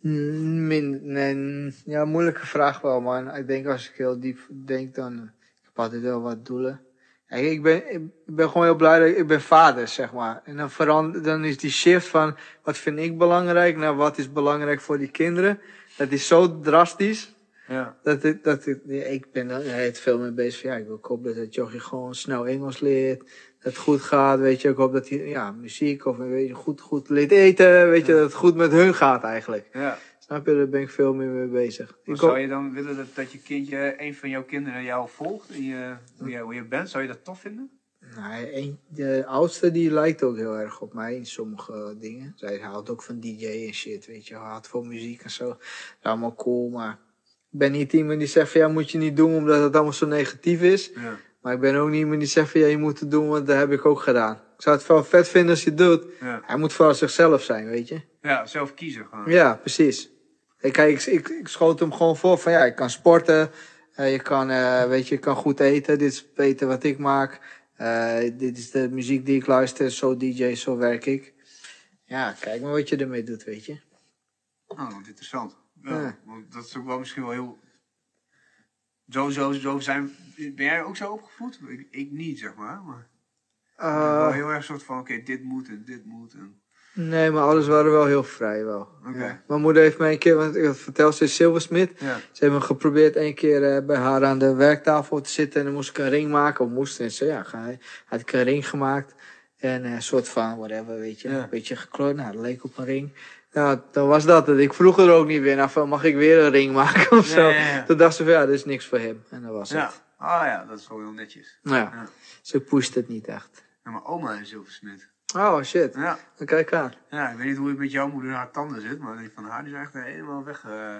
Min, nee, ja, moeilijke vraag wel, man. Ik denk als ik heel diep denk, dan... eh, Ik heb altijd wel wat doelen. Kijk, ik ben, ik ben gewoon heel blij dat ik, ik ben vader, zeg maar. En dan, verander, dan is die shift van wat vind ik belangrijk naar wat is belangrijk voor die kinderen. Dat is zo drastisch. Ja. Dat ik, dat ik, ja, ik ben er het veel mee bezig. van, Ja, ik wil hopen dat Jochie gewoon snel Engels leert. Dat het goed gaat, weet je. Ik hoop dat hij, ja, muziek of weet je, goed, goed leert eten. Weet je, dat het goed met hun gaat eigenlijk. ja. Snap je, daar ben ik veel meer mee bezig. Maar Ik hoop- zou je dan willen dat, dat je kindje, een van jouw kinderen jou volgt? In je, hoe, je, hoe je bent? Zou je dat tof vinden? Nee, een, de oudste die lijkt ook heel erg op mij in sommige dingen. Zij houdt ook van DJ en shit, weet je. Houdt van muziek en zo. Allemaal cool, maar ik ben niet iemand die zegt van ja, moet je niet doen omdat het allemaal zo negatief is. Ja. Maar ik ben ook niet iemand die zegt van ja, je moet het doen, want dat heb ik ook gedaan. Ik zou het wel vet vinden als je het doet. Ja. Hij moet vooral zichzelf zijn, weet je. ja, zelf kiezen gewoon. Ja, precies. Ik, kijk, ik, ik, ik schoot hem gewoon voor van ja, ik kan sporten. eh, je kan, eh, weet je, je kan goed eten. Dit is eten wat ik maak. eh, dit is de muziek die ik luister. Zo DJ, zo werk ik. Ja, kijk maar wat je ermee doet, weet je. Oh, wat interessant. Ja, Ja. Want dat is ook wel misschien wel heel... Zo, zo, zo zijn... Ben jij ook zo opgevoed? Ik, ik niet, zeg maar. maar ben wel Uh, heel erg soort van, oké, dit moet en dit moet. En... nee, maar alles waren wel heel vrij wel. Ja. Mijn moeder heeft mij een keer, want ik had verteld, ze is zilversmid. Ja. Ze hebben geprobeerd een keer eh, bij haar aan de werktafel te zitten en dan moest ik een ring maken. Of moest en ze, ja, ga, had ik een ring gemaakt. En een soort van, whatever, weet je, Ja. een beetje gekleurd. Nou, dat leek op een ring. Nou, dan was dat het. Ik vroeg er ook niet weer naar van, mag ik weer een ring maken of zo. Ja, ja, ja. Toen dacht ze van, ja, dit is niks voor hem. En dat was Ja. het. Ah ja, dat is wel heel netjes. Nou ja, Ja. ze pusht het niet echt. Ja, mijn oma is zilversmid. Oh, shit. Ja. Dan kijk aan. ja, ik weet niet hoe het met jouw moeder haar tanden zit, maar die van haar die is echt helemaal weg. eh,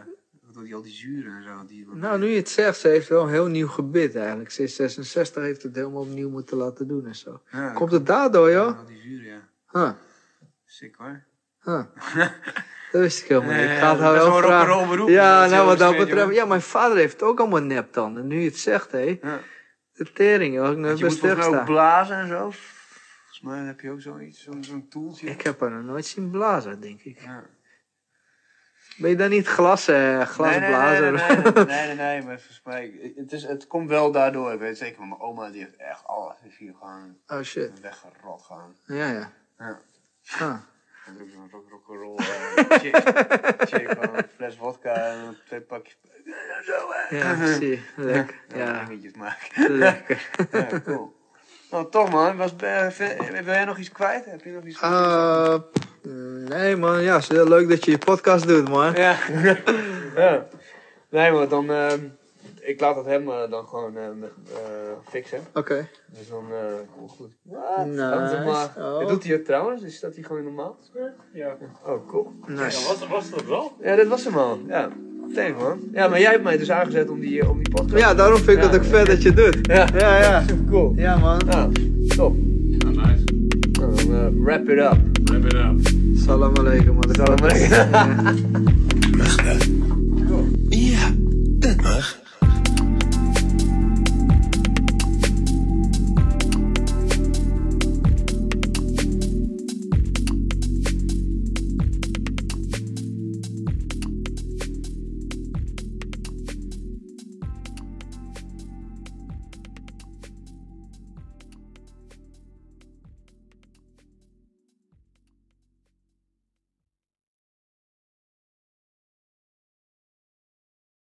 door die, al die zuren en zo. Die, Nou, nu je het zegt, ze heeft wel een heel nieuw gebit eigenlijk. Ze is 66, heeft het helemaal opnieuw moeten laten doen en zo. ja, Komt het daardoor, joh? Al die zuren, ja. Huh. Sick hoor. Huh. Dat wist ik helemaal niet. Ja, Ik ja, ga het is wel vragen. beroep, Ja, nou wat dat betreft. jongen. Ja, mijn vader heeft ook allemaal neptanden. Nu je het zegt, hé. Ja. De tering, joh. Ik nooit je moet volgens ook blazen en zo. Volgens mij heb je ook zoiets, zo'n zo'n toeltje. Ik heb haar nog nooit zien blazen, denk ik. Ja. Ben je dan niet glas, eh, glasblazer? Nee, nee, nee, nee, nee, nee, nee, maar volgens mij, het, is, het komt wel daardoor. Ik weet zeker, want mijn oma die heeft echt alles is hier gewoon Oh shit. weggerot gaan. Ja, ja. Ja. Ah. En ook zo'n rock, eh, chick, chick, gewoon een fles vodka en twee pakjes. Ja, zo hè. Ja, zie. Lekker. Ja, Ja, dingetjes maken. lekker. Ja, cool. Nou, toch man, was, wil jij nog iets kwijt? Heb je nog iets Eh, nee man, ja, het is heel leuk dat je je podcast doet, man. Ja. ja. Nee, maar dan. ehm, ik laat het hem eh, dan gewoon eh, eh, fixen. Oké. Dus dan. eh komt goed. Wat? Nice. Dat is maar- Oh. Dit doet hij ook trouwens? Is dat hij gewoon normaal? Ja. Oh, cool. Nice. Was, was dat wel? Ja, dit was hem al. Ja. Thanks man. Ja, maar jij hebt mij dus aangezet om die, om die podcast. Ja, daarom vind ik Ja. het ook vet dat je het doet. Ja. Ja, ja. Cool. Ja, man. Nou, top. Ah, nice. Nou, dan eh, wrap it up. Wrap it up. Salam alaikum, man. Salam alaikum. Ja.